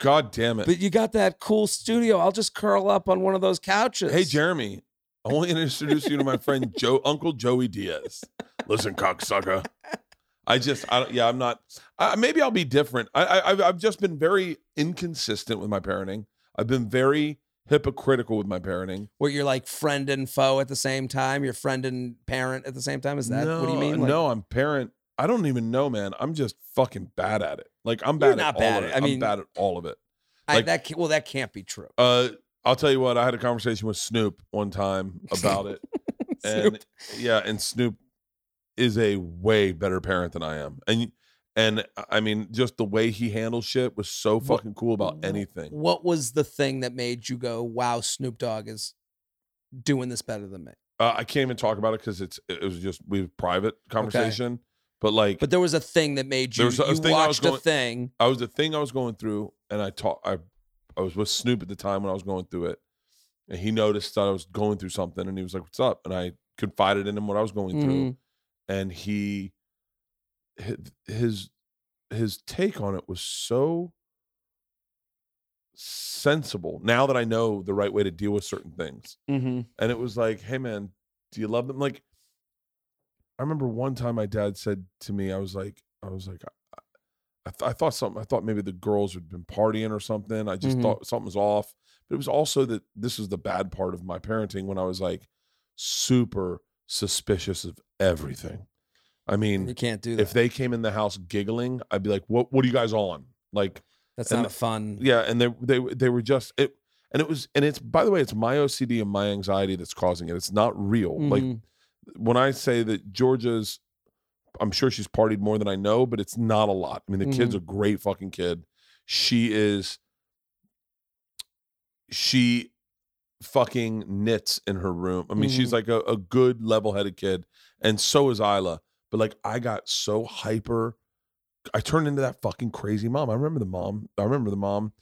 Speaker 1: God damn it.
Speaker 3: But you got that cool studio. I'll just curl up on one of those couches.
Speaker 1: Hey, Jeremy, I want to introduce you to my friend Joe, Uncle Joey Diaz. Listen, cocksucker. I just, I don't, yeah, I'm not. I, maybe I'll be different. I, I, I've- just been very inconsistent with my parenting. I've been very hypocritical with my parenting.
Speaker 3: Where you're like friend and foe at the same time. You're friend and parent at the same time. Is that what do you mean? Like,
Speaker 1: no, I'm parent. I don't even know, man. I'm just fucking bad at it. Like I'm
Speaker 3: You're
Speaker 1: bad
Speaker 3: not
Speaker 1: at
Speaker 3: bad
Speaker 1: all of it.
Speaker 3: I mean-
Speaker 1: I'm bad at all of it.
Speaker 3: I,
Speaker 1: like-
Speaker 3: that ca- well, that can't be true.
Speaker 1: Uh, I'll tell you what. I had a conversation with Snoop one time about it, and yeah, and Snoop is a way better parent than I am, and and I mean, just the way he handles shit was so
Speaker 3: What-
Speaker 1: fucking cool about anything.
Speaker 3: What was the thing that made you go, "Wow, Snoop Dogg is doing this better than me"?
Speaker 1: Uh, I can't even talk about it because it's it was just we have private conversation, but like
Speaker 3: But there was a thing that made you.
Speaker 1: There was a
Speaker 3: you
Speaker 1: thing
Speaker 3: watched
Speaker 1: going-
Speaker 3: a thing.
Speaker 1: I was the thing I was going through, and I talked. I I was with Snoop at the time when I was going through it, and he noticed that I was going through something, and he was like, "What's up?" And I confided in him what I was going through,
Speaker 3: Mhm.
Speaker 1: and he his his take on it was so sensible. Now that I know the right way to deal with certain things,
Speaker 3: Mhm.
Speaker 1: and it was like, "Hey, man, do you love them?" Like, I remember one time my dad said to me, "I was like, I was like." I, th- I thought something. I thought maybe the girls had been partying or something. I just
Speaker 3: Mhm.
Speaker 1: thought something was off. But it was also that this was the bad part of my parenting when I was like super suspicious of everything. I mean,
Speaker 3: You can't do that.
Speaker 1: if they came in the house giggling, I'd be like, "What? What are you guys on?" Like,
Speaker 3: That's not a fun.
Speaker 1: yeah, and they they they were just it, and it was, and it's by the way, it's my OCD and my anxiety that's causing it. It's not real. Like
Speaker 3: Mhm.
Speaker 1: when I say that Georgia's, I'm sure she's partied more than I know, but it's not a lot. I mean, the kid's a great fucking kid. She is, she fucking knits in her room. I mean, she's like a, a good level headed kid. And so is Isla. But like, I got so hyper. I turned into that fucking crazy mom. I remember the mom. I remember the mom.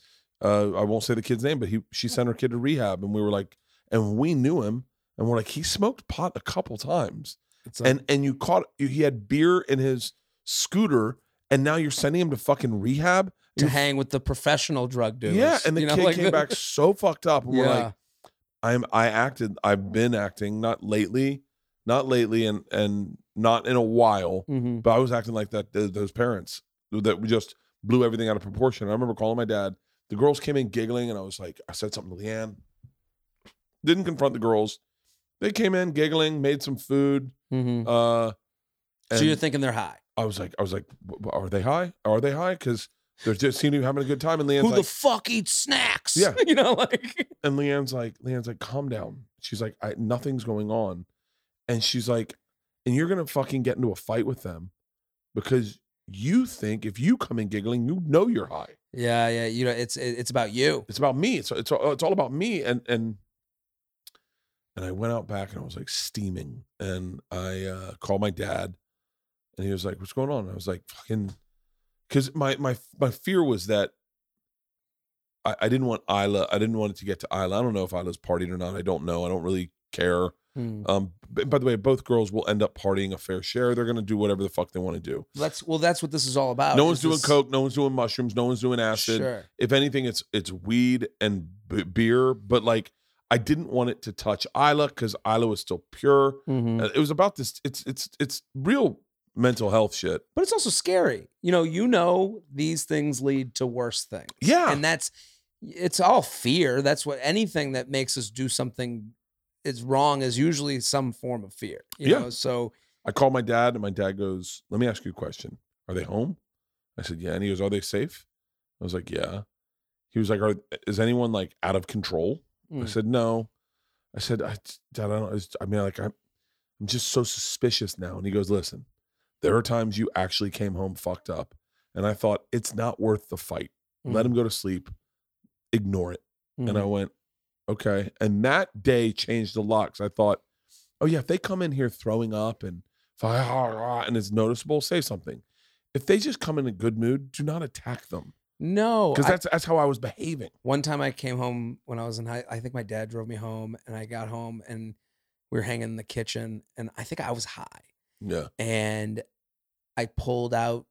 Speaker 1: Uh, I won't say the kid's name, but he she sent her kid to rehab, and we were like, and we knew him, and we're like, he smoked pot a couple times,
Speaker 3: like,
Speaker 1: and and you caught he had beer in his scooter, and now you're sending him to fucking rehab.
Speaker 3: to
Speaker 1: You're-
Speaker 3: hang with the professional drug dealers.
Speaker 1: yeah, and the
Speaker 3: you know,
Speaker 1: kid
Speaker 3: like
Speaker 1: came
Speaker 3: the-
Speaker 1: back so fucked up, and we're
Speaker 3: Yeah.
Speaker 1: like, I'm I acted, I've been acting, not lately, not lately, and and not in a while,
Speaker 3: Mhm.
Speaker 1: but I was acting like that those parents that we just blew everything out of proportion. I remember calling my dad. The girls came in giggling, and I was like, I said something to Leanne. Didn't confront the girls. They came in giggling, made some food.
Speaker 3: Mhm.
Speaker 1: Uh,
Speaker 3: So you're thinking they're high.
Speaker 1: I was like, I was like, "W- w- are they high? Are they high? Because they're just seem to be having a good time. And Leanne's
Speaker 3: Who
Speaker 1: like,
Speaker 3: the fuck eats snacks?
Speaker 1: Yeah.
Speaker 3: you know, like
Speaker 1: and Leanne's like, Leanne's like, calm down. She's like, I, nothing's going on, and she's like, and you're gonna fucking get into a fight with them because you think if you come in giggling, you know you're high.
Speaker 3: yeah, yeah. You know, it's it's about you.
Speaker 1: It's about me. It's it's it's all about me. And and and I went out back and I was like steaming. And I uh, called my dad, and he was like, "What's going on?" And I was like, "Fucking," because my my my fear was that I, I didn't want Isla. I didn't want it to get to Isla. I don't know if Isla's partied or not. I don't know. I don't really care.
Speaker 3: Hmm.
Speaker 1: Um, by the way, both girls will end up partying a fair share. They're gonna do whatever the fuck they want to do.
Speaker 3: That's well. That's what this is all about.
Speaker 1: no one's doing
Speaker 3: this-
Speaker 1: coke. No one's doing mushrooms. No one's doing acid
Speaker 3: Sure.
Speaker 1: if anything it's it's weed and b- beer but like i didn't want it to touch isla because isla was still pure
Speaker 3: Mhm.
Speaker 1: Uh, it was about this it's it's it's real mental health shit
Speaker 3: But it's also scary. You know, you know these things lead to worse things.
Speaker 1: Yeah.
Speaker 3: And that's it's all fear. That's what anything that makes us do something is wrong is usually some form of fear. You
Speaker 1: Yeah.
Speaker 3: know, so
Speaker 1: i called my dad and my dad goes let me ask you a question are they home i said yeah and he goes are they safe i was like yeah he was like are is anyone like out of control I
Speaker 3: Mm.
Speaker 1: said no. I said, I, Dad, I don't. I mean, like I'm, I'm just so suspicious now. And he goes, listen, there are times you actually came home fucked up, and I thought it's not worth the fight. Let
Speaker 3: Mm.
Speaker 1: him go to sleep. Ignore it. And I
Speaker 3: Mhm.
Speaker 1: went, okay. And that day changed a lot because I thought, oh yeah, if they come in here throwing up and and it's noticeable, say something. If they just come in a good mood, do not attack them
Speaker 3: no,
Speaker 1: because that's that's how I was behaving.
Speaker 3: one time I came home when I was in high. I think my dad drove me home, and I got home and we were hanging in the kitchen, and I think I was high,
Speaker 1: Yeah.
Speaker 3: and I pulled out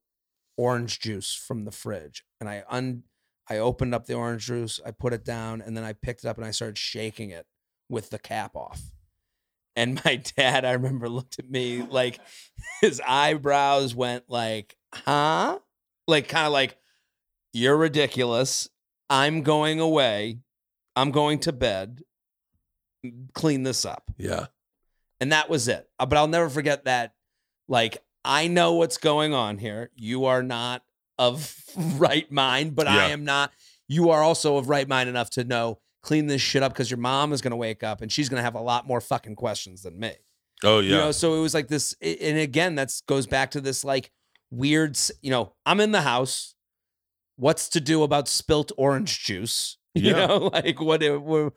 Speaker 3: orange juice from the fridge, and I un. I opened up the orange juice, I put it down, and then I picked it up and I started shaking it with the cap off. And my dad, I remember, looked at me like his eyebrows went like, huh? Like kind of like, you're ridiculous. I'm going away. I'm going to bed. Clean this up.
Speaker 1: Yeah.
Speaker 3: And that was it. Uh, But I'll never forget that. Like, I know what's going on here. You are not of right mind, but I am not. You are also of right mind enough to know clean this shit up because your mom is going to wake up and she's going to have a lot more fucking questions than me.
Speaker 1: Oh yeah.
Speaker 3: You know, so it was like this, and again, that goes back to this like weird. You know, I'm in the house. What's to do about spilt orange juice? You
Speaker 1: Yeah.
Speaker 3: know, like what? What?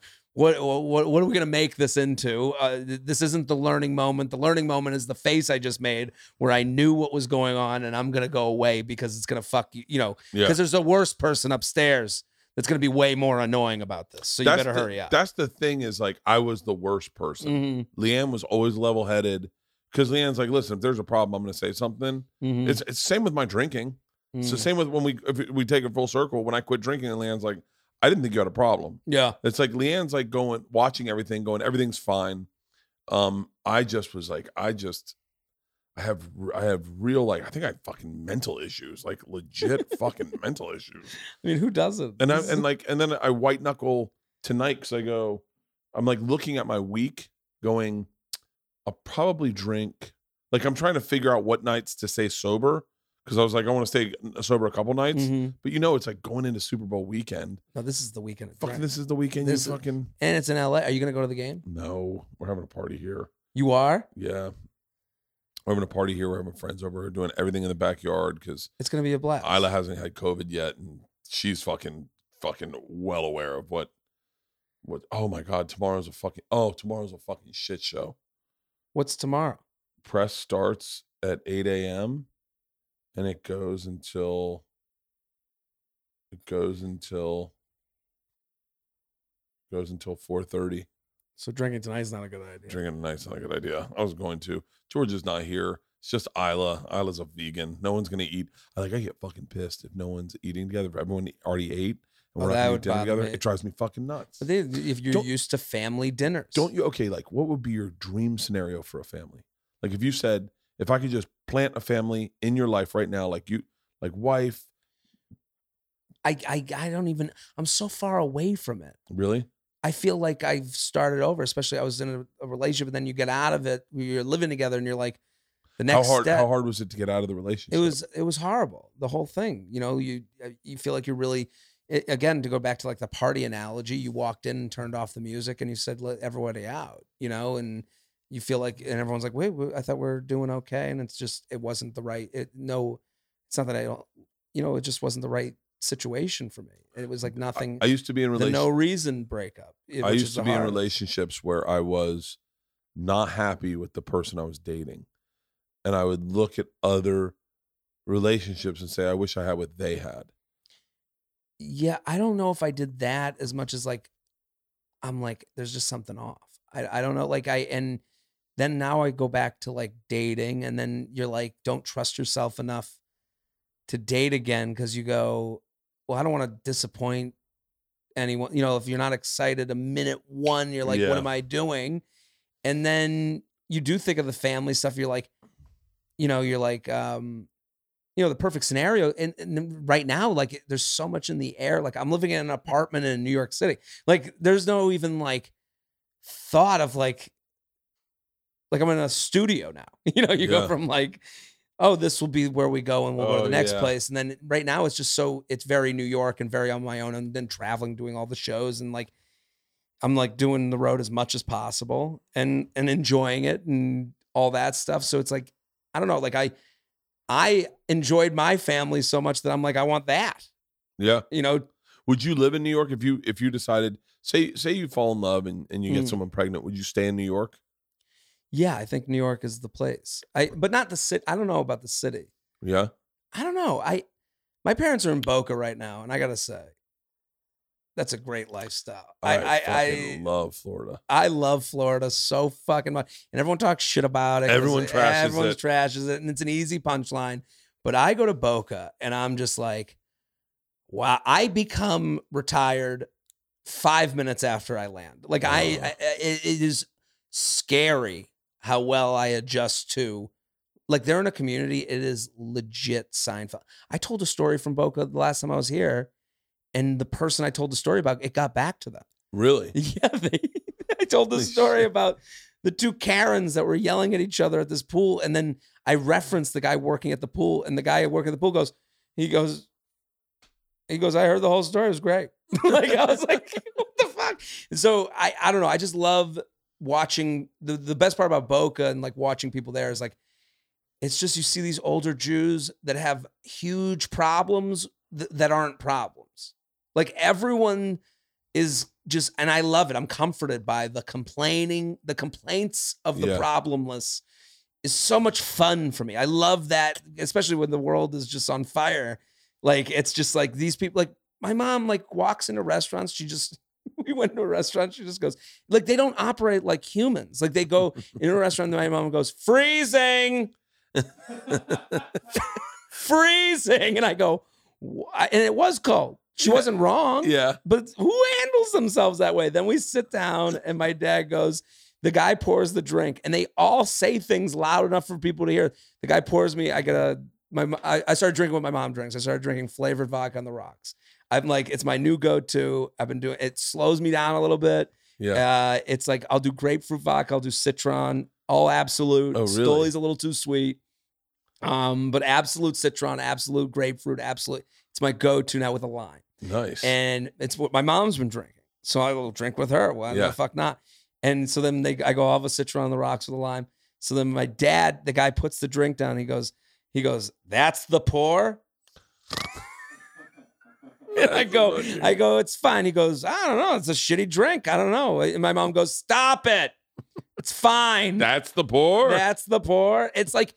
Speaker 3: What? What? Are we gonna make this into? Uh, this isn't the learning moment. The learning moment is the face I just made, where I knew what was going on, and I'm gonna go away because it's gonna fuck you. You know,
Speaker 1: yeah.
Speaker 3: because there's a worse person upstairs that's gonna be way more annoying about this. So you
Speaker 1: That's
Speaker 3: better
Speaker 1: the-
Speaker 3: hurry up.
Speaker 1: That's the thing is like I was the worst person.
Speaker 3: Mhm,
Speaker 1: Leanne was always level headed because Leanne's like, listen, if there's a problem, I'm going to say something.
Speaker 3: mhm,
Speaker 1: It's it's same with my drinking. The
Speaker 3: mhm.
Speaker 1: same with when we if we take it full circle. When I quit drinking, and Leanne's like, I didn't think you had a problem.
Speaker 3: yeah.
Speaker 1: It's like Leanne's like going watching everything, going everything's fine. Um, I just was like, I just. I have I have real like I think I have fucking mental issues like legit fucking mental issues
Speaker 3: I mean, who doesn't?
Speaker 1: and I and like and then I white knuckle tonight because I go, I'm like looking at my week, going, I'll probably drink. Like I'm trying to figure out what nights to stay sober because I was like I want to stay sober a couple nights,
Speaker 3: Mhm.
Speaker 1: but you know it's like going into Super Bowl weekend.
Speaker 3: No, this is the weekend.
Speaker 1: Fucking this is the weekend.
Speaker 3: This is-
Speaker 1: you fucking
Speaker 3: and it's in LA. Are you gonna go to the game?
Speaker 1: no, we're having a party here.
Speaker 3: You are.
Speaker 1: Yeah, we're having a party here. We're having friends over. We're doing everything in the backyard because
Speaker 3: It's gonna be a blast.
Speaker 1: Isla hasn't had COVID yet, and she's fucking fucking well aware of what what. Oh my god, tomorrow's a fucking oh tomorrow's a fucking shit show.
Speaker 3: What's tomorrow?
Speaker 1: Press starts at eight a.m. and it goes until it goes until goes until four thirty.
Speaker 3: So drinking tonight is not a good idea.
Speaker 1: Drinking tonight's not a good idea. I was going to. George is not here. It's just Isla. Isla's a vegan. No one's gonna eat. I like. I get fucking pissed if no one's eating together. If everyone already ate and
Speaker 3: Oh,
Speaker 1: we're
Speaker 3: that
Speaker 1: not gonna
Speaker 3: would
Speaker 1: eat dinner together,
Speaker 3: me.
Speaker 1: it drives me fucking nuts.
Speaker 3: But they, if you're
Speaker 1: Don't-
Speaker 3: used to family dinners,
Speaker 1: Don't you? Okay, like what would be your dream scenario for a family? Like if you said, if I could just plant a family in your life right now, like you, like wife,
Speaker 3: I, I, I don't even. I'm so far away from it.
Speaker 1: really?
Speaker 3: I feel like I've started over. Especially I was in a, a relationship, and then you get out of it. You're living together, and you're like, the next How
Speaker 1: hard?
Speaker 3: step.
Speaker 1: How hard was it to get out of the relationship?
Speaker 3: It was it was horrible. The whole thing. You know, you uh, you feel like you're really it, again to go back to like the party analogy. You walked in and turned off the music, and you said let everybody out. You know, and you feel like and everyone's like, wait, wait, I thought we are doing okay, and it's just it wasn't the right. It no, it's not that I don't. You know, it just wasn't the right situation for me. It was like nothing.
Speaker 1: I used to be in relationships.
Speaker 3: no reason breakup. eh,
Speaker 1: I used to be in relationships where I was not happy with the person I was dating. And I would look at other relationships and say, I wish I had what they had.
Speaker 3: yeah, I don't know if I did that as much as like I'm like, there's just something off. I I don't know. Like I and then now I go back to like dating, and then you're like, don't trust yourself enough to date again because you go, well, I don't want to disappoint anyone. You know, if you're not excited a minute one, you're like,
Speaker 1: Yeah.
Speaker 3: what am I doing? And then you do think of the family stuff. You're like, you know, you're like, um, you know, the perfect scenario. And, and right now, like, there's so much in the air. Like, I'm living in an apartment in New York City. Like, there's no even like thought of like, like I'm in a studio now. You know, you
Speaker 1: Yeah.
Speaker 3: go from like, oh, this will be where we go and we'll go to
Speaker 1: Oh,
Speaker 3: the next
Speaker 1: yeah.
Speaker 3: place. And then right now it's just so it's very New York and very on my own and then traveling, doing all the shows and like I'm like doing the road as much as possible and and enjoying it and all that stuff. So it's like, I don't know, like I I enjoyed my family so much that I'm like, I want that.
Speaker 1: Yeah.
Speaker 3: You know,
Speaker 1: Would you live in New York if you if you decided say say you fall in love and, and you get
Speaker 3: Mm.
Speaker 1: someone pregnant, would you stay in New York?
Speaker 3: Yeah, I think New York is the place. I but not the city. I don't know about the city.
Speaker 1: Yeah.
Speaker 3: I don't know. I my parents are in Boca right now, and I gotta say, that's a great lifestyle. I I, I,
Speaker 1: love Florida.
Speaker 3: I love Florida so fucking much, and everyone talks shit about it.
Speaker 1: Everyone trashes
Speaker 3: everyone
Speaker 1: it.
Speaker 3: trashes it, and it's an easy punchline. But I go to Boca, and I'm just like, wow. I become retired five minutes after I land. Like I,
Speaker 1: Oh.
Speaker 3: I it is scary how well I adjust to. Like they're in a community, it is legit Seinfeld. I told a story from Boca the last time I was here, and the person I told the story about, it got back to them.
Speaker 1: Really?
Speaker 3: Yeah, they, I told the story
Speaker 1: shit.
Speaker 3: about the two Karens that were yelling at each other at this pool, and then I referenced the guy working at the pool, and the guy working at the pool goes, he goes, he goes, I heard the whole story. It was great. like I was like, what the fuck? So I, I don't know. I just love watching the the best part about Boca and like watching people there is like, it's just you see these older Jews that have huge problems th- that aren't problems. Like everyone is just, and I love it. I'm comforted by the complaining, the complaints of the
Speaker 1: Yeah.
Speaker 3: problemless is so much fun for me. I love that, especially when the world is just on fire. Like it's just like these people, like my mom, like walks into restaurants. She just, we went to a restaurant. She just goes, like they don't operate like humans. Like they go in a restaurant. And my mom goes, freezing, freezing, and I go, "Why?" and it was cold. She wasn't wrong.
Speaker 1: Yeah.
Speaker 3: But who handles themselves that way? Then we sit down, and my dad goes, the guy pours the drink, and they all say things loud enough for people to hear. The guy pours me, I get a my I, I started drinking what my mom drinks. I started drinking flavored vodka on the rocks. I'm like, it's my new go-to. I've been doing it slows me down a little bit.
Speaker 1: Yeah.
Speaker 3: Uh, it's like I'll do grapefruit vodka, I'll do citron, all Absolut.
Speaker 1: Oh, really?
Speaker 3: Stoli's a little too sweet. Um, but Absolut citron, Absolut grapefruit, Absolut. It's my go-to now with a lime
Speaker 1: nice.
Speaker 3: and it's what my mom's been drinking. So I will drink with her. Why
Speaker 1: Yeah.
Speaker 3: the fuck not? And so then they, I go, I'll a citron on the rocks with a lime. So then my dad, the guy puts the drink down. He goes, he goes, that's the pour. And I go, I go, it's fine. He goes, I don't know. It's a shitty drink. I don't know. And my mom goes, stop it. It's fine.
Speaker 1: That's the pour.
Speaker 3: That's the pour. It's like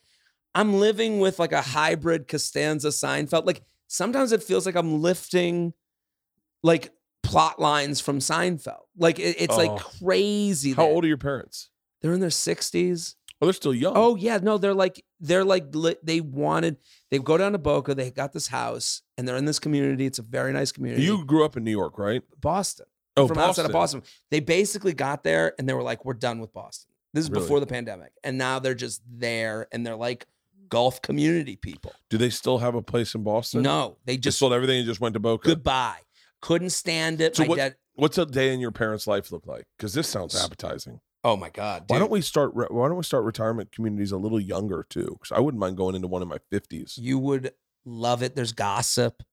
Speaker 3: I'm living with like a hybrid Costanza Seinfeld. Like sometimes it feels like I'm lifting like plot lines from Seinfeld. Like it- it's like
Speaker 1: Oh.
Speaker 3: crazy.
Speaker 1: How old are your parents?
Speaker 3: They're in their 60s.
Speaker 1: Oh, they're still young.
Speaker 3: Oh yeah, no, they're like they're like they wanted they go down to Boca. They got this house and they're in this community. It's a very nice community.
Speaker 1: you grew up in New York, right?
Speaker 3: Boston
Speaker 1: Oh,
Speaker 3: from outside of Boston. They basically got there and they were like, "We're done with Boston." This is
Speaker 1: Really?
Speaker 3: before the pandemic, and now they're just there and they're like golf community people.
Speaker 1: Do they still have a place in Boston?
Speaker 3: No, they
Speaker 1: Just
Speaker 3: just
Speaker 1: sold everything and just went to Boca.
Speaker 3: goodbye. Couldn't stand it.
Speaker 1: So
Speaker 3: My
Speaker 1: what-
Speaker 3: dad.
Speaker 1: What's a day in your parents' life look like? Because this sounds appetizing.
Speaker 3: Oh my god!
Speaker 1: Why don't we start? re- Why don't we start retirement communities a little younger too? Because I wouldn't mind going into one in my fifties.
Speaker 3: You would love it. There's gossip.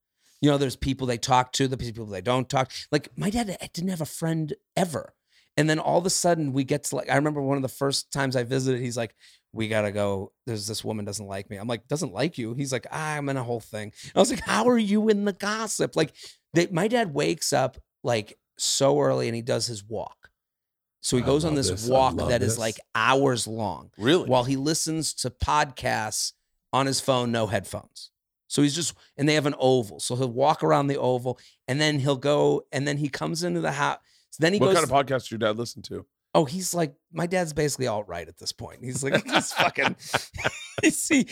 Speaker 3: You know, there's people they talk to, the people they don't talk. Like my dad didn't have a friend ever. And then all of a sudden we get to like I remember one of the first times I visited, he's like, We gotta go. There's this woman doesn't like me. I'm like, doesn't like you. He's like, ah, I'm in a whole thing. I was like, How are you in the gossip? Like they, my dad wakes up like so early and he does his walk. So he
Speaker 1: I
Speaker 3: goes on this
Speaker 1: this.
Speaker 3: Walk that is
Speaker 1: this.
Speaker 3: like hours long
Speaker 1: Really?
Speaker 3: while he listens to podcasts on his phone, no headphones. So he's just, and they have an oval. So he'll walk around the oval and then he'll go, and then he comes into the house. So then he
Speaker 1: what
Speaker 3: goes,
Speaker 1: kind of podcast does your dad listen to?
Speaker 3: Oh, he's like, my dad's basically all right at this point. He's like, he's fucking, see,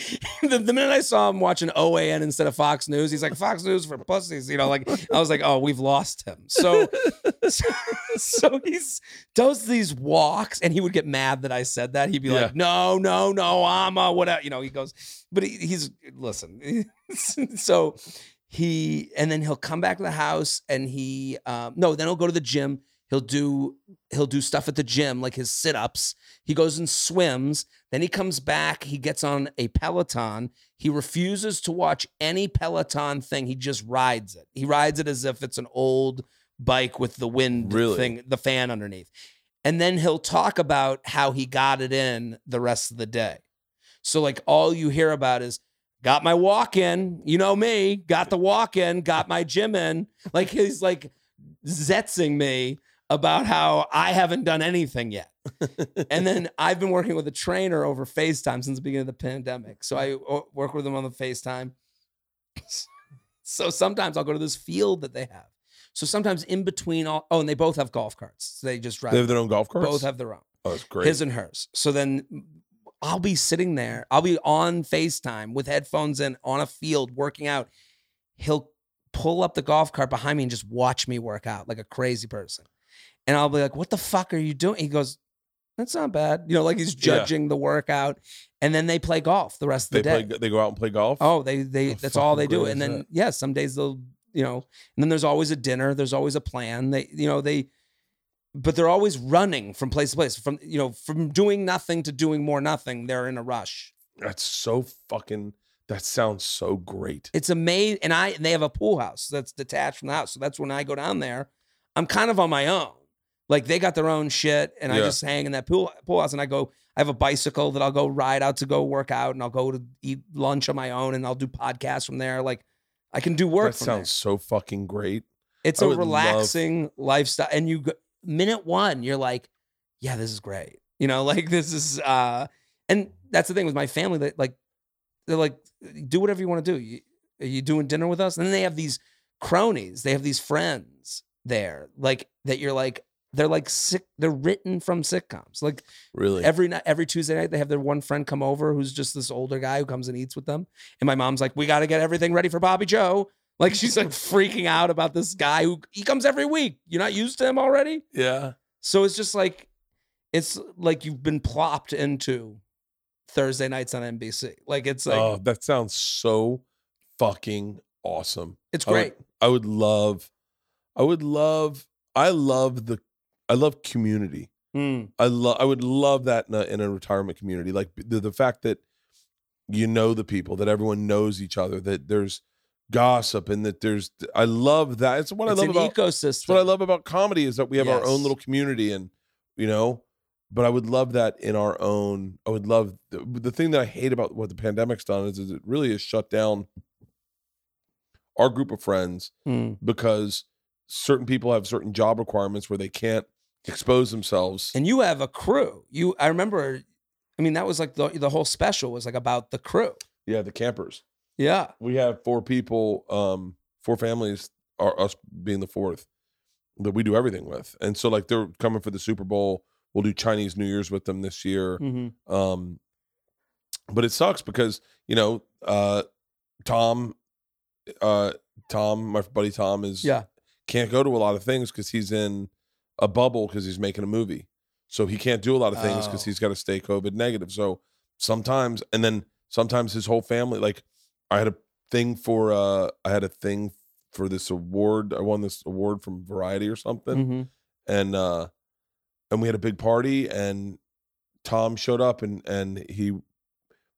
Speaker 3: the, the minute I saw him watching OAN instead of Fox News, he's like, Fox News for pussies. You know, like, I was like, oh, we've lost him. So, so, so he's does these walks and he would get mad that I said that. He'd be
Speaker 1: Yeah.
Speaker 3: like, no, no, no, I'm a whatever. You know, he goes, but he, he's listen. so he and then he'll come back to the house and he um no, then he'll go to the gym. He'll do he'll do stuff at the gym like his sit-ups. He goes and swims. Then he comes back, he gets on a Peloton. He refuses to watch any Peloton thing. He just rides it. He rides it as if it's an old bike with the wind
Speaker 1: Really?
Speaker 3: thing, the fan underneath. And then he'll talk about how he got it in the rest of the day. So like all you hear about is got my walk in, you know me, got the walk in, got my gym in. Like he's like zetzing me about how I haven't done anything yet. and then I've been working with a trainer over FaceTime since the beginning of the pandemic. So I uh, work with him on the FaceTime. So sometimes I'll go to this field that they have. So sometimes in between all oh, and they both have golf carts. So they just drive
Speaker 1: They have their own golf carts.
Speaker 3: both have their own
Speaker 1: Oh, that's great.
Speaker 3: his and hers. So then I'll be sitting there, I'll be on FaceTime with headphones in on a field working out. He'll pull up the golf cart behind me and just watch me work out like a crazy person. And I'll be like, what the fuck are you doing? He goes, that's not bad. You know, like he's
Speaker 1: Yeah.
Speaker 3: judging the workout. And then they play golf the rest of
Speaker 1: they
Speaker 3: the day.
Speaker 1: play. They go out and play golf.
Speaker 3: Oh, they they
Speaker 1: How
Speaker 3: that's all they do. And then
Speaker 1: that?
Speaker 3: yeah, some days they'll, you know, and then there's always a dinner, there's always a plan. They, you know, they but they're always running from place to place. From you know, from doing nothing to doing more nothing, they're in a rush.
Speaker 1: That's so fucking. That sounds so great.
Speaker 3: It's amazing. And I and they have a pool house that's detached from the house. So that's when I go down there, I'm kind of on my own. Like they got their own shit, and I just hang in that pool pool house and I go, I have a bicycle that I'll go ride out to go work out, and I'll go to eat lunch on my own, and I'll do podcasts from there. Like I can do work.
Speaker 1: That
Speaker 3: from there.
Speaker 1: sounds so fucking great.
Speaker 3: It's
Speaker 1: I
Speaker 3: a
Speaker 1: would love-
Speaker 3: relaxing lifestyle. And you, go- minute one, you're like, yeah, this is great. You know, like this is, uh, and that's the thing with my family that like, they're like, do whatever you want to do. You, are you doing dinner with us? And then they have these cronies, they have these friends there, like that you're like, they're like sick, they're written from sitcoms. Like
Speaker 1: Really.
Speaker 3: every night, every Tuesday night, they have their one friend come over who's just this older guy who comes and eats with them. And my mom's like, we got to get everything ready for Bobby Joe. Like she's like freaking out about this guy who he comes every week. You're not used to him already.
Speaker 1: yeah.
Speaker 3: So it's just like, it's like you've been plopped into Thursday nights on NBC. Like it's like,
Speaker 1: oh, that sounds so fucking awesome.
Speaker 3: it's
Speaker 1: I would-
Speaker 3: great.
Speaker 1: I would love. I would love. I love the. I love community.
Speaker 3: Mm.
Speaker 1: I love. I would love that in a, in a retirement community. Like the the fact that you know the people, that everyone knows each other, that there's gossip, and that there's. I love that. It's what
Speaker 3: it's
Speaker 1: I love about.
Speaker 3: ecosystem.
Speaker 1: What I love about comedy is that we have our own little community, and you know. But I would love that in our own. I would love the, the thing that I hate about what the pandemic's done is, is it really has shut down our group of friends
Speaker 3: Mm.
Speaker 1: because certain people have certain job requirements where they can't expose themselves.
Speaker 3: And you have a crew. You, I remember, I mean, that was like the, the whole special was like about the crew.
Speaker 1: yeah, the campers.
Speaker 3: Yeah.
Speaker 1: We have four people, um, four families, are us being the fourth that we do everything with. And so like they're coming for the Super Bowl. We'll do Chinese New Year's with them this year.
Speaker 3: Mm-hmm.
Speaker 1: Um, but it sucks because you know, uh, Tom, uh, Tom, my buddy Tom is
Speaker 3: Yeah.
Speaker 1: can't go to a lot of things because he's in a bubble because he's making a movie, so he can't do a lot of things because
Speaker 3: Oh.
Speaker 1: he's got to stay COVID negative. So sometimes, and then sometimes his whole family, like I had a thing for, uh, I had a thing for this award. I won this award from Variety or something,
Speaker 3: Mhm.
Speaker 1: and uh, and we had a big party, and Tom showed up, and and he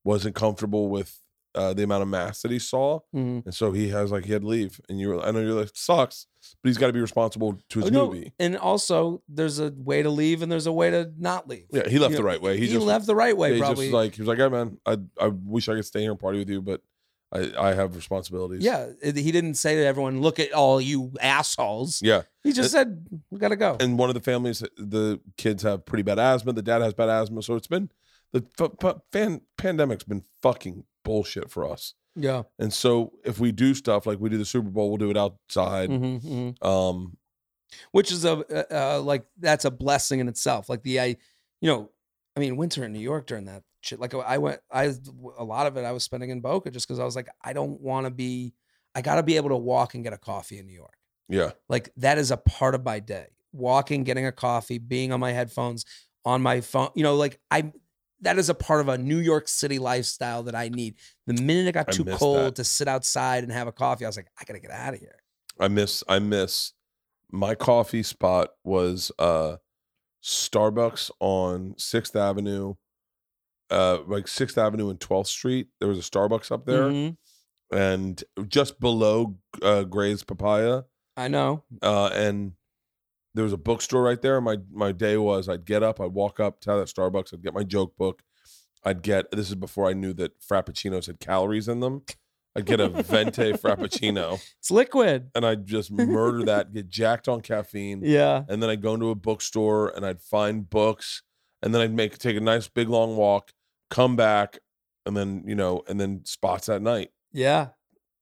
Speaker 1: wasn't comfortable with uh, the amount of mass that he saw,
Speaker 3: Mhm.
Speaker 1: and so he has like he had to leave. And you, were, I know you're like sucks, but he's got to be responsible to his
Speaker 3: Oh, no,
Speaker 1: movie.
Speaker 3: And also, there's a way to leave and there's a way to not leave.
Speaker 1: Yeah, he left
Speaker 3: You
Speaker 1: the
Speaker 3: know,
Speaker 1: right way. He,
Speaker 3: He,
Speaker 1: just
Speaker 3: left the right way,
Speaker 1: yeah, he
Speaker 3: probably.
Speaker 1: just like he was like, "Hey man, I I wish I could stay here and party with you, but I I have responsibilities."
Speaker 3: yeah, he didn't say to everyone, "Look at all you assholes."
Speaker 1: yeah.
Speaker 3: He just said, "We gotta go."
Speaker 1: And one of the families, the kids have pretty bad asthma. The dad has bad asthma, so it's been the f- f- fan, pandemic's been fucking bullshit for us.
Speaker 3: yeah,
Speaker 1: And so if we do stuff like we do the Super Bowl, we'll do it outside.
Speaker 3: Mhm, mhm.
Speaker 1: Um,
Speaker 3: which is a uh, uh, like that's a blessing in itself. Like the I, you know, I mean, winter in New York during that shit. Like I went, I a lot of it I was spending in Boca just because I was like, I don't want to be. I got to be able to walk and get a coffee in New York.
Speaker 1: yeah,
Speaker 3: Like that is a part of my day. Walking, getting a coffee, being on my headphones, on my phone. You know, like I. That is a part of a New York City lifestyle that I need. The minute it got
Speaker 1: I
Speaker 3: too cold
Speaker 1: that.
Speaker 3: to sit outside and have a coffee, I was like, I gotta get out of here.
Speaker 1: I miss I miss my coffee spot was uh Starbucks on Sixth Avenue, uh like Sixth Avenue and Twelfth Street. There was a Starbucks up there,
Speaker 3: Mhm.
Speaker 1: and just below uh Gray's Papaya.
Speaker 3: I know.
Speaker 1: uh, and there was a bookstore right there. My my day was I'd get up, I'd walk up to that Starbucks, I'd get my joke book, I'd get this is before I knew that frappuccinos had calories in them. I'd get a venti frappuccino,
Speaker 3: It's liquid.
Speaker 1: and I'd just murder that, get jacked on caffeine,
Speaker 3: Yeah.
Speaker 1: and then I'd go into a bookstore and I'd find books, and then I'd make take a nice big long walk, come back, and then you know, and then spots at night.
Speaker 3: Yeah.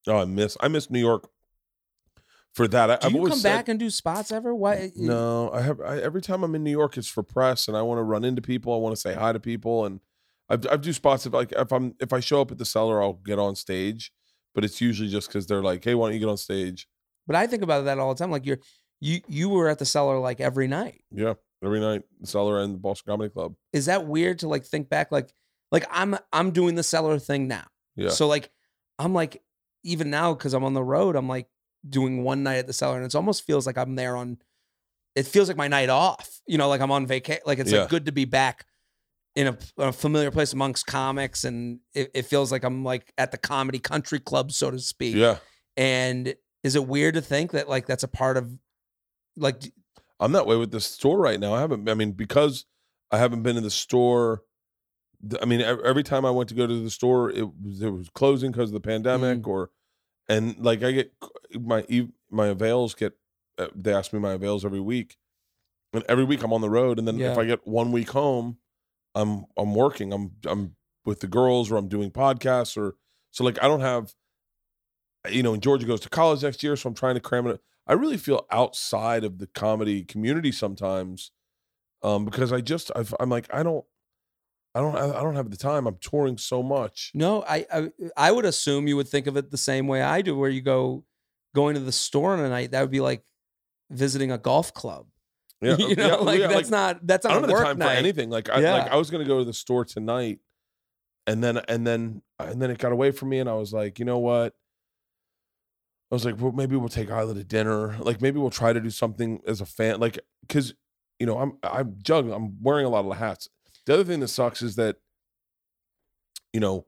Speaker 1: Oh, I miss I miss New York for that. I,
Speaker 3: Do
Speaker 1: I've
Speaker 3: you come
Speaker 1: said-
Speaker 3: back and do spots ever? Why?
Speaker 1: No, I have. I, every time I'm in New York, it's for press, and I want to run into people. I want to say hi to people, and I've I've do spots if like if I'm if I show up at the cellar, I'll get on stage, but it's usually just because they're like, hey, why don't you get on stage?
Speaker 3: But I think about that all the time. Like you're, you you were at the cellar like every night.
Speaker 1: Yeah, every night, the cellar and the Boston Comedy Club.
Speaker 3: Is that weird to like think back? Like like I'm I'm doing the cellar thing now.
Speaker 1: Yeah,
Speaker 3: So like I'm like even now because I'm on the road, I'm like doing one night at the cellar, and it almost feels like I'm there on. It feels like my night off. You know, like I'm on vacation. Like it's
Speaker 1: Yeah.
Speaker 3: like good to be back in a, a familiar place amongst comics, and it, it feels like I'm like at the comedy country club, so to speak.
Speaker 1: yeah.
Speaker 3: And is it weird to think that like that's a part of like
Speaker 1: I'm that way with the store right now. I haven't. I mean, because I haven't been in the store. I mean, every time I went to go to the store, it was it was closing because of the pandemic,
Speaker 3: Mm.
Speaker 1: or and like I get my my avails get. uh, They ask me my avails every week, and every week I'm on the road. And then
Speaker 3: Yeah.
Speaker 1: if I get one week home, I'm I'm working. I'm I'm with the girls, or I'm doing podcasts, or so like I don't have. You know, and Georgia goes to college next year, so I'm trying to cram it. I really feel outside of the comedy community sometimes, um, because I just I've, I'm like I don't, I don't I don't have the time. I'm touring so much.
Speaker 3: no, I, I I would assume you would think of it the same way I do, where you go going to the store on a night. That would be like visiting a golf club.
Speaker 1: Yeah,
Speaker 3: you know,
Speaker 1: yeah,
Speaker 3: like
Speaker 1: yeah,
Speaker 3: that's not that's
Speaker 1: I
Speaker 3: not
Speaker 1: don't
Speaker 3: a
Speaker 1: have time
Speaker 3: night.
Speaker 1: for anything. Like I
Speaker 3: Yeah.
Speaker 1: like I was gonna go to the store tonight, and then and then and then it got away from me, and I was like, you know what? I was like, well, maybe we'll take Ila to dinner. Like maybe we'll try to do something as a fan, like because you know I'm I'm juggling. I'm wearing a lot of hats. The other thing that sucks is that you know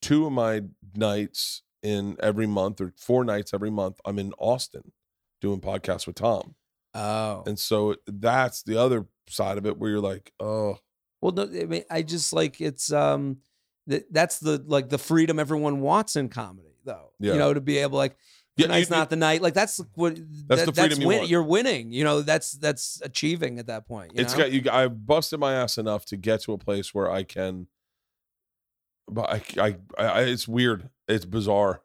Speaker 1: two of my nights in every month or four nights every month I'm in Austin doing podcasts with Tom.
Speaker 3: Oh,
Speaker 1: And so that's the other side of it where you're like, oh,
Speaker 3: well, no, I mean, I just like it's um, that that's the like the freedom everyone wants in comedy, though.
Speaker 1: Yeah.
Speaker 3: You know, to be able like
Speaker 1: Yeah,
Speaker 3: tonight's
Speaker 1: you-
Speaker 3: not the night. Like that's what
Speaker 1: That's the freedom you
Speaker 3: win,
Speaker 1: want.
Speaker 3: You're winning. You know, that's that's achieving at that point. You
Speaker 1: it's
Speaker 3: know?
Speaker 1: got you. I busted my ass enough to get to a place where I can. But I, I, I it's weird. It's bizarre.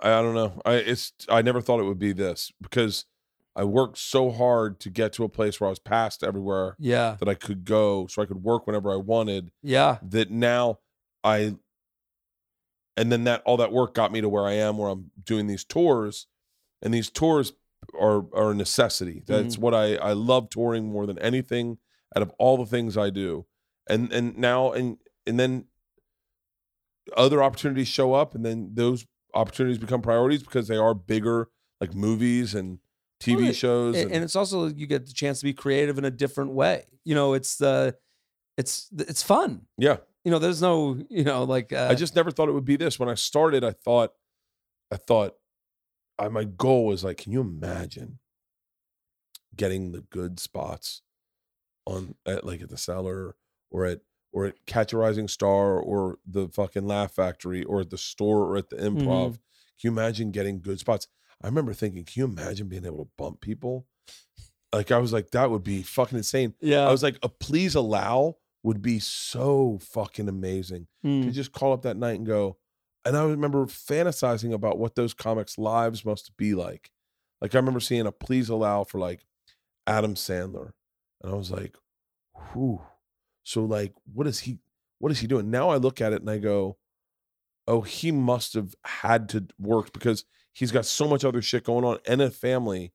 Speaker 1: I, I don't know. I it's I never thought it would be this because I worked so hard to get to a place where I was past everywhere
Speaker 3: yeah,
Speaker 1: that I could go, so I could work whenever I wanted.
Speaker 3: yeah,
Speaker 1: that now I and then that all that work got me to where I am where I'm doing these tours and these tours are are a necessity. That's mm-hmm. what I I love touring more than anything out of all the things I do. And and now and and then other opportunities show up and then those opportunities become priorities because they are bigger, like movies and TV
Speaker 3: Well,
Speaker 1: shows.
Speaker 3: and,
Speaker 1: and-
Speaker 3: and it's also you get the chance to be creative in a different way. You know, it's the it's it's fun.
Speaker 1: yeah,
Speaker 3: You know, there's no you know like uh,
Speaker 1: I just never thought it would be this. When I started, I thought, I thought, I, my goal was like, can you imagine getting the good spots on at like at the cellar or at or at Catch a Rising Star or the fucking Laugh Factory or at the store or at the Improv. Can you imagine getting good spots? I remember thinking, can you imagine being able to bump people? Like I was like, that would be fucking insane.
Speaker 3: yeah.
Speaker 1: I was like, a please allow would be so fucking amazing
Speaker 3: Mm.
Speaker 1: to just call up that night and go. And I remember fantasizing about what those comics' lives must be like. Like I remember seeing a please allow for like Adam Sandler, and I was like, "Whew." So like, what is he? What is he doing now? I look at it and I go, "Oh, he must have had to work because he's got so much other shit going on and a family."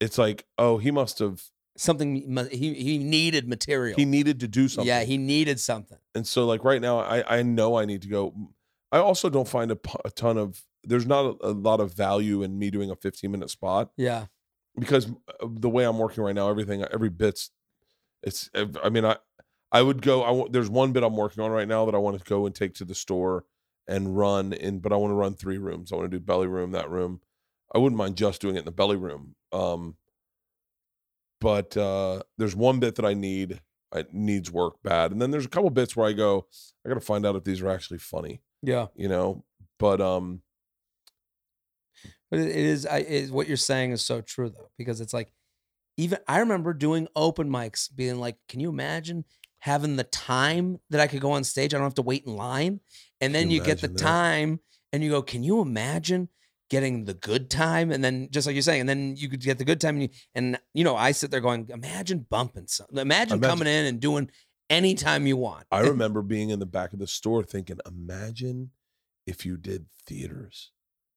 Speaker 1: It's like, oh, he must have.
Speaker 3: Something he he needed material.
Speaker 1: He needed to do something.
Speaker 3: Yeah, he needed something.
Speaker 1: and so like right now i i know i need to go i also don't find a, a ton of there's not a, a lot of value in me doing a 15 minute spot
Speaker 3: Yeah.
Speaker 1: because uh, the way i'm working right now everything every bit's it's i mean i i would go i want there's one bit i'm working on right now that i want to go and take to the store and run in but i want to run three rooms i want to do belly room that room i wouldn't mind just doing it in the belly room um but uh there's one bit that i need it needs work bad and then there's a couple bits where i go i gotta find out if these are actually funny
Speaker 3: Yeah.
Speaker 1: you know but um
Speaker 3: But it, it is I is what you're saying is so true though, because it's like even I remember doing open mics, being like, can you imagine having the time that I could go on stage? I don't have to wait in line. And then
Speaker 1: Can
Speaker 3: you
Speaker 1: you
Speaker 3: get the
Speaker 1: that?
Speaker 3: time and you go, Can you imagine getting the good time? And then just like you're saying, and then you could get the good time and you and you know, I sit there going, Imagine bumping something. Imagine,
Speaker 1: Imagine-
Speaker 3: coming in and doing anytime you want.
Speaker 1: i remember being in the back of the store thinking imagine if you did theaters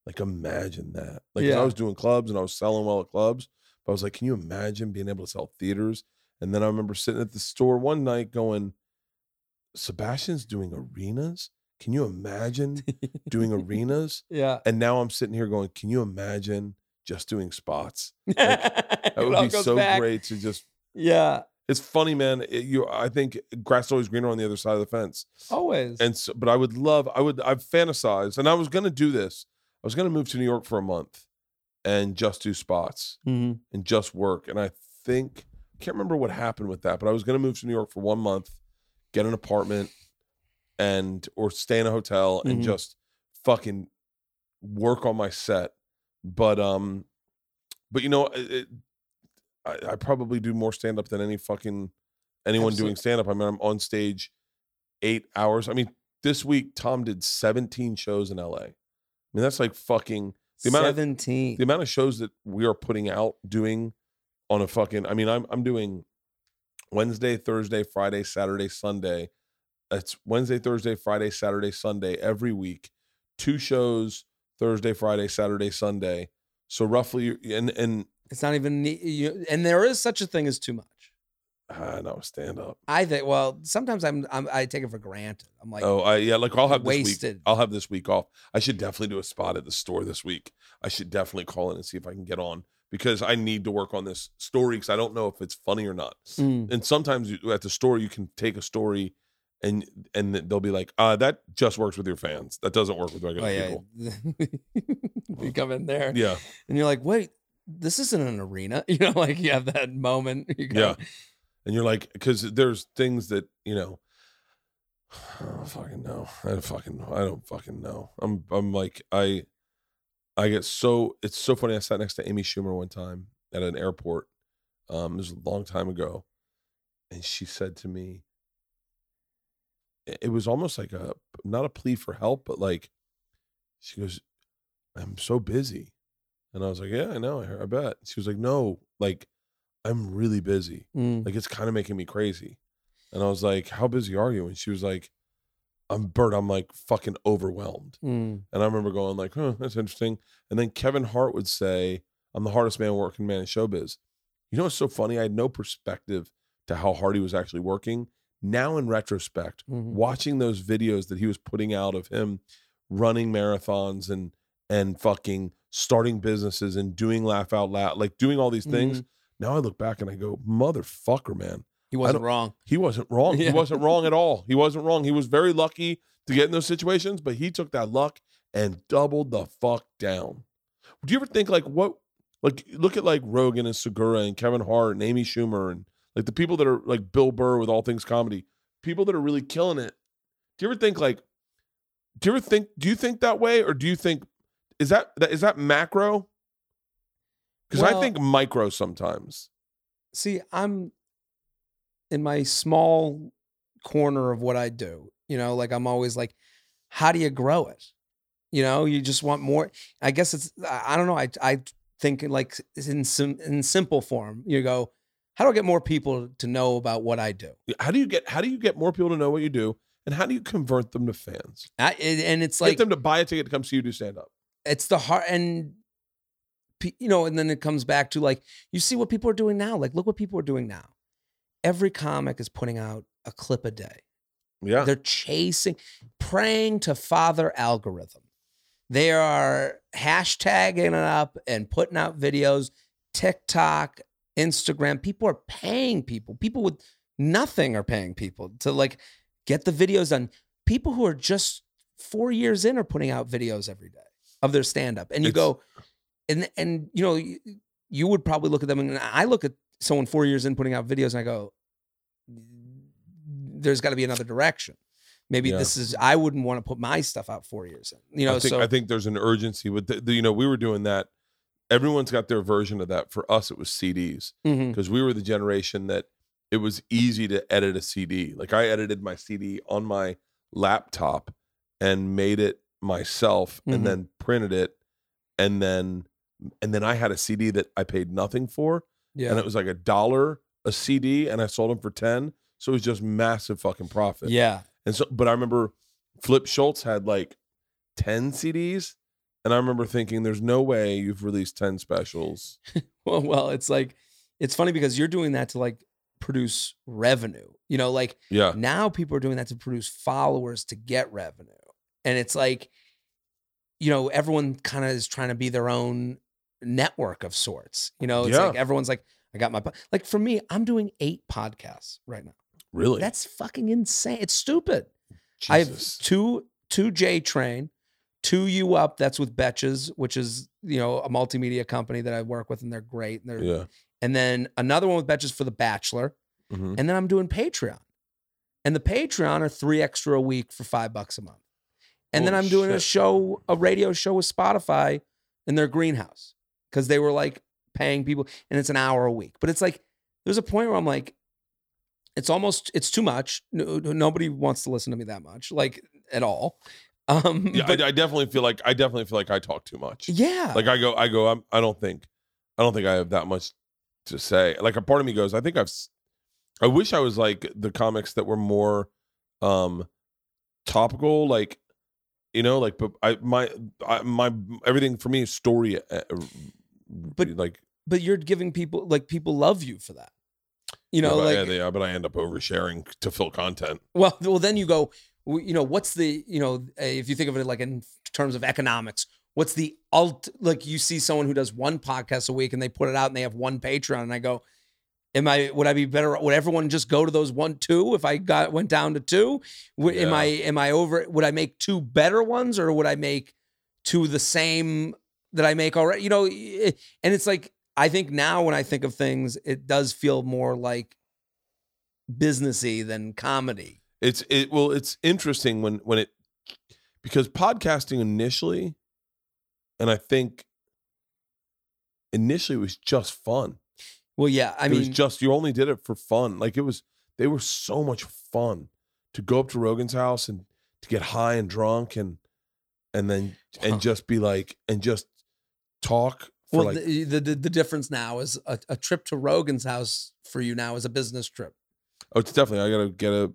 Speaker 1: like imagine that like
Speaker 3: Yeah.
Speaker 1: i was doing clubs and i was selling well at clubs but i was like can you imagine being able to sell theaters and then i remember sitting at the store one night going sebastian's doing arenas can you imagine doing arenas
Speaker 3: Yeah.
Speaker 1: and now i'm sitting here going can you imagine just doing spots
Speaker 3: that
Speaker 1: that would be so great to just
Speaker 3: Yeah.
Speaker 1: it's funny man it, you i think grass is always greener on the other side of the fence
Speaker 3: Always.
Speaker 1: and so, but I would love, I would, I've fantasized, and I was going to do this. I was going to move to New York for a month and just do spots
Speaker 3: Mhm.
Speaker 1: and just work. And I think, I can't remember what happened with that, but I was going to move to New York for one month, get an apartment and, or stay in a hotel and
Speaker 3: Mhm.
Speaker 1: just fucking work on my set. But, um, but you know, it, it- I, I probably do more stand up than any fucking anyone
Speaker 3: Absolute-
Speaker 1: doing stand up. I mean, I'm on stage eight hours. I mean, this week Tom did 17 shows in LA. I mean, that's like fucking the amount of- the amount of shows that we are putting out doing on a fucking. I mean, I'm I'm doing Wednesday, Thursday, Friday, Saturday, Sunday. It's Wednesday, Thursday, Friday, Saturday, Sunday every week. Two shows Thursday, Friday, Saturday, Sunday. So roughly, and and
Speaker 3: It's not even, you, and there is such a thing as too much.
Speaker 1: ah, no stand up.
Speaker 3: I think. Well, sometimes I'm, I'm I take it for granted. I'm like,
Speaker 1: oh, I yeah, like I'll have this week.
Speaker 3: wasted.
Speaker 1: I'll have this week off. I should definitely do a spot at the store this week. I should definitely call in and see if I can get on because I need to work on this story because I don't know if it's funny or not.
Speaker 3: mm,
Speaker 1: And sometimes you, at the store you can take a story and and they'll be like, uh, that just works with your fans. That doesn't work with regular
Speaker 3: oh yeah.
Speaker 1: people.
Speaker 3: you come in there,
Speaker 1: Yeah.
Speaker 3: and you're like, wait, this isn't an arena. You know, like you have that moment. You go,
Speaker 1: Yeah. And you're like, because there's things that, you know, I don't fucking know. I don't fucking I don't fucking know. I'm I'm like I I get so it's so funny. I sat next to Amy Schumer one time at an airport. Um, it was a long time ago. And she said to me, it was almost like a not a plea for help, but like she goes, I'm so busy. And I was like, Yeah, I know, I, I bet. She was like, No, like I'm really busy.
Speaker 3: Mm,
Speaker 1: Like it's kind of making me crazy. And I was like, How busy are you? And she was like, I'm Bert, I'm like fucking overwhelmed.
Speaker 3: mm.
Speaker 1: And I remember going like, huh, that's interesting. And then Kevin Hart would say, I'm the hardest man working man in showbiz. You know what's so funny? I had no perspective to how hard he was actually working. Now in retrospect,
Speaker 3: Mhm.
Speaker 1: watching those videos that he was putting out of him running marathons and and fucking starting businesses and doing laugh out loud, like doing all these things. Now I look back and I go, motherfucker, man.
Speaker 3: He wasn't wrong.
Speaker 1: He wasn't wrong.
Speaker 3: Yeah.
Speaker 1: He wasn't wrong at all. He wasn't wrong. He was very lucky to get in those situations, but he took that luck and doubled the fuck down. Do you ever think like what like look at like Rogan and Segura and Kevin Hart and Amy Schumer and like the people that are like Bill Burr with all things comedy, people that are really killing it. Do you ever think like do you ever think do you think that way or do you think is that that is that macro? Because I think micro sometimes.
Speaker 3: See, I'm in my small corner of what I do. You know, like I'm always like, how do you grow it? You know, you just want more. I guess it's I I don't know. I I think like in sim, in simple form, you go, how do I get more people to know about what I do?
Speaker 1: How do you get how do you get more people to know what you do and how do you convert them to fans?
Speaker 3: I, and it's like Get
Speaker 1: them to buy a ticket to come see you do stand up.
Speaker 3: it's the heart and you know and then it comes back to like you see what people are doing now like look what people are doing now every comic is putting out a clip a day
Speaker 1: Yeah.
Speaker 3: they're chasing praying to father algorithm they are hashtagging it up and putting out videos tiktok instagram people are paying people people with nothing are paying people to like get the videos done people who are just four years in are putting out videos every day of their stand up and you
Speaker 1: It's-
Speaker 3: go and and you know you, you would probably look at them and i look at someone four years in putting out videos and i go there's got to be another direction maybe
Speaker 1: Yeah.
Speaker 3: this is i wouldn't want to put my stuff out four years in you know
Speaker 1: I think
Speaker 3: so
Speaker 1: I think there's an urgency with the, the- you know we were doing that. Everyone's got their version of that. For us, it was CDs because we were the generation that it was easy to edit a CD. Like I edited my CD on my laptop and made it myself,
Speaker 3: Mhm.
Speaker 1: and then printed it, and then and then I had a CD that I paid nothing for,
Speaker 3: yeah
Speaker 1: and it was like a dollar a CD, and I sold them for ten. So it was just massive fucking profit.
Speaker 3: yeah
Speaker 1: And so, but I remember Flip Schultz had like 10 CDs. And I remember thinking, there's no way you've released 10 specials.
Speaker 3: well, well it's like it's funny because you're doing that to like produce revenue you know like
Speaker 1: Yeah.
Speaker 3: now people are doing that to produce followers to get revenue and it's like you know everyone kind of is trying to be their own network of sorts you know it's
Speaker 1: Yeah.
Speaker 3: like everyone's like i got my po-" like for me i'm doing eight podcasts right now
Speaker 1: Really?
Speaker 3: that's fucking insane it's stupid i have two two j train two you up that's with betches which is you know a multimedia company that i work with and they're great and they're
Speaker 1: Yeah.
Speaker 3: and then another one with betches for the bachelor
Speaker 1: Mhm.
Speaker 3: and then I'm doing Patreon. And the Patreon are three extra a week for five bucks a month. And then I'm doing a show, a radio show with Spotify in their greenhouse because they were like paying people and it's an hour a week. But it's like, there's a point where I'm like, it's almost, it's too much. No, nobody wants to listen to me that much, like at all. Um,
Speaker 1: Yeah,
Speaker 3: but
Speaker 1: I, I definitely feel like I definitely feel like I talk too much.
Speaker 3: yeah.
Speaker 1: Like I go, I go, I'm, I don't think, I don't think I have that much to say. Like a part of me goes, I think I've, I wish I was like the comics that were more, um, topical. Like, you know, like, but I, my, I, my, everything for me is story. uh,
Speaker 3: But-
Speaker 1: like,
Speaker 3: but you're giving people, like, people love you for that. You know,
Speaker 1: but,
Speaker 3: like,
Speaker 1: yeah, yeah, but I end up oversharing to fill content.
Speaker 3: Well, well, then you go. You know, what's the you know if you think of it like in terms of economics, what's the alt? Like you see someone who does one podcast a week and they put it out and they have one Patreon, and I go, am I? Would I be better? Would everyone just go to those one two if I got went down to two? Would, Am I am I over? Would I make two better ones or would I make two the same that I make already? You know, i- eh, and it's like I think now when I think of things, it does feel more like businessy than comedy.
Speaker 1: It's it well, it's interesting when when it because podcasting initially, and I think initially it was just fun.
Speaker 3: Well, yeah, I
Speaker 1: it
Speaker 3: mean,
Speaker 1: was just you only did it for fun. Like it was they were so much fun to go up to Rogan's house and to get high and drunk and and then
Speaker 3: Wow.
Speaker 1: and just be like and just talk for
Speaker 3: well,
Speaker 1: like
Speaker 3: the, the the the difference now is a, a trip to Rogan's house for you now is a business trip.
Speaker 1: oh it's definitely I gotta get a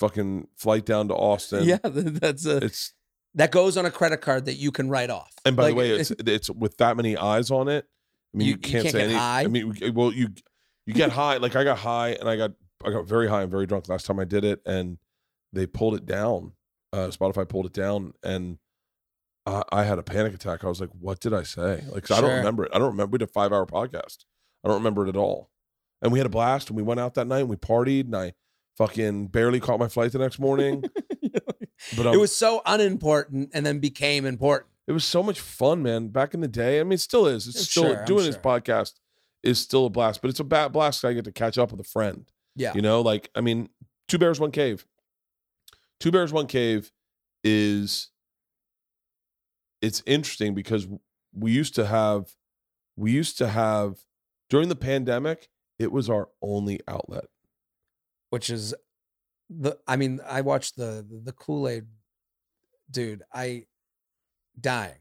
Speaker 1: fucking flight down to Austin.
Speaker 3: yeah, that's a
Speaker 1: It's
Speaker 3: that goes on a credit card that you can write off.
Speaker 1: And by
Speaker 3: Like,
Speaker 1: the way, it's it's with that many eyes on it. I mean,
Speaker 3: You-
Speaker 1: you,
Speaker 3: you
Speaker 1: can't
Speaker 3: can't
Speaker 1: say any.
Speaker 3: high?
Speaker 1: I mean, well, you you get high. Like I got high, and I got I got very high and very drunk last time I did it, and they pulled it down. Uh, Spotify pulled it down, and I, I had a panic attack. I was like, "What did I say?" Like 'cause I don't remember it. I don't remember. We did a five hour podcast. I don't remember it at all. And we had a blast. And we went out that night and we partied. And I fucking barely caught my flight the next morning. But um,
Speaker 3: it was so unimportant and then became important.
Speaker 1: it was so much fun, man. Back in the day, I mean, it still is. It's
Speaker 3: I'm
Speaker 1: still
Speaker 3: sure,
Speaker 1: doing this podcast is still a blast. But it's a bad blast. I get to catch up with a friend.
Speaker 3: Yeah.
Speaker 1: You know, like I mean, two bears, one cave. Two bears, one cave is it's interesting because we used to have we used to have during the pandemic, it was our only outlet.
Speaker 3: Which is the I mean, I watched the the Kool-Aid dude, I dying.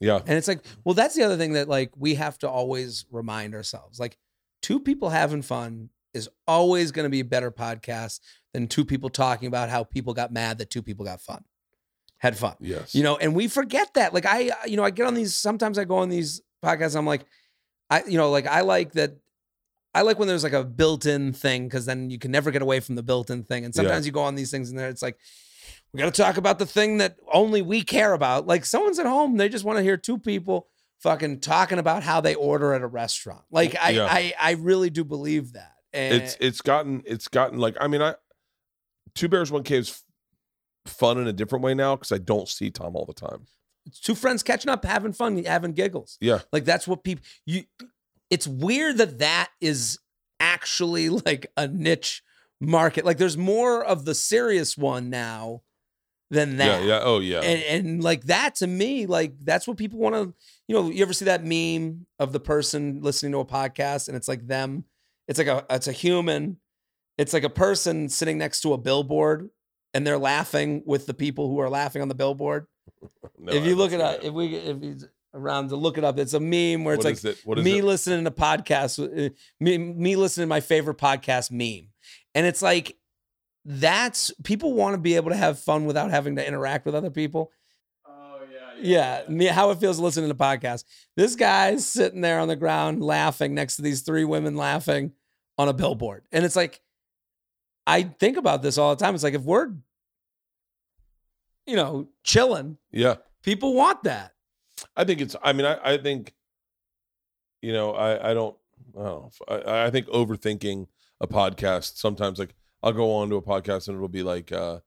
Speaker 1: Yeah.
Speaker 3: And it's like, well, that's the other thing that like we have to always remind ourselves. Like two people having fun is always going to be a better podcast than two people talking about how people got mad that two people got fun. Had fun.
Speaker 1: Yes.
Speaker 3: You know, and we forget that. Like I, you know, I get on these. Sometimes I go on these podcasts. I'm like, I, you know, like I like that. I like when there's like a built-in thing because then you can never get away from the built-in thing. And
Speaker 1: Yeah.
Speaker 3: sometimes you go on these things and there it's like, we got to talk about the thing that only we care about. Like someone's at home, they just want to hear two people fucking talking about how they order at a restaurant. Like I,
Speaker 1: Yeah.
Speaker 3: I, I really do believe that. And
Speaker 1: it's it's gotten it's gotten like I mean I two bears one cave's fun in a different way now because I don't see Tom all the time.
Speaker 3: it's two friends catching up, having fun, having giggles.
Speaker 1: Yeah.
Speaker 3: Like that's what people you it's weird that that is actually like a niche market. Like there's more of the serious one now than that.
Speaker 1: Yeah, yeah. Oh yeah.
Speaker 3: And and like that to me, like that's what people want to, you know, you ever see that meme of the person listening to a podcast and it's like them, it's like a it's a human, it's like a person sitting next to a billboard and they're laughing with the people who are laughing on the billboard
Speaker 1: No,
Speaker 3: if
Speaker 1: I
Speaker 3: you look
Speaker 1: haven't
Speaker 3: it if we if he's around to look it up, it's a meme where it's
Speaker 1: What
Speaker 3: like
Speaker 1: is it? What is
Speaker 3: me
Speaker 1: it?
Speaker 3: listening to podcasts, uh, me me listening to my favorite podcast meme, and it's like that's people want to be able to have fun without having to interact with other people.
Speaker 4: Oh yeah.
Speaker 3: Yeah, me how it feels listening to podcasts. This guy's sitting there on the ground laughing next to these three women laughing on a billboard, and it's like I think about this all the time. It's like if we're you know chilling,
Speaker 1: Yeah.
Speaker 3: people want that.
Speaker 1: I think it's. I mean, I, I think, you know, I, I don't. I don't know. I, I think overthinking a podcast sometimes. Like I'll go on to a podcast and it'll be like, uh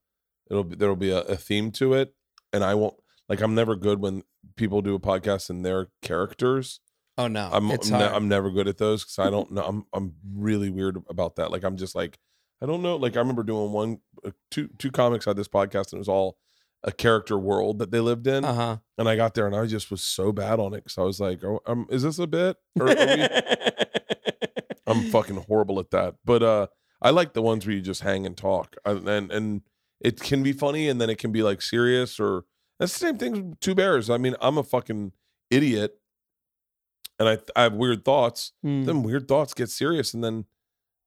Speaker 1: it'll be there'll be a, a theme to it, and I won't. Like I'm never good when people do a podcast and their characters.
Speaker 3: Oh no,
Speaker 1: I'm I'm, ne-. I'm never good at those because I don't know. I'm I'm really weird about that. Like I'm just like I don't know. Like I remember doing one, uh, two two comics had this podcast and it was all a character world that they lived in.
Speaker 3: Uh huh.
Speaker 1: And I got there and I just was so bad on it because I was like, oh, um, is this a bit? Or we- I'm fucking horrible at that. But uh, I like the ones where you just hang and talk, I, and and it can be funny and then it can be like serious or that's the same thing with Two Bears. I mean, I'm a fucking idiot, and I I have weird thoughts.
Speaker 3: Hmm.
Speaker 1: Then weird thoughts get serious, and then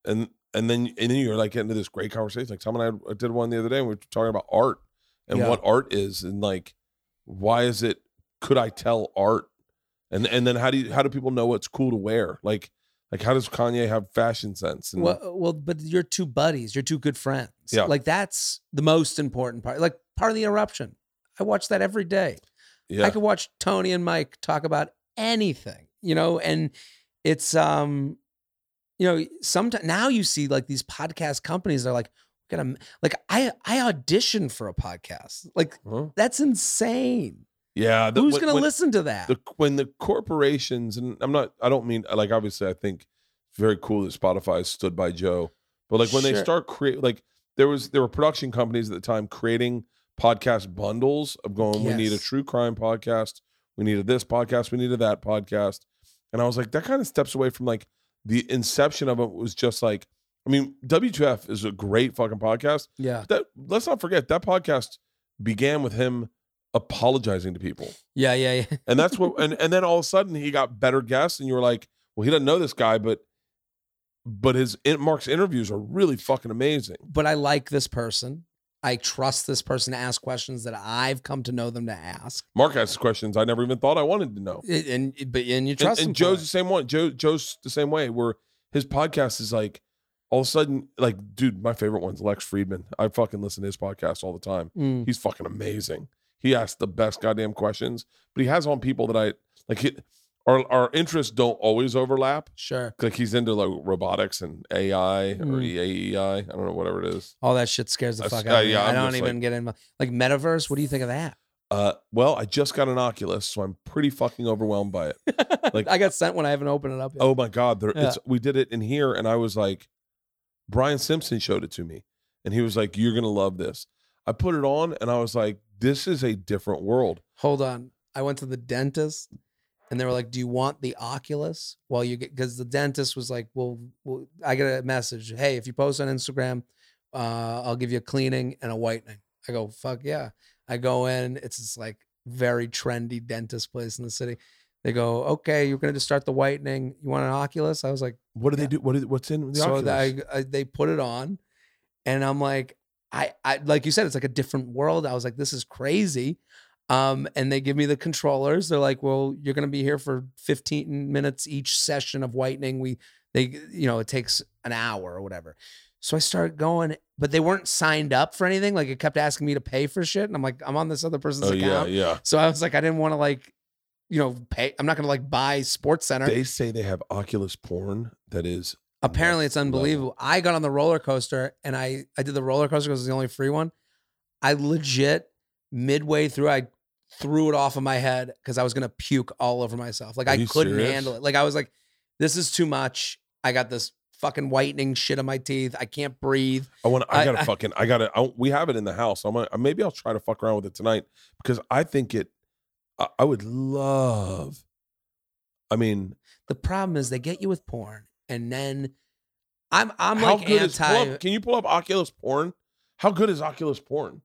Speaker 1: and and then and then you're like getting into this great conversation. Like Tom and I did one the other day, and we were talking about art and
Speaker 3: Yeah.
Speaker 1: what art is, and like why is it? Could I tell art? And and then how do you how do people know what's cool to wear? Like like how does Kanye have fashion sense? And
Speaker 3: Well, well, but you're two buddies. You're two good friends.
Speaker 1: Yeah.
Speaker 3: Like that's the most important part. Like part of the eruption. I watch that every day.
Speaker 1: yeah,
Speaker 3: I could watch Tony and Mike talk about anything, you know, and it's um, you know, sometimes now you see like these podcast companies are like, gonna like I I auditioned for a podcast. Like
Speaker 1: Huh?
Speaker 3: that's insane.
Speaker 1: yeah. the-
Speaker 3: Who's
Speaker 1: when-
Speaker 3: gonna
Speaker 1: when-
Speaker 3: listen to that?
Speaker 1: the when the corporations and I'm not I don't mean like obviously I think it's very cool that Spotify stood by Joe, but like when they start create like there was there were production companies at the time creating podcast bundles of going we need a true crime podcast, we needed this podcast, we needed that podcast, and I was like that kind of steps away from like the inception of it was just like I mean WTF is a great fucking podcast.
Speaker 3: yeah,
Speaker 1: That let's not forget that podcast began with him apologizing to people.
Speaker 3: yeah, yeah, yeah.
Speaker 1: And that's what and, and then all of a sudden he got better guests and you were like, well, he doesn't know this guy, but but his Mark's interviews are really fucking amazing.
Speaker 3: but I like this person. I trust this person to ask questions that I've come to know them to ask.
Speaker 1: Mark asks questions I never even thought I wanted to know.
Speaker 3: It- and but and you trust
Speaker 1: and
Speaker 3: him for
Speaker 1: Joe's the same one. Joe Joe's the same way where his podcast is like all of a sudden, like, dude, my favorite one's Lex Fridman. I fucking listen to his podcast all the time.
Speaker 3: Mm.
Speaker 1: He's fucking amazing. he asks the best goddamn questions. But he has on people that I like. It, our our interests don't always overlap.
Speaker 3: Sure.
Speaker 1: Like he's into like robotics and AI or
Speaker 3: Mm.
Speaker 1: AEI. I don't know whatever it is.
Speaker 3: All that shit scares the
Speaker 1: I
Speaker 3: fuck out
Speaker 1: uh,
Speaker 3: of me.
Speaker 1: yeah,
Speaker 3: I don't even
Speaker 1: like-
Speaker 3: get in. Like metaverse. What do you think of that?
Speaker 1: Uh, well, I just got an Oculus, so I'm pretty fucking overwhelmed by it. Like-
Speaker 3: I got sent when I haven't opened it up yet.
Speaker 1: Oh my god, there,
Speaker 3: Yeah.
Speaker 1: it's, we did it in here, and I was like, Brian Simpson showed it to me, and he was like, "You're gonna love this." I put it on, and I was like, "This is a different world."
Speaker 3: Hold on. I went to the dentist and they were like, Do you want the Oculus? Well, you get because the dentist was like, well, well, I get a message. Hey, if you post on Instagram, uh, I'll give you a cleaning and a whitening. I go, fuck yeah. I go in, it's this like very trendy dentist place in the city. They go, okay, you're gonna just start the whitening. You want an Oculus? I was like,
Speaker 1: What do
Speaker 3: Yeah.
Speaker 1: they do? What is, what's in the
Speaker 3: so
Speaker 1: Oculus?
Speaker 3: that I, I, they put it on, and I'm like, I, I like you said, it's like a different world. I was like, this is crazy. Um, and they give me the controllers. They're like, well, you're gonna be here for 15 minutes each session of whitening. We they you know it takes an hour or whatever. So I started going, but they weren't signed up for anything. Like it kept asking me to pay for shit, and I'm like, I'm on this other person's
Speaker 1: oh yeah,
Speaker 3: account.
Speaker 1: yeah.
Speaker 3: So I was like, I didn't want to like, you know, pay. I'm not gonna like buy Sports Center.
Speaker 1: They say they have Oculus porn that is
Speaker 3: Apparently, it's
Speaker 1: level.
Speaker 3: unbelievable. I got on the roller coaster and I I did the roller coaster because it's the only free one. I legit midway through I threw it off of my head because I was gonna puke all over myself. Like
Speaker 1: Are
Speaker 3: I couldn't
Speaker 1: serious?
Speaker 3: handle it. Like I was like, this is too much. I got this fucking whitening shit on my teeth. I can't breathe.
Speaker 1: I want. I
Speaker 3: I-
Speaker 1: gotta
Speaker 3: I-
Speaker 1: fucking. I gotta. I, we have it in the house. I'm. Gonna, maybe I'll try to fuck around with it tonight because I think it. I, I would love. I mean,
Speaker 3: The problem is they get you with porn and then I'm I'm
Speaker 1: how
Speaker 3: like
Speaker 1: good is?
Speaker 3: anti.
Speaker 1: up- can you pull up Oculus porn? How good is Oculus porn?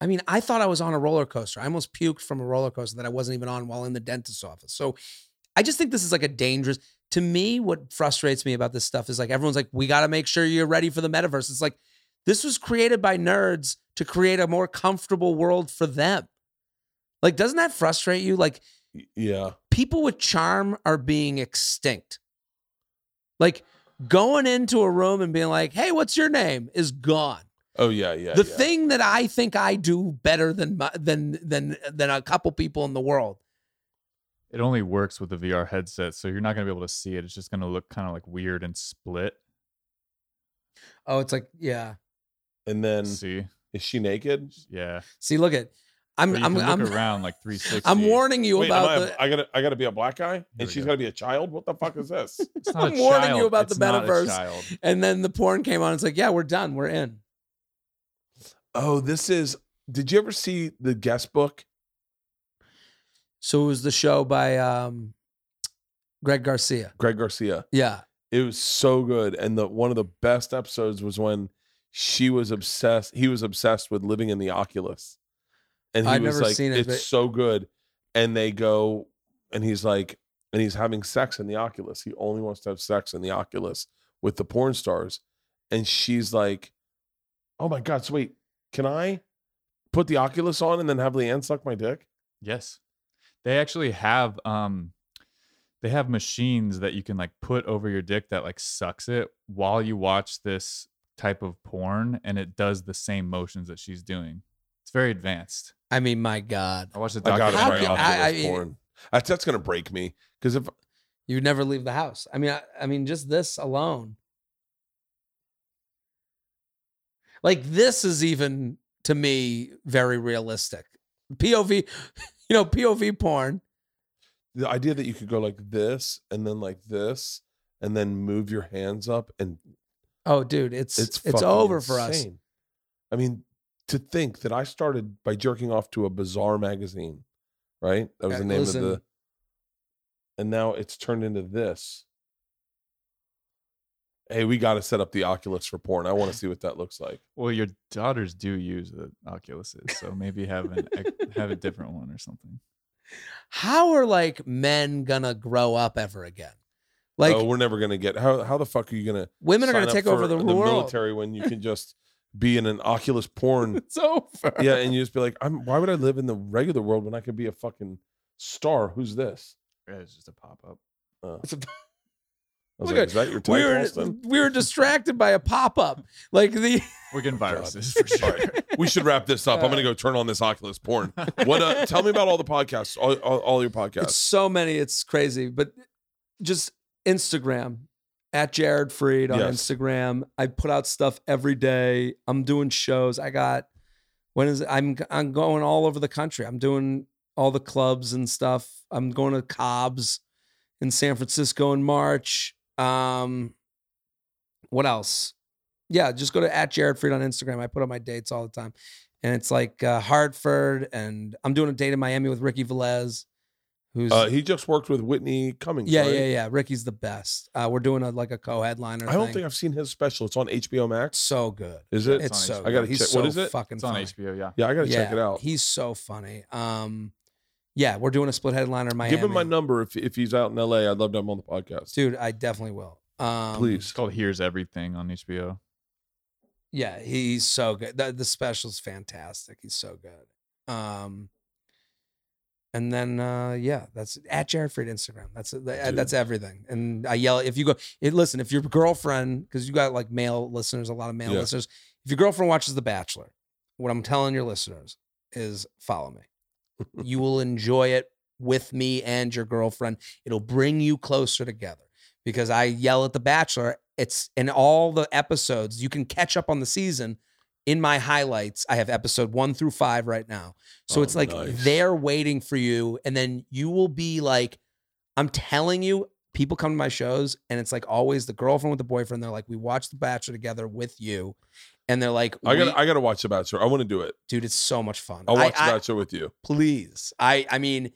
Speaker 3: I mean, I thought I was on a roller coaster. I almost puked from a roller coaster that I wasn't even on while in the dentist's office. So I just think this is like a dangerous. To me, what frustrates me about this stuff is like everyone's like, we got to make sure you're ready for the metaverse. It's like this was created by nerds to create a more comfortable world for them. Like, doesn't that frustrate you? Like,
Speaker 1: Yeah.
Speaker 3: people with charm are being extinct. Like, going into a room and being like, hey, what's your name is gone
Speaker 1: Oh yeah. Yeah.
Speaker 3: the
Speaker 1: yeah.
Speaker 3: thing that I think I do better than my, than than than a couple people in the world.
Speaker 4: It only works with the VR headset, so you're not gonna be able to see it. It's just gonna look kind of like weird and split.
Speaker 3: Oh, it's like yeah.
Speaker 1: And then
Speaker 4: see,
Speaker 1: is she naked?
Speaker 4: yeah.
Speaker 3: See, look at I'm
Speaker 4: Or you
Speaker 3: I'm
Speaker 4: can
Speaker 3: I'm,
Speaker 4: look around like 360.
Speaker 3: I'm warning you
Speaker 1: Wait, am
Speaker 3: about
Speaker 1: I,
Speaker 3: the
Speaker 1: I gotta. I gotta be a black guy,
Speaker 4: we
Speaker 1: and she's
Speaker 4: go.
Speaker 1: gotta be a child. What the fuck is this?
Speaker 4: It's not a
Speaker 3: I'm warning you
Speaker 4: child.
Speaker 3: about the
Speaker 4: It's not a
Speaker 3: metaverse.
Speaker 4: child.
Speaker 3: and then the porn came on. It's like yeah, we're done. We're in.
Speaker 1: oh, this is. Did you ever see the guest book?
Speaker 3: So it was the show by um Greg Garcia.
Speaker 1: Greg Garcia.
Speaker 3: Yeah.
Speaker 1: It was so good, and the one of the best episodes was when she was obsessed. He was obsessed with living in the Oculus, and he
Speaker 3: I'd
Speaker 1: was
Speaker 3: never
Speaker 1: like,
Speaker 3: seen it,
Speaker 1: "It's
Speaker 3: but-
Speaker 1: so good." And they go, and he's like, and he's having sex in the Oculus. He only wants to have sex in the Oculus with the porn stars, and she's like, "Oh my god! So wait, can I put the Oculus on and then have Leanne suck my dick?"
Speaker 4: Yes. They actually have um they have machines that you can like put over your dick that like sucks it while you watch this type of porn and it does the same motions that she's doing. It's very advanced.
Speaker 3: I mean, my God,
Speaker 4: I watched the
Speaker 1: I got to
Speaker 3: How
Speaker 1: try
Speaker 3: can-
Speaker 1: Oculus
Speaker 3: I- I mean-
Speaker 1: porn. That's that's gonna break me because if
Speaker 3: you never leave the house. I mean, I, I mean, just this alone. Like this is even to me very realistic. POV, you know, POV porn.
Speaker 1: the idea that you could go like this and then like this and then move your hands up and
Speaker 3: Oh, dude, it's
Speaker 1: it's
Speaker 3: it's,
Speaker 1: fucking
Speaker 3: over for us.
Speaker 1: insane. I mean, to think that I started by jerking off to a bizarre magazine, right? That was the name of the and now it's turned into this. Hey, we got to set up the Oculus for porn. I want to see what that looks like.
Speaker 4: Well, your daughters do use the Oculuses, so maybe have an have a different one or something.
Speaker 3: How are like men gonna grow up ever again? Oh, like
Speaker 1: oh, we're never gonna get how how the fuck are you gonna
Speaker 3: women are
Speaker 1: sign
Speaker 3: gonna
Speaker 1: up
Speaker 3: take
Speaker 1: for
Speaker 3: over the, world.
Speaker 1: military when you can just be in an Oculus porn
Speaker 3: It's over.
Speaker 1: yeah, and you just be like, I'm why would I live in the regular world when I could be a fucking star? Who's this?
Speaker 4: Yeah, It's just a pop up.
Speaker 1: Uh,
Speaker 3: It's a-
Speaker 1: I was
Speaker 3: Look
Speaker 1: like,
Speaker 3: at-
Speaker 1: is that your
Speaker 3: we were
Speaker 1: Austin?
Speaker 3: we were distracted by a pop up. Like the
Speaker 4: We're getting viruses for sure.
Speaker 1: We should wrap this up. I'm gonna go turn on this Oculus porn. What? Uh, tell me about all the podcasts, all, all, all your podcasts.
Speaker 3: it's so many. It's crazy. But just Instagram at Jared Freid on
Speaker 1: Yes.
Speaker 3: Instagram. I put out stuff every day. I'm doing shows. I got when is it? I'm I'm going all over the country. I'm doing all the clubs and stuff. I'm going to Cobb's in San Francisco in March. Um, what else? Yeah, just go to at Jared Freid on Instagram. I put up my dates all the time, and it's like uh, Hartford, and I'm doing a date in Miami with Ricky Velez, who's
Speaker 1: Uh, he just worked with Whitney Cummings.
Speaker 3: yeah,
Speaker 1: right?
Speaker 3: yeah, yeah. Ricky's the best. Uh, we're doing a like a co-headliner.
Speaker 1: I don't
Speaker 3: thing.
Speaker 1: think I've seen his special. It's on HBO Max.
Speaker 3: so good.
Speaker 1: Is it?
Speaker 3: It's
Speaker 4: on
Speaker 3: so.
Speaker 4: HBO.
Speaker 1: I gotta
Speaker 3: good. He's
Speaker 1: check-
Speaker 3: so
Speaker 1: what is it?
Speaker 3: Fucking
Speaker 4: It's on
Speaker 3: funny.
Speaker 4: HBO. Yeah.
Speaker 1: yeah, I gotta check it out.
Speaker 3: He's so funny. Um, yeah, we're doing a split headliner in Miami.
Speaker 1: Give him my number if if he's out in LA. I'd love to have him on the podcast.
Speaker 3: dude. I definitely will. Um,
Speaker 4: It's
Speaker 1: Please.
Speaker 4: called Here's Everything on HBO.
Speaker 3: Yeah, he's so good. The, the special's fantastic. He's so good. Um, and then uh, yeah, that's at Jared Freid Instagram. That's that- that's everything. And I yell if you go. It, listen, if your girlfriend, because you got like male listeners, a lot of male
Speaker 1: Yeah.
Speaker 3: listeners. If your girlfriend watches The Bachelor, what I'm telling your listeners is follow me. you will enjoy it with me and your girlfriend. It'll bring you closer together because I yell at The Bachelor. It's in all the episodes. You can catch up on the season in my highlights. I have episode one through five right now. So
Speaker 1: Oh,
Speaker 3: it's like
Speaker 1: nice.
Speaker 3: they're waiting for you. And then you will be like, I'm telling you, people come to my shows and it's like always the girlfriend with the boyfriend. They're like, we watched The Bachelor together with you. And they're like,
Speaker 1: I gotta I gotta watch The Bachelor. I want to do it.
Speaker 3: dude, it's so much fun.
Speaker 1: I'll watch
Speaker 3: I-
Speaker 1: The Bachelor with you.
Speaker 3: please. I I mean,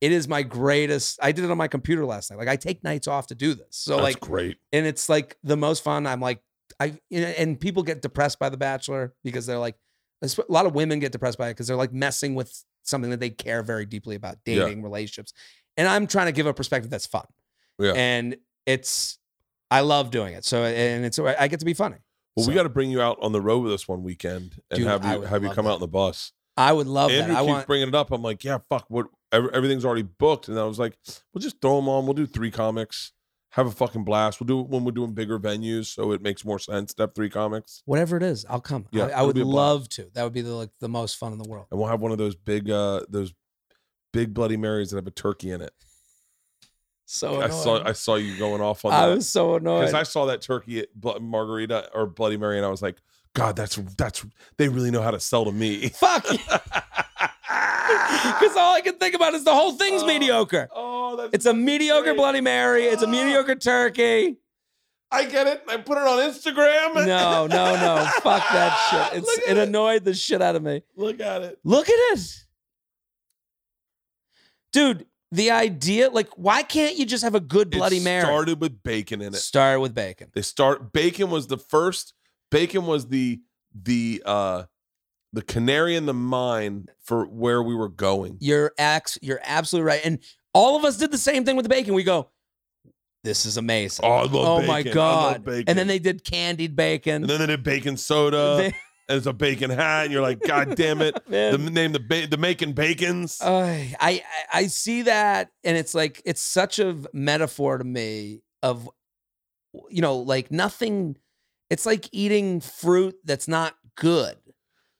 Speaker 3: it is my greatest. I did it on my computer last night. Like I take nights off to do this. So
Speaker 1: That's
Speaker 3: like,
Speaker 1: great.
Speaker 3: and it's like the most fun. I'm like, I you know, and people get depressed by The Bachelor because they're like, a lot of women get depressed by it because they're like messing with something that they care very deeply about,
Speaker 1: Yeah.
Speaker 3: dating, relationships. And I'm trying to give a perspective that's fun.
Speaker 1: Yeah.
Speaker 3: And it's, I love doing it. So and it's I get to be funny.
Speaker 1: Well, we got to bring you out on the road with us one weekend and
Speaker 3: Dude,
Speaker 1: have you have you come
Speaker 3: that.
Speaker 1: out on the bus.
Speaker 3: I would love
Speaker 1: Andrew
Speaker 3: that. I
Speaker 1: keeps
Speaker 3: want.
Speaker 1: bringing it up. I'm like, yeah, fuck. What? Everything's already booked, and I was like, we'll just throw them on. We'll do three comics. Have a fucking blast. We'll do it when we're doing bigger venues, so it makes more sense. Step three comics,
Speaker 3: whatever it is, I'll come.
Speaker 1: Yeah,
Speaker 3: I, I would
Speaker 1: be a blast.
Speaker 3: love to. That would be the like the most fun in the world.
Speaker 1: and we'll have one of those big, uh those big Bloody Marys that have a turkey in it.
Speaker 3: So
Speaker 1: I saw. I saw you going off on
Speaker 3: I
Speaker 1: that
Speaker 3: was so annoyed.
Speaker 1: because I saw that turkey Margarita or Bloody Mary, and I was like, God, that's that's they really know how to sell to me.
Speaker 3: Fuck. Because all I can think about is the whole thing's
Speaker 1: Oh.
Speaker 3: mediocre.
Speaker 1: oh, that's
Speaker 3: It's a mediocre
Speaker 1: great.
Speaker 3: Bloody Mary. It's a
Speaker 1: Oh.
Speaker 3: mediocre turkey.
Speaker 1: I get it. I put it on Instagram.
Speaker 3: No, no, no. Fuck that shit. It
Speaker 1: it.
Speaker 3: annoyed the shit out of me.
Speaker 1: Look at it.
Speaker 3: Look at it. Dude, the idea, like, why can't you just have a good Bloody
Speaker 1: it
Speaker 3: Mary?
Speaker 1: started with bacon in it.
Speaker 3: Start with bacon.
Speaker 1: They start bacon was the first. Bacon was the the uh the canary in the mine for where we were going.
Speaker 3: You're ex, you're absolutely right. And all of us did the same thing with the bacon. We go, this is amazing.
Speaker 1: Oh,
Speaker 3: oh my
Speaker 1: bacon. I love
Speaker 3: god! And then they did candied bacon.
Speaker 1: And then they did bacon soda.
Speaker 3: They-
Speaker 1: and it's a bacon hat, and you're like, God damn it! the name the ba- the making bacons.
Speaker 3: I, I I see that, and it's like it's such a metaphor to me of, you know, like nothing. It's like eating fruit that's not good.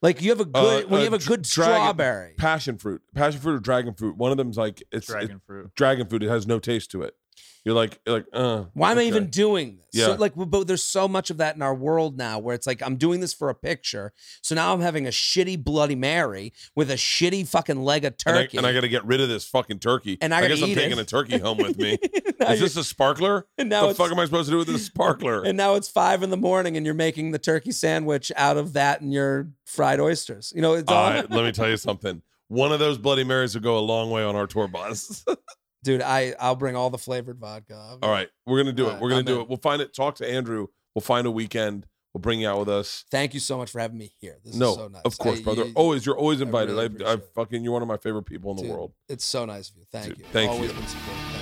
Speaker 3: Like you have a good
Speaker 1: Uh,
Speaker 3: when you
Speaker 1: uh,
Speaker 3: have a good
Speaker 1: dragon-
Speaker 3: strawberry.
Speaker 1: passion fruit, passion fruit or dragon fruit. One of them's like it's
Speaker 4: Dragon
Speaker 1: dragon,
Speaker 4: fruit.
Speaker 1: dragon fruit. It has no taste to it. You're like, you're like, uh.
Speaker 3: Why am I even doing this? So,
Speaker 1: Yeah.
Speaker 3: like, but there's so much of that in our world now where it's like I'm doing this for a picture. So now I'm having a shitty Bloody Mary with a shitty fucking leg of
Speaker 1: And I,
Speaker 3: turkey.
Speaker 1: and I got to get rid of this fucking turkey.
Speaker 3: And I
Speaker 1: I guess I'm taking
Speaker 3: it.
Speaker 1: a turkey home with me. Is this a sparkler?
Speaker 3: and now
Speaker 1: the fuck am I supposed to do with this sparkler?
Speaker 3: and now it's five in the morning and you're making the turkey sandwich out of that and your fried oysters. You know, it's all
Speaker 1: right, let me tell you something. One of those Bloody Marys will go a long way on our tour bus.
Speaker 3: dude. I I'll bring all the flavored vodka. I'll be-
Speaker 1: All right, we're gonna do
Speaker 3: All
Speaker 1: it.
Speaker 3: right,
Speaker 1: We're gonna
Speaker 3: I'm
Speaker 1: do
Speaker 3: in.
Speaker 1: it. We'll find it. Talk to Andrew. We'll find a weekend. We'll bring you out with us.
Speaker 3: Thank you so much for having me here. This
Speaker 1: no,
Speaker 3: is so nice.
Speaker 1: of course,
Speaker 3: I-
Speaker 1: brother.
Speaker 3: you-
Speaker 1: always, you're always invited.
Speaker 3: really
Speaker 1: I,
Speaker 3: appreciate
Speaker 1: I,
Speaker 3: it.
Speaker 1: fucking, you're one of my favorite people in the
Speaker 3: dude,
Speaker 1: world.
Speaker 3: It's so nice of you. Thank
Speaker 1: Dude,
Speaker 3: you.
Speaker 1: thank
Speaker 3: Always
Speaker 1: you.
Speaker 3: been supportive. Thank you.